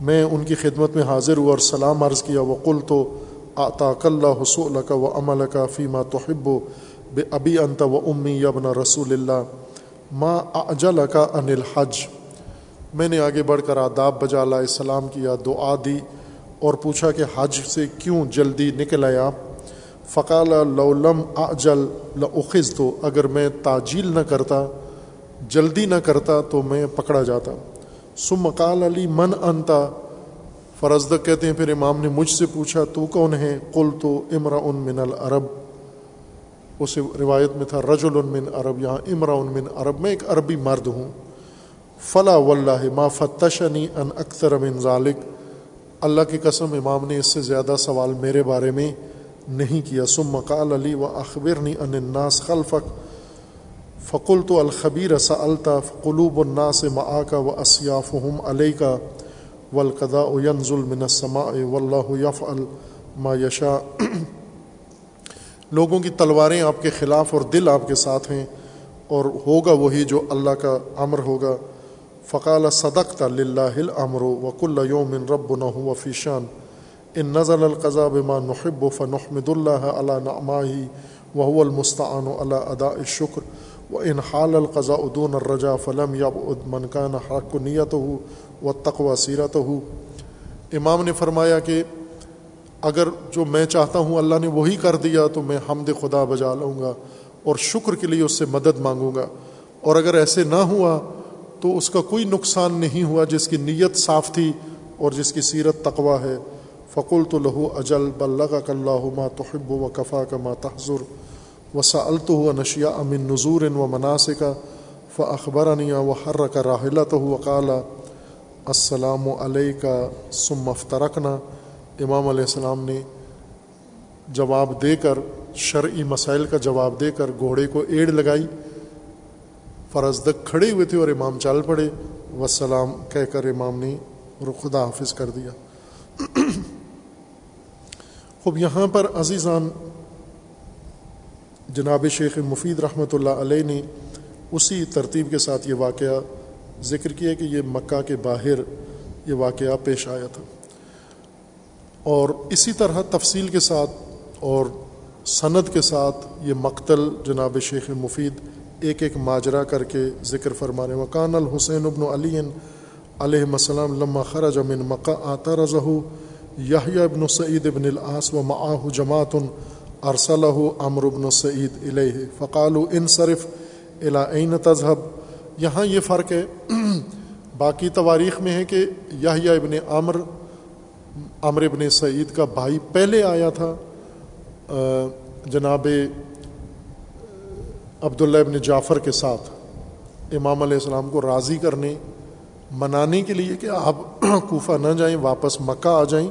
میں ان کی خدمت میں حاضر ہوا اور سلام عرض کیا وہ قل تو آطاک اللہ حسول کا و عمل کا فیمہ توحب و بے ابی انت و امی یبن رسول اللہ ما اجل کا ان الحج؟ میں نے آگے بڑھ کر آداب بجا لا السلام کیا دعا دی اور پوچھا کہ حج سے کیوں جلدی نکل آیا؟ فقال لولم اجل لخذ تو اگر میں تاجیل نہ کرتا، جلدی نہ کرتا تو میں پکڑا جاتا۔ سم قال علی من انتا فرزدق کہتے ہیں، پھر امام نے مجھ سے پوچھا، تو کون ہے؟ قل تو امرا ان من العرب۔ اس روایت میں تھا رج من عرب، یہاں امرا ان من عرب، میں ایک عربی مرد ہوں۔ فلا واللہ ما فتشنی ان اکثر من ذالک۔ اللہ کی قسم، امام نے اس سے زیادہ سوال میرے بارے میں نہیں کیا۔ سم قال علی و اخبرنی ان الناس خلفک۔ فقل تو الخبیر سا قلوب الناس معا کا و اسیاف ہم علیہ کا ولقدا ین ظلم السماء و اللہ یف الما یشا لوگوں کی تلواریں آپ کے خلاف اور دل آپ کے ساتھ ہیں اور ہوگا وہی جو اللہ کا امر ہوگا۔ فقال صدق تلّہ الامر وکل یوم رب نہ و فیشان ان نزل القضا بما نحب فنحمد اللہ علی نعماہی وهو المستعان على اداء الشکر و ان حال القضاء دون الرجا فلم یب من کان حق نیت ہو و تقوا ہو امام نے فرمایا کہ اگر جو میں چاہتا ہوں اللہ نے وہی کر دیا تو میں حمد خدا بجا لوں گا اور شکر کے لیے اس سے مدد مانگوں گا. اور اگر ایسے نہ ہوا تو اس کا کوئی نقصان نہیں ہوا جس کی نیت صاف تھی اور جس کی سیرت تقوا ہے۔ فقول تو لہو اجل بلغ کا اللہ ما تحب و کفا کا ما تحظر وسا التو نشیا امن نظور و مناسک ف اخبرنیا و حر کا راہلت ہو وقالا السلام علیہ کا سم افطرکنا امام علیہ السلام نے جواب دے کر شرعی مسائل کا جواب دے کر گھوڑے کو ایڑ لگائی۔ فرزدک کھڑے ہوئے تھے اور امام چال پڑے۔ وسلام کہہ کر امام نے خدا حافظ کر دیا۔ خوب، یہاں پر عزیزان، جناب شیخ مفید رحمۃ اللہ علیہ نے اسی ترتیب کے ساتھ یہ واقعہ ذکر کیا کہ یہ مکہ کے باہر یہ واقعہ پیش آیا تھا۔ اور اسی طرح تفصیل کے ساتھ اور سند کے ساتھ یہ مقتل جناب شیخ مفید ایک ایک ماجرا کر کے ذکر فرمانے وکان الحسین ابن علی علیہ السلام لما خرج من مکہ آتا رضہ یحییٰ ابن سعید ابن العاص و معاہ جماعت ارسلہ عمر ابن سعید علیہ فقال ان صرف العین تذہب یہاں یہ فرق ہے، باقی تواریخ میں ہے کہ یحییٰ ابن عمر عمر ابن سعید کا بھائی پہلے آیا تھا جناب عبداللہ ابن جعفر کے ساتھ امام علیہ السلام کو راضی کرنے، منانے کے لیے کہ آپ کوفہ نہ جائیں، واپس مکہ آ جائیں۔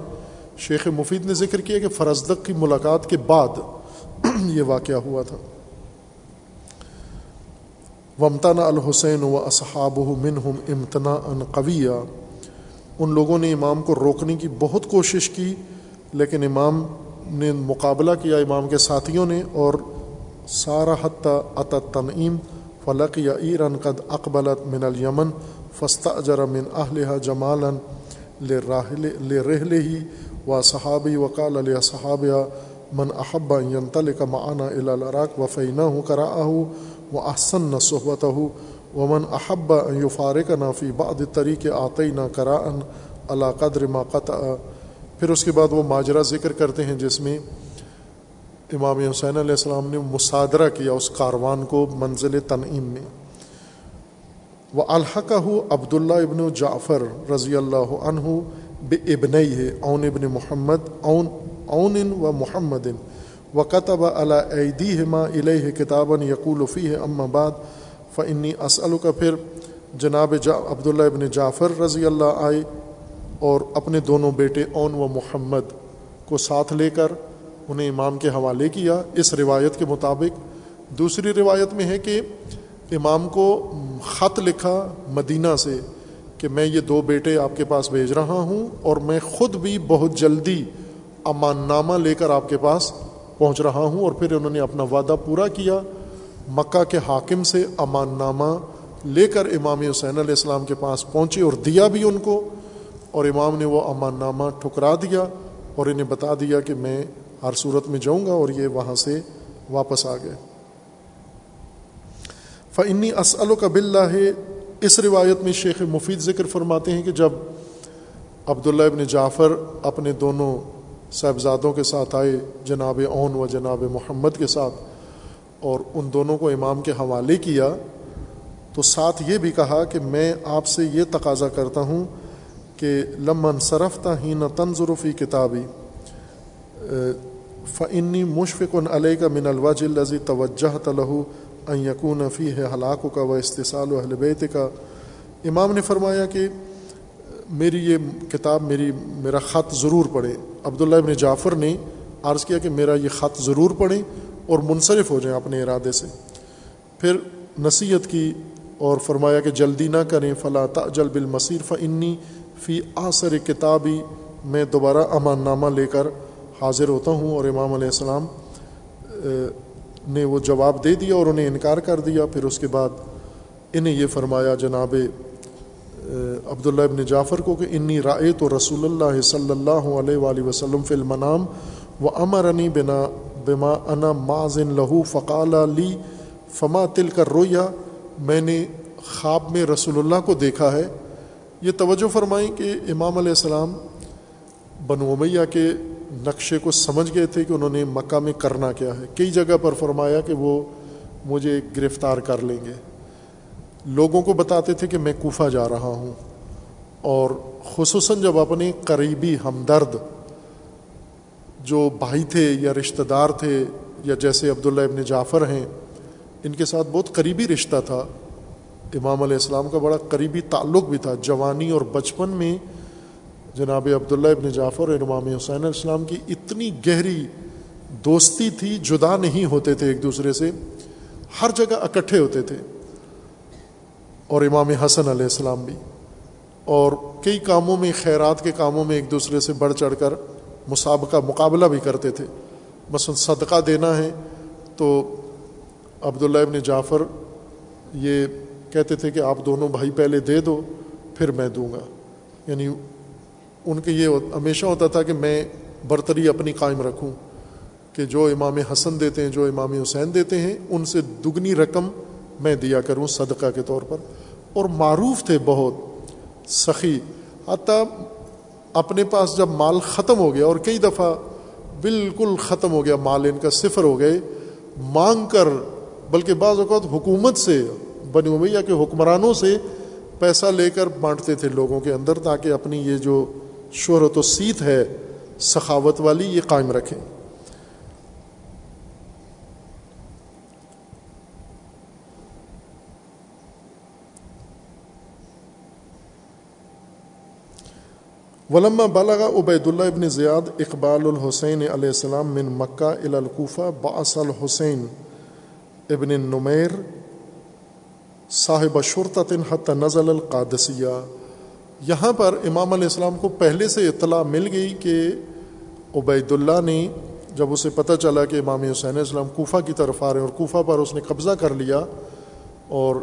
شیخ مفید نے ذکر کیا کہ فرزدق کی ملاقات کے بعد یہ واقعہ ہوا تھا۔ ومتنا الحسین و اصحاب منہم امتنا ان قویہ۔ ان لوگوں نے امام کو روکنے کی بہت کوشش کی، لیکن امام نے مقابلہ کیا امام کے ساتھیوں نے اور سارا حتیٰ عط تنعیم فلق یا ایرن قد اقبلت من المن فستا اجر من اہلہ جمالن لے ہی و صحابی وقال علیہ صحابیہ من احبا ینتل کا معانہ الراک و فینہ ہوں کرا و احسن نہ صحبت ہو ومن احبا یو فارق نافی بعد طریق آتے نہ کرا ان قدر ما قطع. پھر اس کے بعد وہ ماجرہ ذکر کرتے ہیں جس میں امام حسین علیہ السلام نے مصادرہ کیا اس کاروان کو منزل تنعیم میں۔ وہ الحقہ عبداللہ ابن جعفر رضی اللہ عنہ بے ابن ہے اون ابن محمد اون اون و محمد و قطب علیہ ہما الہ کتابً یقول فی ہے ام بعد۔ فنی اسلو کا پھر جناب جا عبداللہ ابن جعفر رضی اللہ آئے اور اپنے دونوں بیٹے اون و محمد کو ساتھ لے کر انہیں امام کے حوالے کیا اس روایت کے مطابق۔ دوسری روایت میں ہے کہ امام کو خط لکھا مدینہ سے کہ میں یہ دو بیٹے آپ کے پاس بھیج رہا ہوں اور میں خود بھی بہت جلدی امان نامہ لے کر آپ کے پاس پہنچ رہا ہوں اور پھر انہوں نے اپنا وعدہ پورا کیا۔ مکہ کے حاکم سے امان نامہ لے کر امام حسین علیہ السلام کے پاس پہنچے اور دیا بھی ان کو اور امام نے وہ امان نامہ ٹھکرا دیا اور انہیں بتا دیا کہ میں ہر صورت میں جاؤں گا اور یہ وہاں سے واپس آ گئے۔ فنی اسلو کا بلّہ ہے اس روایت میں شیخ مفید ذکر فرماتے ہیں کہ جب عبداللہ ابن جعفر اپنے دونوں صاحبزادوں کے ساتھ آئے، جناب اون و جناب محمد کے ساتھ، اور ان دونوں کو امام کے حوالے کیا، تو ساتھ یہ بھی کہا کہ میں آپ سے یہ تقاضا کرتا ہوں کہ لمن صرفتا ہی نہ تنظرفی کتابی فعنی مشفق علیہ کا من الوج الزی توجہ تلہو یقون فی ہے ہلاک کا و استحصال و اہل بیت کا امام نے فرمایا کہ میری یہ کتاب میری میرا خط ضرور پڑھے عبداللہ ابن جعفر نے عرض کیا کہ میرا یہ خط ضرور پڑھیں اور منصرف ہو جائیں اپنے ارادے سے۔ پھر نصیحت کی اور فرمایا کہ جلدی نہ کریں فلاں جل بالمصیر فنی فی آثر کتابی میں دوبارہ امان نامہ لے کر حاضر ہوتا ہوں اور امام علیہ السلام نے وہ جواب دے دیا اور انہیں انکار کر دیا۔ پھر اس کے بعد انہیں یہ فرمایا، جناب عبداللہ ابن جعفر کو کہ انی رائے تو رسول اللہ صلی اللہ علیہ وآلہ وسلم فی المنام و امر انی بنا، بما انا ماضن لہو فقال لی، فما تل کر رویا میں نے خواب میں رسول اللہ کو دیکھا ہے۔ یہ توجہ فرمائیں کہ امام علیہ السلام بنو امیہ کے نقشے کو سمجھ گئے تھے کہ انہوں نے مکہ میں کرنا کیا ہے۔ کئی جگہ پر فرمایا کہ وہ مجھے گرفتار کر لیں گے۔ لوگوں کو بتاتے تھے کہ میں کوفہ جا رہا ہوں۔ اور خصوصاً جب اپنے قریبی ہمدرد جو بھائی تھے یا رشتہ دار تھے یا جیسے عبداللہ ابن جعفر ہیں، ان کے ساتھ بہت قریبی رشتہ تھا۔ امام علیہ السلام کا بڑا قریبی تعلق بھی تھا۔ جوانی اور بچپن میں جناب عبداللہ ابن جعفر اور امام حسین علیہ السلام کی اتنی گہری دوستی تھی، جدا نہیں ہوتے تھے ایک دوسرے سے، ہر جگہ اکٹھے ہوتے تھے۔ اور امام حسن علیہ السلام بھی۔ اور کئی کاموں میں، خیرات کے کاموں میں ایک دوسرے سے بڑھ چڑھ کر مسابقہ، مقابلہ بھی کرتے تھے۔ مثلاً صدقہ دینا ہے تو عبداللہ ابن جعفر یہ کہتے تھے کہ آپ دونوں بھائی پہلے دے دو، پھر میں دوں گا۔ یعنی ان کے یہ ہمیشہ ہوتا تھا کہ میں برتری اپنی قائم رکھوں کہ جو امام حسن دیتے ہیں، جو امام حسین دیتے ہیں، ان سے دگنی رقم میں دیا کروں صدقہ کے طور پر۔ اور معروف تھے بہت، سخی۔ حتیٰ اپنے پاس جب مال ختم ہو گیا، اور کئی دفعہ بالکل ختم ہو گیا، مال ان کا صفر ہو گئے، مانگ کر، بلکہ بعض اوقات حکومت سے بنی امیہ کے حکمرانوں سے پیسہ لے کر بانٹتے تھے لوگوں کے اندر تاکہ اپنی یہ جو شہرت و سیت ہے، سخاوت والی یہ قائم رکھیں۔ ولما بالغ عبید اللہ ابن زیاد اقبال الحسین علیہ السلام من مکہ الکوفہ باص الحسین ابن نمیر صاحب شرطن حت نزل القادسیہ۔ یہاں پر امام علیہ السلام کو پہلے سے اطلاع مل گئی کہ عبید اللہ نے جب اسے پتہ چلا کہ امام حسین علیہ السلام کوفہ کی طرف آ رہے ہیں اور کوفہ پر اس نے قبضہ کر لیا اور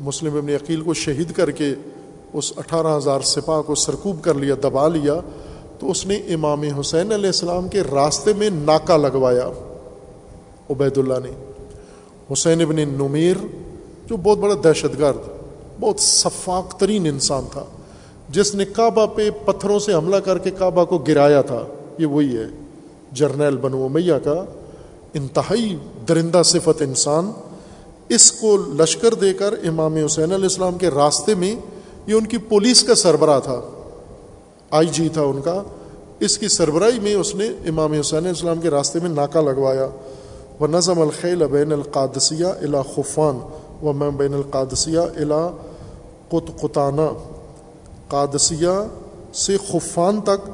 مسلم ابن عقیل کو شہید کر کے اس اٹھارہ ہزار سپاہ کو سرکوب کر لیا، دبا لیا، تو اس نے امام حسین علیہ السلام کے راستے میں ناکا لگوایا عبید اللہ نے۔ حسین ابن نمیر جو بہت بڑا دہشت گرد بہت شفاق ترین انسان تھا۔ جس نے کعبہ پہ پتھروں سے حملہ کر کے کعبہ کو گرایا تھا، یہ وہی ہے، جرنیل بنو میاں کا انتہائی درندہ صفت انسان۔ اس کو لشکر دے کر امام حسین علیہ السلام کے راستے میں یہ ان کی پولیس کا سربراہ تھا۔ آئی جی تھا ان کا۔ اس کی سربراہی میں اس نے امام حسین علیہ السلام کے راستے میں ناکہ لگوایا۔ وہ نظم الخیل بین القادسیہ الا خفان و میں بین القادسیہ الا قط قطانہ قادسیہ سے خفان تک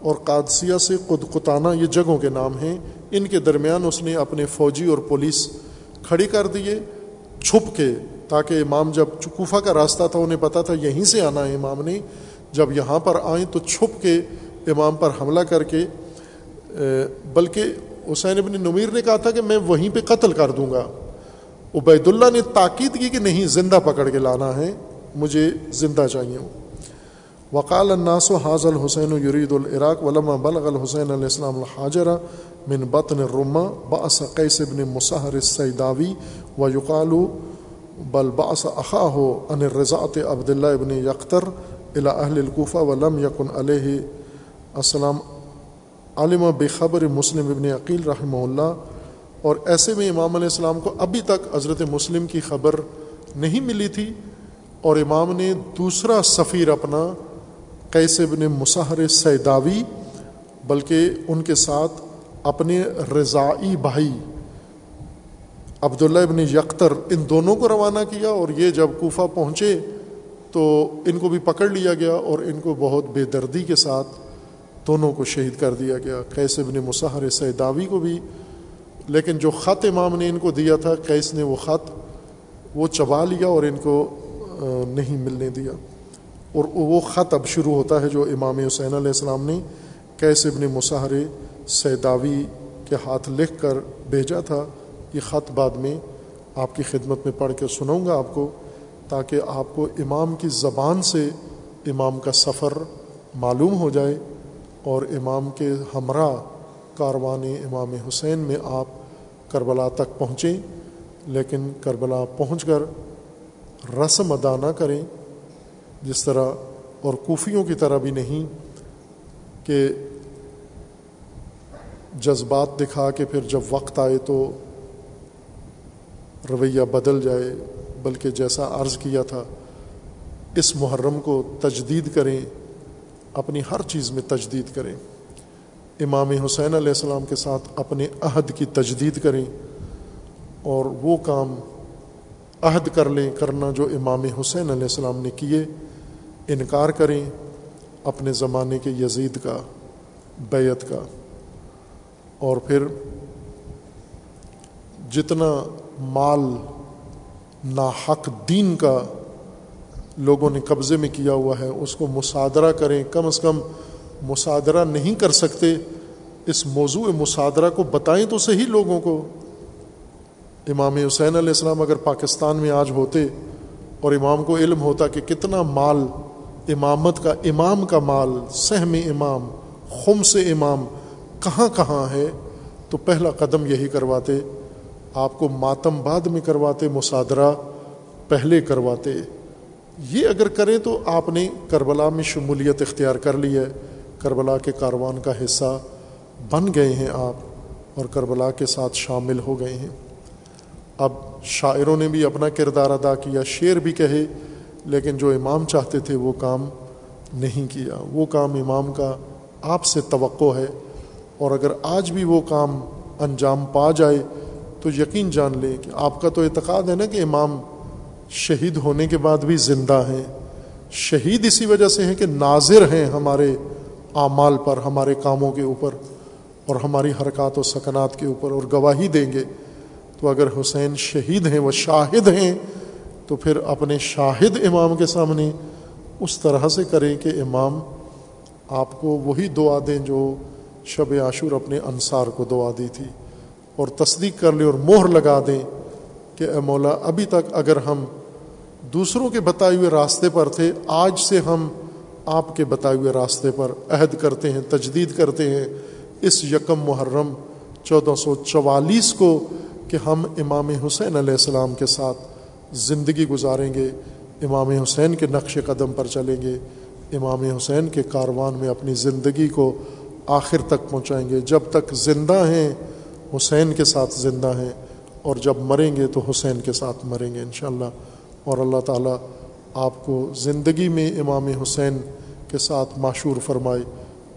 اور قادسیہ سے قد قطانہ یہ جگہوں کے نام ہیں۔ ان کے درمیان اس نے اپنے فوجی اور پولیس کھڑی کر دیے، چھپ کے، تاکہ امام جب چکوفہ کا راستہ تھا، انہیں پتا تھا یہیں سے آنا ہے امام نے۔ جب یہاں پر آئیں تو چھپ کے امام پر حملہ کر کے بلکہ حسین ابن نمیر نے کہا تھا کہ میں وہیں پہ قتل کر دوں گا۔ عبید اللہ نے تاکید کی کہ نہیں، زندہ پکڑ کے لانا ہے، مجھے زندہ چاہیے۔ وقال الناس حاض الحسین یرید العراق علامہ بلغ الحسین علیہ السلام الحاجرہ من بطن الرما باس قیس ابن مصحر سیداوی و یقال بل باس اخا ہو ان عبداللہ ابن یختر الا اہل القوفہ ولم یقن علیہ السلام. عالم بخبر مسلم ابن عقیل رحمہ اللہ اور ایسے میں امام علیہ السلام کو ابھی تک حضرت مسلم کی خبر نہیں ملی تھی اور امام نے دوسرا سفیر اپنا قیس ابن مصحر سیداوی، بلکہ ان کے ساتھ اپنے رضائی بھائی عبداللہ ابن یختر ان دونوں کو روانہ کیا اور یہ جب کوفہ پہنچے تو ان کو بھی پکڑ لیا گیا اور ان کو بہت بے دردی کے ساتھ دونوں کو شہید کر دیا گیا۔ قیس ابن مصحر سیداوی کو بھی۔ لیکن جو خط امام نے ان کو دیا تھا، قیس نے وہ خط وہ چبا لیا اور ان کو نہیں ملنے دیا۔ اور وہ خط اب شروع ہوتا ہے جو امام حسین علیہ السلام نے کیس ابن مصحر سیداوی کے ہاتھ لکھ کر بھیجا تھا۔ یہ خط بعد میں آپ کی خدمت میں پڑھ کے سناؤں گا آپ کو تاکہ آپ کو امام کی زبان سے امام کا سفر معلوم ہو جائے اور امام کے ہمراہ کاروان امام حسین میں آپ کربلا تک پہنچیں، لیکن کربلا پہنچ کر رسم ادا نہ کریں۔ جس طرح اور کوفیوں کی طرح بھی نہیں کہ جذبات دکھا کے پھر جب وقت آئے تو رویہ بدل جائے، بلکہ جیسا عرض کیا تھا، اس محرم کو تجدید کریں، اپنی ہر چیز میں تجدید کریں۔ امام حسین علیہ السلام کے ساتھ اپنے عہد کی تجدید کریں اور وہ کام عہد کر لیں، کرنا جو امام حسین علیہ السلام نے کیے۔ انکار کریں اپنے زمانے کے یزید کا بیت کا۔ اور پھر جتنا مال ناحق دین کا لوگوں نے قبضے میں کیا ہوا ہے، اس کو مصادرہ کریں۔ کم از کم مصادرہ نہیں کر سکتے۔ اس موضوع مصادرہ کو بتائیں تو صحیح لوگوں کو۔ امام حسین علیہ السلام اگر پاکستان میں آج ہوتے اور امام کو علم ہوتا کہ کتنا مال امامت کا امام کا مال، سہم امام خم سے امام کہاں کہاں ہے؟ تو پہلا قدم یہی کرواتے، آپ کو ماتم بعد میں کرواتے، مصادرہ پہلے کرواتے۔ یہ اگر کریں تو آپ نے کربلا میں شمولیت اختیار کر لی ہے۔ کربلا کے کاروان کا حصہ بن گئے ہیں آپ اور کربلا کے ساتھ شامل ہو گئے ہیں۔ اب شاعروں نے بھی اپنا کردار ادا کیا، شعر بھی کہے۔ لیکن جو امام چاہتے تھے وہ کام نہیں کیا۔ وہ کام امام کا آپ سے توقع ہے اور اگر آج بھی وہ کام انجام پا جائے تو یقین جان لیں کہ آپ کا تو اعتقاد ہے نا کہ امام شہید ہونے کے بعد بھی زندہ ہیں۔ شہید اسی وجہ سے ہیں کہ ناظر ہیں ہمارے اعمال پر، ہمارے کاموں کے اوپر اور ہماری حرکات و سکنات کے اوپر اور گواہی دیں گے۔ تو اگر حسین شہید ہیں وہ شاہد ہیں تو پھر اپنے شاہد امام کے سامنے اس طرح سے کریں کہ امام آپ کو وہی دعا دیں جو شب عاشور اپنے انصار کو دعا دی تھی اور تصدیق کر لیں اور مہر لگا دیں کہ اے مولا، ابھی تک اگر ہم دوسروں کے بتائے ہوئے راستے پر تھے، آج سے ہم آپ کے بتائے ہوئے راستے پر عہد کرتے ہیں، تجدید کرتے ہیں۔ اس یکم محرم چودہ سو چوالیس کو کہ ہم امام حسین علیہ السلام کے ساتھ زندگی گزاریں گے، امام حسین کے نقش قدم پر چلیں گے، امام حسین کے کاروان میں اپنی زندگی کو آخر تک پہنچائیں گے۔ جب تک زندہ ہیں، حسین کے ساتھ زندہ ہیں، اور جب مریں گے تو حسین کے ساتھ مریں گے انشاءاللہ۔ اور اللہ تعالیٰ آپ کو زندگی میں امام حسین کے ساتھ معشور فرمائے،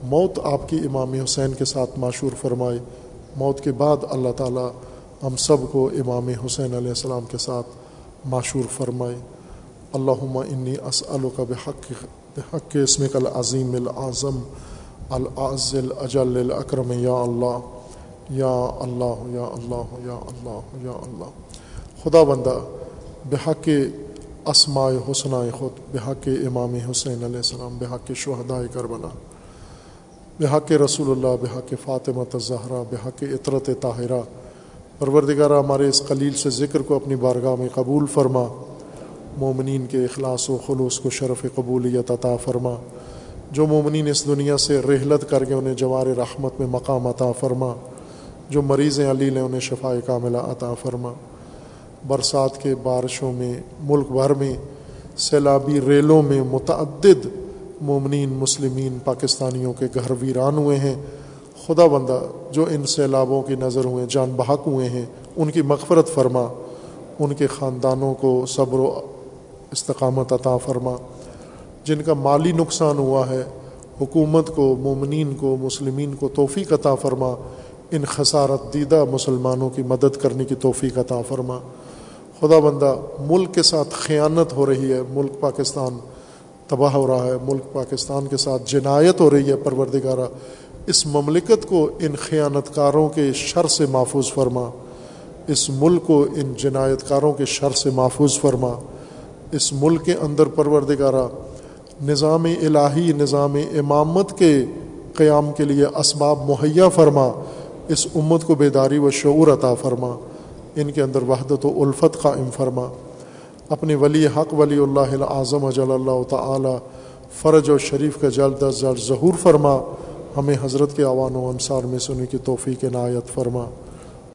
موت آپ کی امام حسین کے ساتھ معشور فرمائے۔ موت کے بعد اللہ تعالیٰ ہم سب کو امام حسین علیہ السلام کے ساتھ معشور فرمائے، اللہم انی اسألو کا بحق بحق اسمک العظیم العظم، العز الاجل الاکرم یا اللہ یا اللہ یا اللہ یا اللہ یا اللہ۔ خدا بندہ، بحق اسماء حسنۂ خود، بحق امام حسین علیہ السلام، بحق شہدائے کربلا، بحق رسول اللہ، بحق فاطمہ زہرا بحق عطرت طاہرہ پروردگارہ ہمارے اس قلیل سے ذکر کو اپنی بارگاہ میں قبول فرما۔ مومنین کے اخلاص و خلوص کو شرف قبولیت عطا فرما۔ جو مومنین اس دنیا سے رحلت کر کے انہیں جوار رحمت میں مقام عطا فرما۔ جو مریض علیل ہیں انہیں شفاء کاملہ عطا فرما۔ برسات کے بارشوں میں، ملک بھر میں، سیلابی ریلوں میں متعدد مومنین، مسلمین، پاکستانیوں کے گھر ویران ہوئے ہیں۔ خدا بندہ جو ان سیلابوں کی نظر ہوئے، جان بحق ہوئے ہیں، ان کی مغفرت فرما، ان کے خاندانوں کو صبر و استقامت عطا فرما۔ جن کا مالی نقصان ہوا ہے، حکومت کو، مومنین کو، مسلمین کو توفیق عطا فرما۔ ان خسارت دیدہ مسلمانوں کی مدد کرنے کی توفیق عطا فرما۔ خدا بندہ، ملک کے ساتھ خیانت ہو رہی ہے، ملک پاکستان تباہ ہو رہا ہے، ملک پاکستان کے ساتھ جنایت ہو رہی ہے، پروردگارہ۔ اس مملکت کو ان خیانت کاروں کے شر سے محفوظ فرما، اس ملک کو ان جنایت کاروں کے شر سے محفوظ فرما، اس ملک کے اندر پروردگارہ، نظام الہی، نظام امامت کے قیام کے لیے اسباب مہیا فرما، اس امت کو بیداری و شعور عطا فرما، ان کے اندر وحدت و الفت قائم فرما۔ اپنے ولی حق، ولی اللہ اعظم اجل اللہ تعالی، فرج و شریف کا جلد از جلد ظہور فرما۔ ہمیں حضرت کے عوان و انصار میں سنی کی توفیق عنایت فرما۔